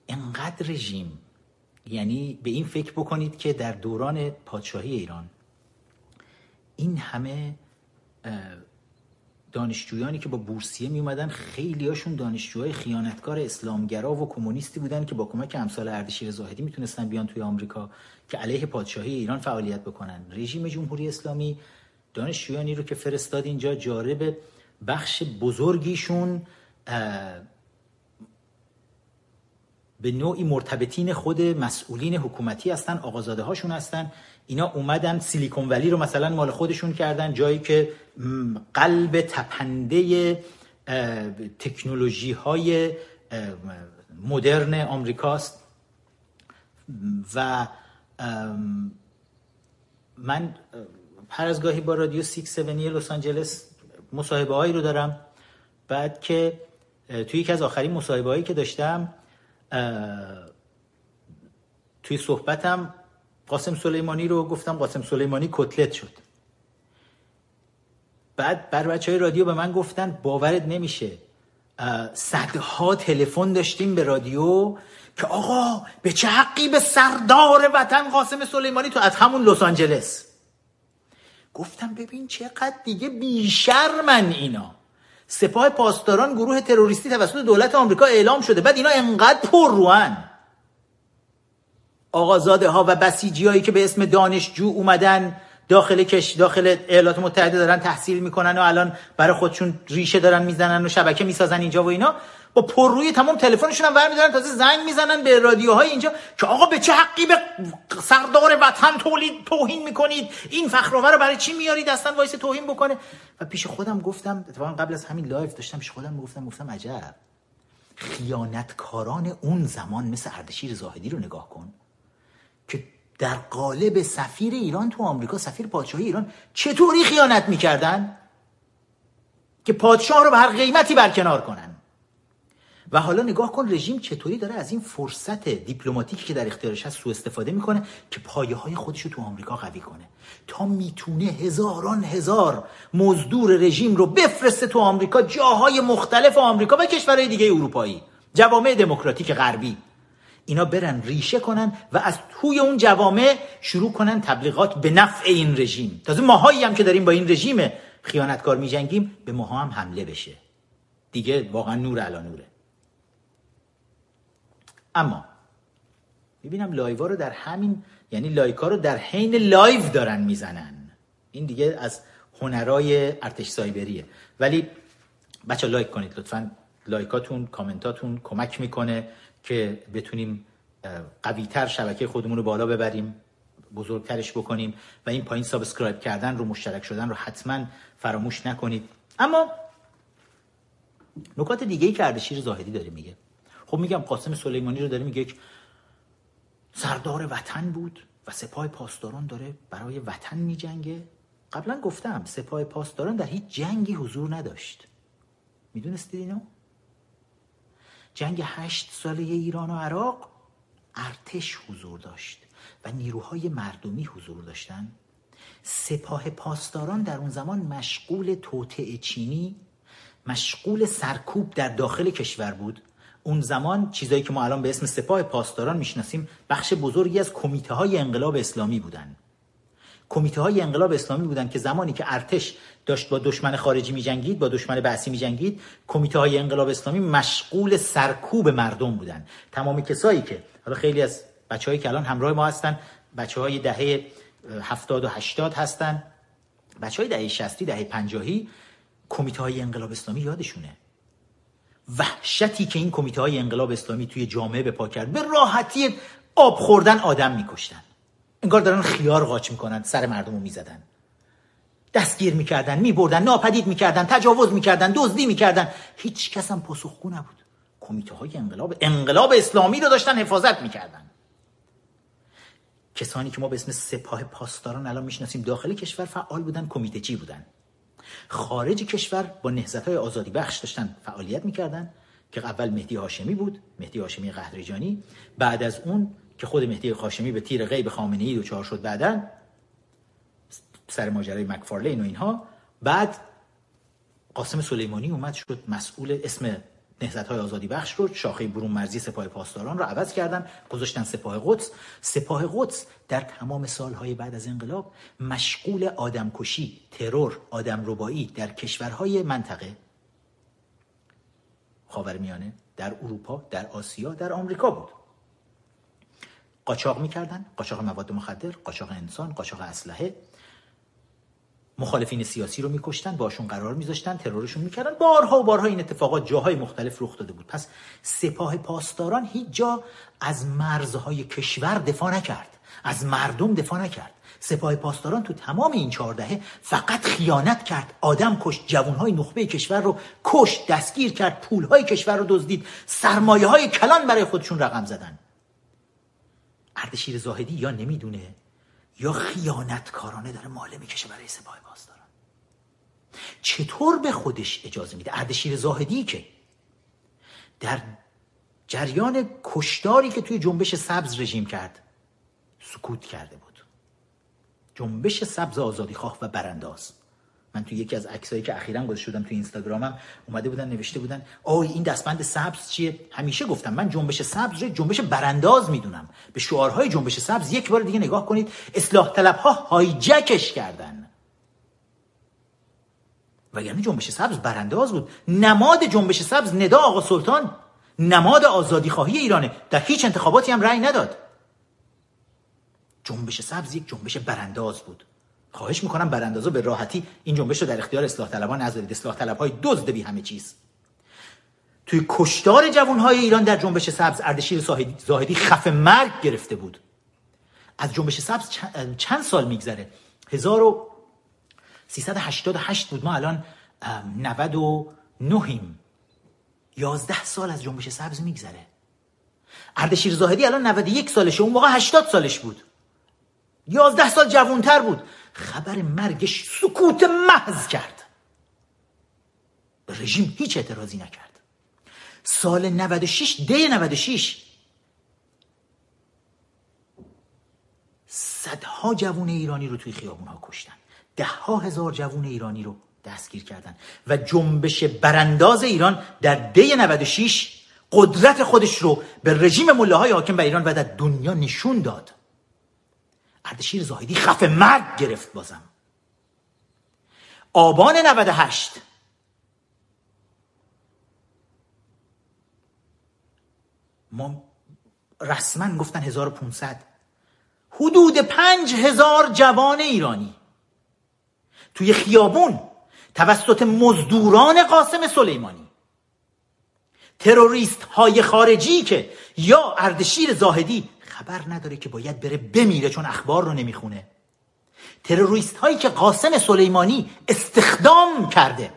انقدر رژیم. یعنی به این فکر بکنید که در دوران پادشاهی ایران این همه دانشجویانی که با بورسیه می اومدن خیلی هاشون دانشجوهای خیانتکار اسلامگرا و کمونیستی بودن که با کمک امثال اردشیر زاهدی می‌تونستن بیان توی آمریکا که علیه پادشاهی ایران فعالیت بکنن. رژیم جمهوری اسلامی دانشجویانی رو که فرستاد اینجا جارب بخش بزرگیشون به نوعی مرتبطین خود مسئولین حکومتی هستن آقازاده هاشون هستن اینا اومدن سیلیکون ولی رو مثلا مال خودشون کردن جایی که قلب تپنده تکنولوژی های مدرن آمریکاست. و من هر از گاهی با رادیو سیکس سونی لس آنجلس مصاحبه هایی رو دارم. بعد که توی یکی از آخرین مصاحبه هایی که داشتم توی صحبتم قاسم سلیمانی رو گفتم قاسم سلیمانی کتلت شد. بعد بر بچه های رادیو به من گفتن باورت نمیشه صدها تلفن داشتیم به رادیو که آقا به چه حقی به سردار وطن قاسم سلیمانی تو از همون لس آنجلس؟ گفتم ببین چقدر دیگه بیشرمن اینا. سپاه پاسداران گروه تروریستی توسط دولت آمریکا اعلام شده بعد اینا انقدر پر روان. آقازاده ها و بسیجی هایی که به اسم دانشجو اومدن داخل کش داخل ایالات متحده دارن تحصیل می‌کنن و الان برای خودشون ریشه دارن می‌زنن و شبکه می‌سازن اینجا و اینا. با پرروی تمام تلفنشون هم برمیدارن تازه زنگ می‌زنن به رادیوهای اینجا که آقا به چه حقی به سردار وطن دارید توهین می‌کنید؟ این فخرآور رو برای چی میارید اصلا وایسه توهین بکنه. و پیش خودم گفتم اتفاقا قبل از همین live داشتم پیش خودم گفتم گفتم عجب. خیانتکاران اون زمان مثل اردشیر زاهدی رو نگاه کن. در قالب سفیر ایران تو آمریکا سفیر پادشاهی ایران چطوری خیانت می‌کردن؟ که پادشاه رو به هر قیمتی برکنار کنن. و حالا نگاه کن رژیم چطوری داره از این فرصت دیپلماتیکی که در اختیارش هست سوء استفاده می‌کنه که پایه های خودش رو تو آمریکا قوی کنه. تا می‌تونه هزاران هزار مزدور رژیم رو بفرسته تو آمریکا جاهای مختلف آمریکا و کشورهای دیگه اروپایی. جوامع دموکراتیک غربی. اینا برن ریشه کنن و از توی اون جوامع شروع کنن تبلیغات به نفع این رژیم. تازه ماهایی هم که داریم با این رژیم خیانتکار میجنگیم به ماها هم حمله بشه. دیگه واقعا نور علا نوره. اما می‌بینم لایوا رو در همین یعنی لایکا رو در حین لایو دارن می‌زنن. این دیگه از هنرای ارتش سایبریه. ولی بچه لایک کنید لطفا لایکاتون کامنتاتون کمک می‌کنه. که بتونیم قویتر شبکه خودمون رو بالا ببریم بزرگترش بکنیم و این پایین subscribe کردن رو مشترک شدن رو حتما فراموش نکنید. اما نکات دیگه ای که اردشیر زاهدی داره میگه. خب میگم قاسم سلیمانی رو داره میگه یک سردار وطن بود و سپاه پاسداران داره برای وطن میجنگه. قبلا گفتم سپاه پاسداران در هیچ جنگی حضور نداشت. می‌دونستید اینو؟ جنگ هشت ساله ایران و عراق ارتش حضور داشت و نیروهای مردمی حضور داشتن. سپاه پاسداران در اون زمان مشغول توطعه چینی مشغول سرکوب در داخل کشور بود. اون زمان چیزایی که ما الان به اسم سپاه پاسداران می‌شناسیم بخش بزرگی از کمیته های انقلاب اسلامی بودن. کمیته های انقلاب اسلامی بودن که زمانی که ارتش داشت با دشمن خارجی می جنگید با دشمن بعثی می جنگید کمیته های انقلاب اسلامی مشغول سرکوب مردم بودن تمامی کسایی که حالا خیلی از بچههایی که الان همراه ما هستن بچه های دهه هفتاد و هشتاد هستن. بچه های دهه شستی دهه پنجاهی کمیته های انقلاب اسلامی یادشونه. وحشتی که این کمیته های انقلاب اسلامی توی جامعه به پا کرد به راحتی آب خوردن آدم میکشتن. انگار دارن خیار قاچ می‌کنن سر مردم رو می‌زدن. دستگیر می‌کردن میبردن ناپدید می‌کردن تجاوز می‌کردن دزدی می‌کردن. هیچ کس هم پاسخگو نبود. کمیته های انقلاب انقلاب اسلامی رو داشتن حفاظت می‌کردن. کسانی که ما به اسم سپاه پاسداران الان می‌شناسیم داخل کشور فعال بودن کمیته چی بودن؟ خارج کشور با نهزت های آزادی بخش داشتن فعالیت می‌کردن که اول مهدی هاشمی بود مهدی هاشمی قهرجانی. بعد از اون که خود مهدی هاشمی به تیر غیب خامنه ای دچار شد بعدا سر ماجرای مکفارلین و اینها. بعد قاسم سلیمانی اومد شد مسئول اسم نهضت های آزادی بخش رو شاخه برون مرزی سپاه پاسداران رو عوض کردن. گذاشتن سپاه قدس. سپاه قدس در تمام سالهای بعد از انقلاب مشغول آدمکشی ترور آدم ربایی در کشورهای منطقه. خاورمیانه در اروپا در آسیا در آمریکا بود. قاچاق می‌کردن قاچاق مواد مخدر قاچاق انسان قاچاق اسلحه. مخالفین سیاسی رو میکشتن باشون قرار میذاشتن ترورشون می‌کردن. بارها و بارها این اتفاقات جاهای مختلف رخ داده بود. پس سپاه پاسداران هیچ جا از مرزهای کشور دفاع نکرد. از مردم دفاع نکرد. سپاه پاسداران تو تمام این چهاردهه فقط خیانت کرد. آدم کشت جوانهای نخبه کشور رو کشت دستگیر کرد پولهای کشور رو دزدید. سرمایه های کلان برای خودشون رقم زدن. اردشیر زاهدی یا نمی‌دونه یا خیانتکارانه داره ماله می‌کشه برای سپاه پاسداران. چطور به خودش اجازه میده؟ اردشیر زاهدی که در جریان کشداری که توی جنبش سبز رژیم کرد سکوت کرده بود. جنبش سبز آزادی خواه و برانداز. من تو یکی از عکسایی که اخیرا گذاشته شدم تو اینستاگرامم اومده بودن نوشته بودن آی این دستبند سبز چیه؟ همیشه گفتم من جنبش سبز رو جنبش برانداز می‌دونم. به شعارهای جنبش سبز یک بار دیگه نگاه کنید اصلاح طلب ها هایجکش کردن. وگرنه جنبش سبز برانداز بود. نماد جنبش سبز ندا آقا سلطان. نماد آزادی خواهی ایرانه. در هیچ انتخاباتی هم رأی نداد. جنبش سبز یک جنبش برانداز بود. خواهش می‌کنم براندازا به راحتی این جنبش رو در اختیار اصلاح طلبان نذارید. اصلاح طلب های دزد بی همه چیز. توی کشتار جوانهای ایران در جنبش سبز اردشیر زاهدی خف مرگ گرفته بود. از جنبش سبز چند سال میگذره؟ 1388 بود. ما الان 99 ایم 11 سال از جنبش سبز میگذره. اردشیر زاهدی الان 91 سالشه. اون موقع 80 سالش بود. 11 سال جوانتر بود. خبر مرگش سکوت محض کرد. به رژیم هیچ اعتراضی نکرد. سال 96 دی 96 صدها جوون ایرانی رو توی خیابون ها کشتن. ده ها هزار جوون ایرانی رو دستگیر کردن. و جنبش برانداز ایران در دی 96 قدرت خودش رو به رژیم ملاهای حاکم بر ایران و در دنیا نشون داد. اردشیر زاهدی خفه مرگ گرفت بازم. آبان 98 ما رسما گفتن 1500 حدود پنج هزار جوان ایرانی. توی خیابون توسط مزدوران قاسم سلیمانی. تروریست های خارجی که یا اردشیر زاهدی خبر نداره که باید بره بمیره چون اخبار رو نمی‌خونه. تروریست هایی که قاسم سلیمانی استخدام کرده.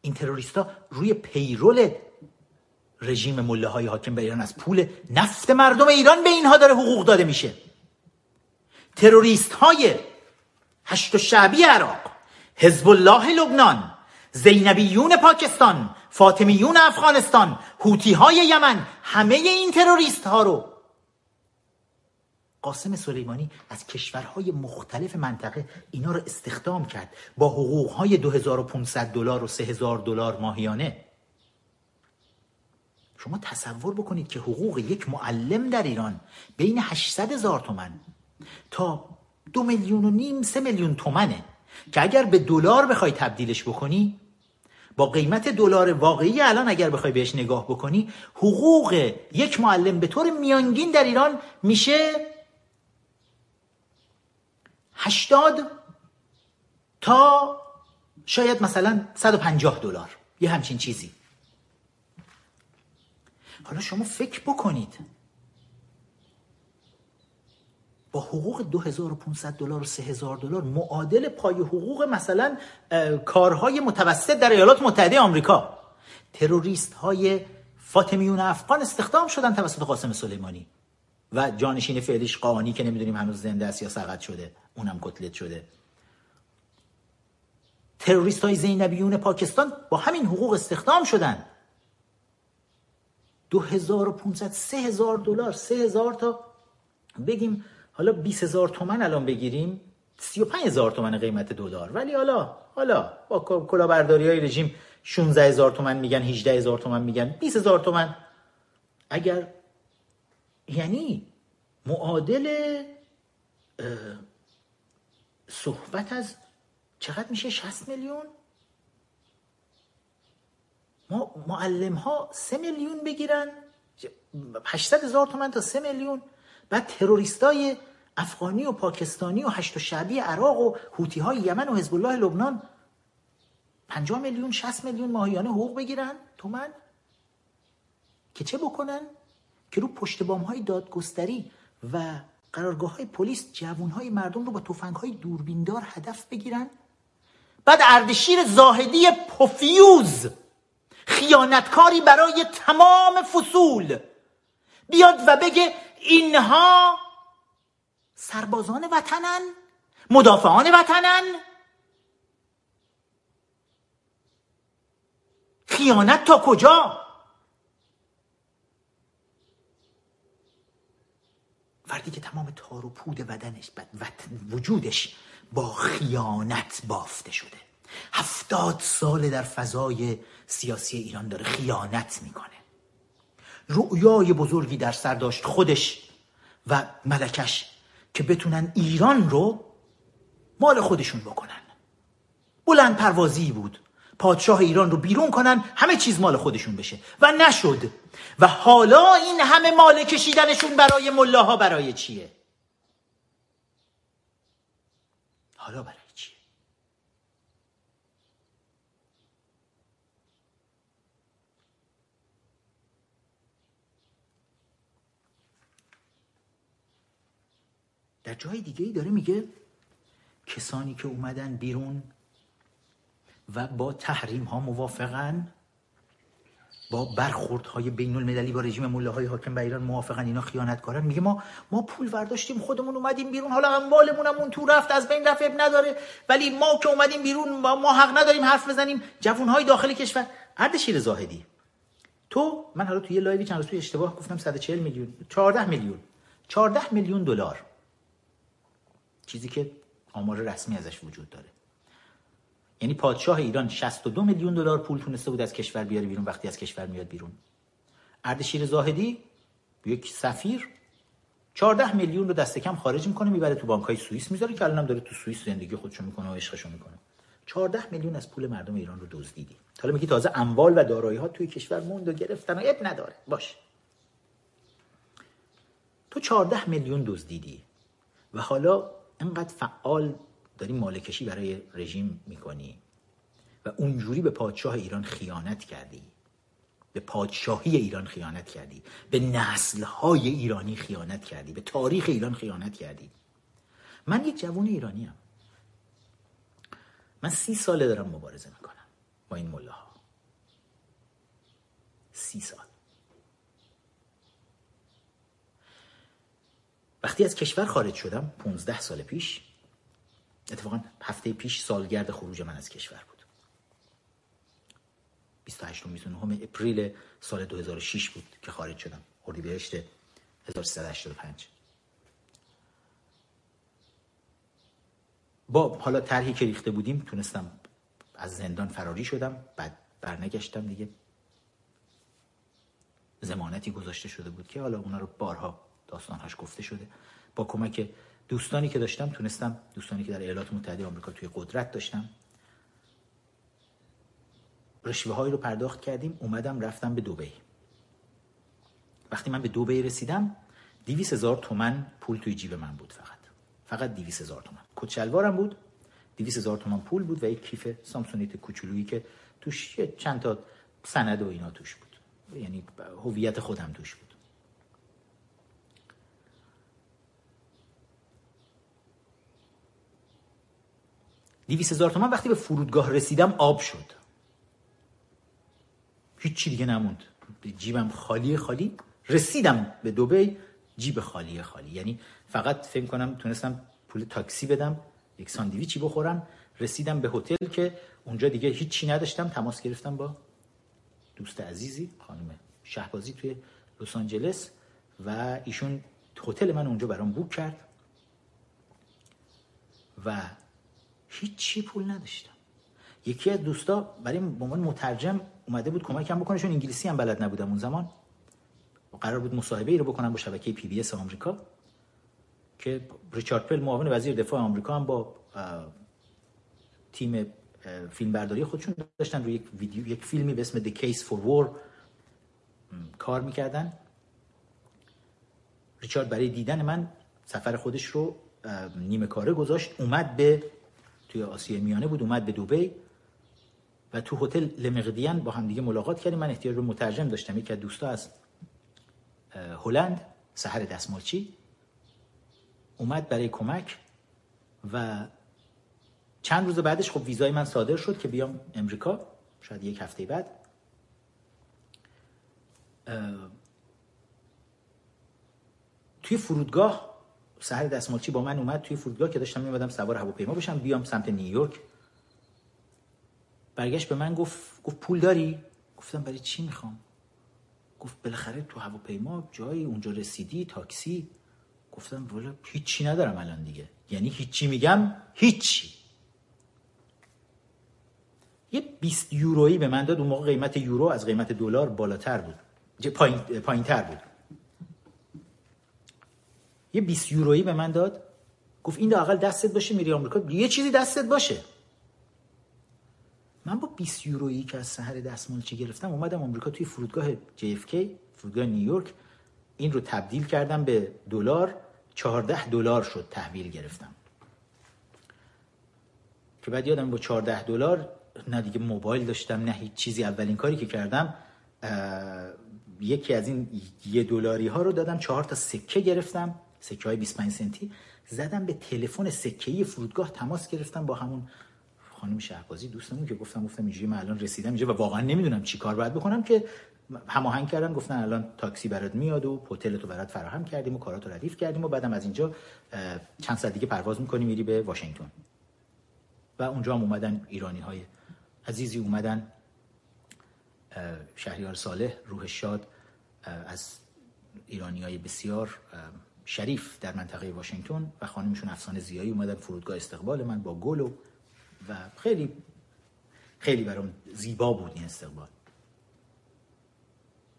این تروریست ها روی پیرول رژیم مله های حاکم به ایران از پول نفت مردم ایران به اینها داره حقوق داده میشه. تروریست های هشت شعبی عراق حزب الله لبنان زینبیون پاکستان فاطمیون افغانستان هوتی های یمن همه این تروریست ها رو. قاسم سلیمانی از کشورهای مختلف منطقه اینا رو استخدام کرد. با حقوقهای 2500 دلار و 3000 دلار ماهیانه. شما تصور بکنید که حقوق یک معلم در ایران بین 800 هزار تومن تا دو میلیون و نیم سه میلیون تومنه که اگر به دلار بخوای تبدیلش بکنی با قیمت دلار واقعی الان اگر بخوای بهش نگاه بکنی حقوق یک معلم به طور میانگین در ایران میشه 80 تا شاید مثلا 150 دلار. یه همچین چیزی. حالا شما فکر بکنید. با حقوق 2500 دلار و 3000 دلار معادل پای حقوق مثلا کارهای متوسط در ایالات متحده آمریکا. تروریست های فاطمیون افغان استخدام شدن توسط قاسم سلیمانی. و جانشین فعلیش قانی که نمی‌دونیم هنوز زنده است یا سقط شده اونم کتلت شده. تروریست های زینبیون پاکستان با همین حقوق استخدام شدن. 2500 3000 دلار 3000 تا بگیم حالا 20000 تومن الان بگیریم 35000 تومن قیمت دلار. ولی حالا حالا با کلاهبرداری های رژیم 16000 تومن میگن 18000 تومن میگن 20000 تومن. اگر یعنی معادل صحبت از چقدر میشه؟ 60 میلیون؟ ما معلم ها سه میلیون بگیرن 800 هزار تومن تا سه میلیون. بعد تروریستای افغانی و پاکستانی و هشت و شعبی عراق و حوتی های یمن و حزب الله لبنان 50 میلیون 60 میلیون ماهیانه حقوق بگیرن تومن که چه بکنن؟ که رو پشت بام های دادگستری و قرارگاه های پلیس جوون های مردم رو با توفنگ های دوربیندار هدف بگیرن؟ بعد اردشیر زاهدی پوفیوز خیانتکاری برای تمام فصول بیاد و بگه اینها سربازان وطنن مدافعان وطنن. خیانت تا کجا؟ فردی که تمام تار و پود بدنش وجودش با خیانت بافته شده. هفتاد سال در فضای سیاسی ایران داره خیانت می‌کنه. رؤیای بزرگی در سر داشت خودش و ملکش که بتونن ایران رو مال خودشون بکنن. بلند پروازی بود. پادشاه ایران رو بیرون کنن همه چیز مال خودشون بشه. و نشد. و حالا این همه مال کشیدنشون برای ملاها برای چیه؟ حالا برای در جای دیگه ای داره میگه کسانی که اومدن بیرون و با تحریم ها موافقن با برخورد های بین المللی با رژیم مله های حاکم به ایران موافقن اینا خیانت کارن میگه ما ما پول ورداشتیم خودمون اومدیم بیرون. حالا اموالمون اون تو رفت از بین رفت نداره. ولی ما که اومدیم بیرون ما حق نداریم حرف بزنیم. جوون های داخل کشور. اردشیر زاهدی. تو من حالا تو یه لایوی چند روز اشتباه گفتم 140 میلیون. 14 میلیون. 14 میلیون دلار. چیزی که آمار رسمی ازش وجود داره. یعنی پادشاه ایران 62 میلیون دلار پول تونسته بود از کشور بیاره بیرون وقتی از کشور میاد بیرون. اردشیر زاهدی یک سفیر 14 میلیون رو دست کم خارج می‌کنه می‌بره تو بانک های سوئیس می‌ذاره که الانم داره تو سوئیس زندگی خودشو می‌کنه و عشقشو می‌کنه. 14 میلیون از پول مردم ایران رو دزدیدی حالا میگی تازه اموال و دارایی ها توی کشور موند و گرفتن و اب نداره. باش. تو 14 میلیون دزدیدی و حالا انقدر فعال داری مالکشی برای رژیم می‌کنی و اونجوری به پادشاه ایران خیانت کردی. به پادشاهی ایران خیانت کردی. به نسلهای ایرانی خیانت کردی. به تاریخ ایران خیانت کردی. من یک جوان ایرانی هم. من سی ساله دارم مبارزه می‌کنم با این ملاها. سی سال. وقتی از کشور خارج شدم 15 سال پیش اتفاقا هفته پیش سالگرد خروج من از کشور بود. 28 29 اپریل سال 2006 بود که خارج شدم. اردیبهشت 1385 با حالا طرحی که ریخته بودیم تونستم از زندان فراری شدم بعد برنگشتم دیگه. زمانتی گذاشته شده بود که حالا اونا رو بارها داستانهاش گفته شده. با کمک دوستانی که داشتم تونستم دوستانی که در ایالات متحده آمریکا توی قدرت داشتم رشوه هایی رو پرداخت کردیم اومدم رفتم به دوبی. وقتی من به دوبی رسیدم دیویس هزار تومن پول توی جیب من بود فقط. فقط دیویس هزار تومن. کچلوارم بود دیویس هزار تومن پول بود و یک کیف سامسونیت کوچولویی که توش چند تا سند و اینا توش بود. یعنی هویت خودم توش بود. دیویس هزار تومن وقتی به فرودگاه رسیدم آب شد. هیچی دیگه نموند. جیبم خالی خالی. رسیدم به دوبی جیب خالی خالی. یعنی فقط فکر کنم تونستم پول تاکسی بدم یک ساندویچی بخورم. رسیدم به هتل که اونجا دیگه هیچی نداشتم. تماس گرفتم با دوست عزیزی خانم شهبازی توی لس آنجلس و ایشون هتل من اونجا برام book کرد و هیچی پول نداشتم. یکی از دوستا برای به عنوان مترجم اومده بود کمکم بکنه چون انگلیسی هم بلد نبودم اون زمان. قرار بود مصاحبه ای رو بکنم با شبکه PBS آمریکا که ریچارد پل معاون وزیر دفاع آمریکا هم با تیم فیلم برداری خودشون داشتن. روی یک ویدیو یک فیلمی به اسم The Case for War کار می‌کردن. ریچارد برای دیدن من سفر خودش رو نیمه کاره گذاشت اومد به توی آسیای میانه بود اومد به دوبی و تو هتل لمقدیان با هم دیگه ملاقات کردیم. من احتیاج به مترجم داشتم. یکی از دوستا از هلند سحر دستمالچی اومد برای کمک و چند روز بعدش خب ویزای من صادر شد که بیام امریکا شاید یک هفته بعد. توی فرودگاه سهر دستمالچی با من اومد توی فرودگاه که داشتم میمدم سوار هواپیما بشم بیام سمت نیویورک. برگشت به من گفت گفت پول داری؟ گفتم برای چی می‌خوام؟ گفت بالاخره تو هواپیما جایی اونجا رسیدی تاکسی. گفتم والا هیچی ندارم الان دیگه. یعنی هیچی میگم هیچی. یه 20 یورویی به من داد اون موقع قیمت یورو از قیمت دلار بالاتر بود. پایین تر بود. یه 20 یورویی به من داد. گفت این اقل دستت باشه میری آمریکا. یه چیزی دستت باشه. من با 20 یورویی که از سحر دستمالچی گرفتم اومدم آمریکا توی فرودگاه JFK فرودگاه نیویورک. این رو تبدیل کردم به دلار. 14 دلار شد تحویل گرفتم. که بعد یادم با 14 دلار نه دیگه موبایل داشتم نه هیچ چیزی. اولین کاری که کردم یکی از این یه دلاری ها رو دادم چهار تا سکه گرفتم. سکه های 25 سنتی زدم به تلفن سکه فرودگاه تماس گرفتم با همون خانم شهبازی دوستمون که گفتم گفتم اینجوری من الان رسیدم اینجا و واقعا نمی‌دونم چی کار باید بکنم که هماهنگ کردن گفتن الان تاکسی برات میاد و هتل تو برات فراهم کردیم و کاراتو ردیف کردیم و بعدم از اینجا چند ساعت دیگه پرواز می‌کنی میری به واشنگتن. و اونجا هم اومدن ایرانی های عزیزی اومدن. شهریار صالح روح شاد از ایرانی های بسیار شریف در منطقه واشنگتن و خانمشون افسانه زیایی اومدن فرودگاه استقبال من با گل و و خیلی خیلی برام زیبا بود این استقبال.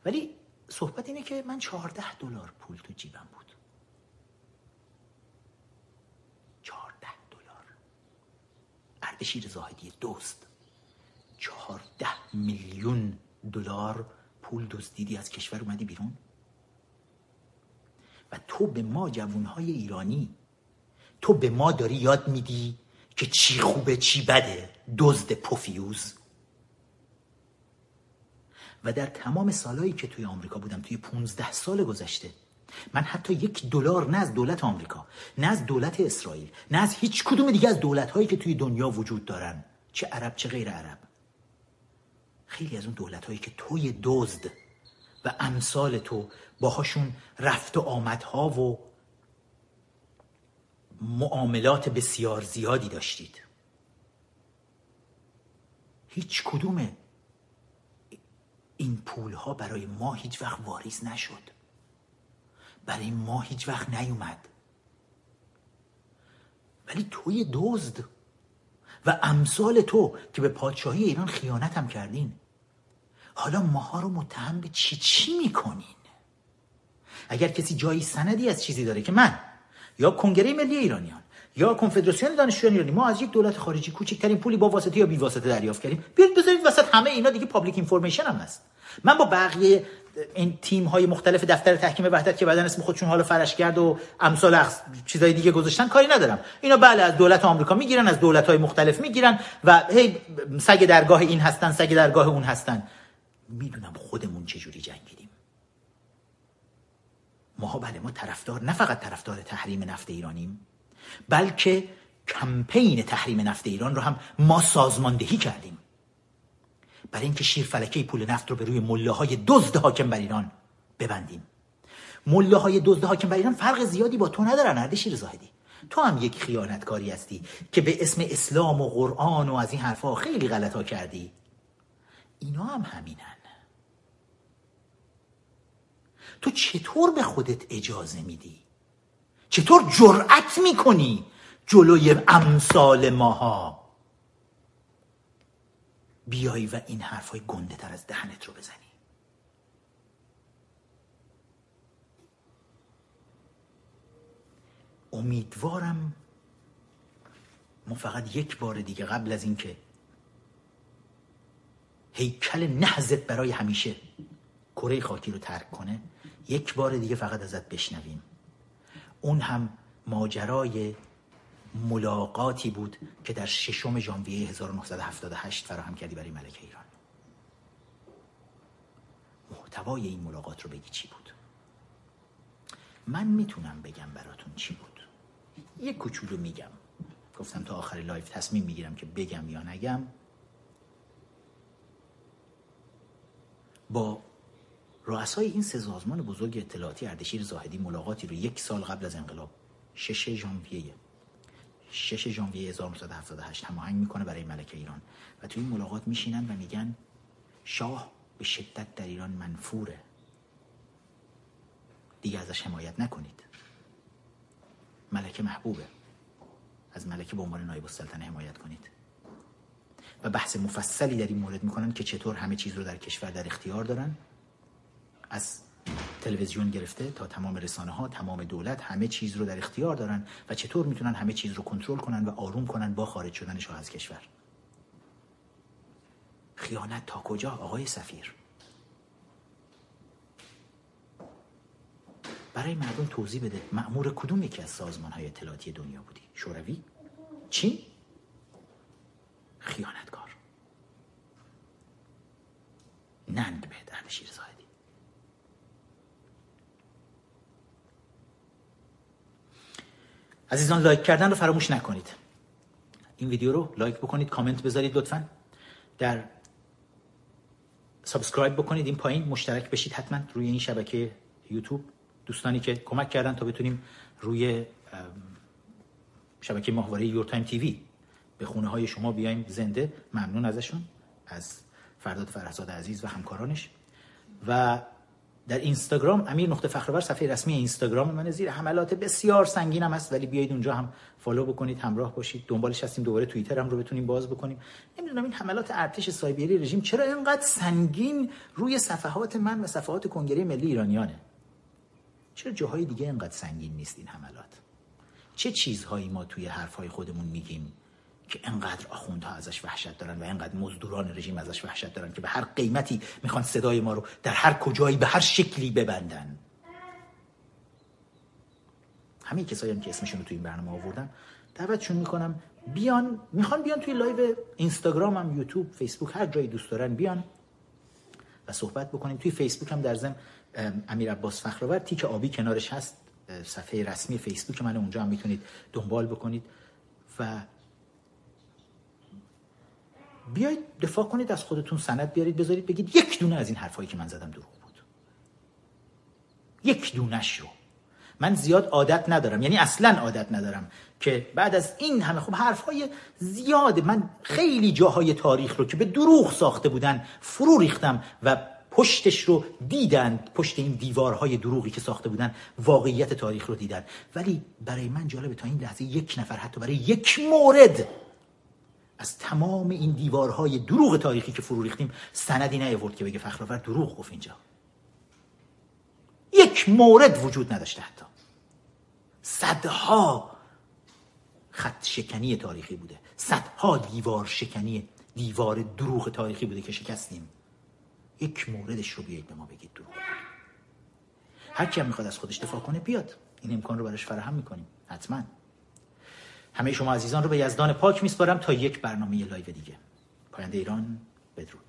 ولی صحبت اینه که من چهارده دلار پول تو جیبم بود. چهارده دلار. اردشیر زاهدی دوست. چهارده میلیون دلار پول دزدیدی. از کشور اومدی بیرون؟ و تو به ما جوانهای ایرانی. تو به ما داری یاد میدی که چی خوبه چی بده دزد پوفیوز. و در تمام سالهایی که توی آمریکا بودم توی 15 سال گذشته من حتی یک دلار نه از دولت آمریکا نه از دولت اسرائیل نه از هیچ کدوم دیگه از دولت هایی که توی دنیا وجود دارن چه عرب چه غیر عرب. خیلی از اون دولت هایی که توی دزد و امثال تو باهاشون رفت و آمدها و معاملات بسیار زیادی داشتید. هیچ کدوم این پول ها برای ما هیچ وقت واریز نشد. برای ما هیچ وقت نیومد. ولی توی دزد و امثال تو که به پادشاهی ایران خیانت هم کردین حالا ماها رو متهم به چی چی می‌کنین؟ اگر کسی جایی سندی از چیزی داره که من یا کنگره ملی ایرانیان یا کنفدراسیون دانشجویان ایرانی ما از یک دولت خارجی کوچکترین پولی با واسطه یا بی واسطه دریافت کردیم. بیاید بذارید وسط همه اینا دیگه public information هم هست. من با بقیه این تیم های مختلف دفتر تحکیم وحدت که بعدن اسم خودشون حالا فرشگرد و امثال چیزای دیگه گذاشتن کاری ندارم. اینا بله از دولت آمریکا می‌گیرن از دولت های مختلف می‌گیرن و هی سگ درگاه این هستن سگ درگاه اون هستن. می‌دونم خودمون چجوری جنگیدیم ما بله ما طرفدار نه فقط طرفدار تحریم نفت ایرانیم بلکه کمپین تحریم نفت ایران رو هم ما سازماندهی کردیم. برای اینکه شیر فلکه پول نفت رو به روی مله دزد حاکم بر ایران ببندیم. مله های دزد حاکم بر ایران فرق زیادی با تو ندارن هرده شیر زاهدی. تو هم یک خیانتکاری هستی که به اسم اسلام و قرآن و از این حرفها خیلی غلط ها کردی. اینا هم همینن. تو چطور به خودت اجازه میدی؟ چطور جرأت می‌کنی جلوی امثال ماها؟ بیایی و این حرفای گنده تر از دهنت رو بزنی. امیدوارم ما فقط یک بار دیگه قبل از اینکه هیکل نهزت برای همیشه کره خاکی رو ترک کنه یک بار دیگه فقط ازت بشنویم. اون هم ماجرای ملاقاتی بود که در ششم ژانویه 1978 فراهم کردی برای ملکه ایران. محتوای این ملاقات رو بگی چی بود؟ من می‌تونم بگم براتون چی بود. یک کوچولو میگم. گفتم تا آخر لایو تصمیم می‌گیرم که بگم یا نگم. با رؤسای این سه سازمان بزرگ اطلاعاتی اردشیر زاهدی ملاقاتی رو یک سال قبل از انقلاب شش ژانویه 6 ژانویه 1978 هماهنگ می‌کنه برای ملکه ایران. و توی این ملاقات میشینن و میگن شاه به شدت در ایران منفوره. دیگه ازش حمایت نکنید. ملکه محبوبه. از ملکه به عنوان نایب السلطنه حمایت کنید. و بحث مفصلی در این مورد می‌کنن که چطور همه چیز رو در کشور در اختیار دارن. از تلویزیون گرفته تا تمام رسانه ها تمام دولت همه چیز رو در اختیار دارن و چطور می‌تونن همه چیز رو کنترل کنن و آروم کنن با خارج شدن شاه از کشور؟ خیانت تا کجا آقای سفیر؟ برای مردم توضیح بده مأمور کدوم یکی از سازمان های اطلاعاتی دنیا بودی؟ شوروی؟ چین؟ خیانتکار. ننگ به اردشیر زاهدی عزیزان لایک کردن رو فراموش نکنید. این ویدیو رو لایک بکنید کامنت بذارید لطفا. در subscribe بکنید. این پایین مشترک بشید حتما روی این شبکه یوتیوب. دوستانی که کمک کردن تا بتونیم روی شبکه ماهواره Your Time TV به خونه های شما بیایم زنده. ممنون ازشون از فرداد فرحزاد عزیز و همکارانش. و در اینستاگرام امیر نقطه فخرآور صفحه رسمی اینستاگرام من زیر حملات بسیار سنگینم هست ولی بیایید اونجا هم فالو بکنید همراه باشید. دنبالش هستیم دوباره توییتر هم رو بتونیم باز بکنیم. نمی‌دونم این حملات ارتش سایبری رژیم چرا اینقدر سنگین روی صفحات من و صفحات کنگره ملی ایرانیانه؟ چرا جاهای دیگه اینقدر سنگین نیست این حملات؟ چه چیزهایی ما توی حرفهای خودمون میگیم؟ که انقدر آخوندها ازش وحشت دارن و انقدر مزدوران رژیم ازش وحشت دارن که به هر قیمتی می‌خوان صدای ما رو در هر کجایی به هر شکلی ببندن. همه کسایی هم که اسمشون رو توی این برنامه آوردم دعوتشون می‌کنم بیان می‌خوان بیان توی لایو اینستاگرام هم یوتیوب فیسبوک هر جایی دوست دارن بیان و صحبت بکنیم. توی فیسبوک هم در ضمن امیر عباس فخرآور تیک آبی کنارش هست. صفحه رسمی فیسبوک من اونجا هم می‌تونید دنبال بکنید. و بیایید دفاع کنید از خودتون سند بیارید بذارید بگید یک دونه از این حرفایی که من زدم دروغ بود. یک دونش رو. من زیاد عادت ندارم یعنی اصلا عادت ندارم که بعد از این همه خب حرفهای زیاده من خیلی جاهای تاریخ رو که به دروغ ساخته بودن فرو ریختم و پشتش رو دیدند پشت این دیوارهای دروغی که ساخته بودن واقعیت تاریخ رو دیدن. ولی برای من جالبه تا این لحظه یک نفر حتی برای یک مورد از تمام این دیوارهای دروغ تاریخی که فرو ریختیم سندی نیاورد که بگه فخرآور دروغ گفت اینجا. یک مورد وجود نداشته حتی. صدها خط شکنی تاریخی بوده. صدها دیوار شکنی دیوار دروغ تاریخی بوده که شکستیم. یک موردش رو بیایید به ما بگید دروغ. هر کی هم می‌خواد از خودش دفاع کنه بیاد. این امکان رو براش فراهم می‌کنیم. حتما. همه شما عزیزان رو به یزدان پاک میسپارم تا یک برنامه لایو دیگه. پاینده ایران بدرود.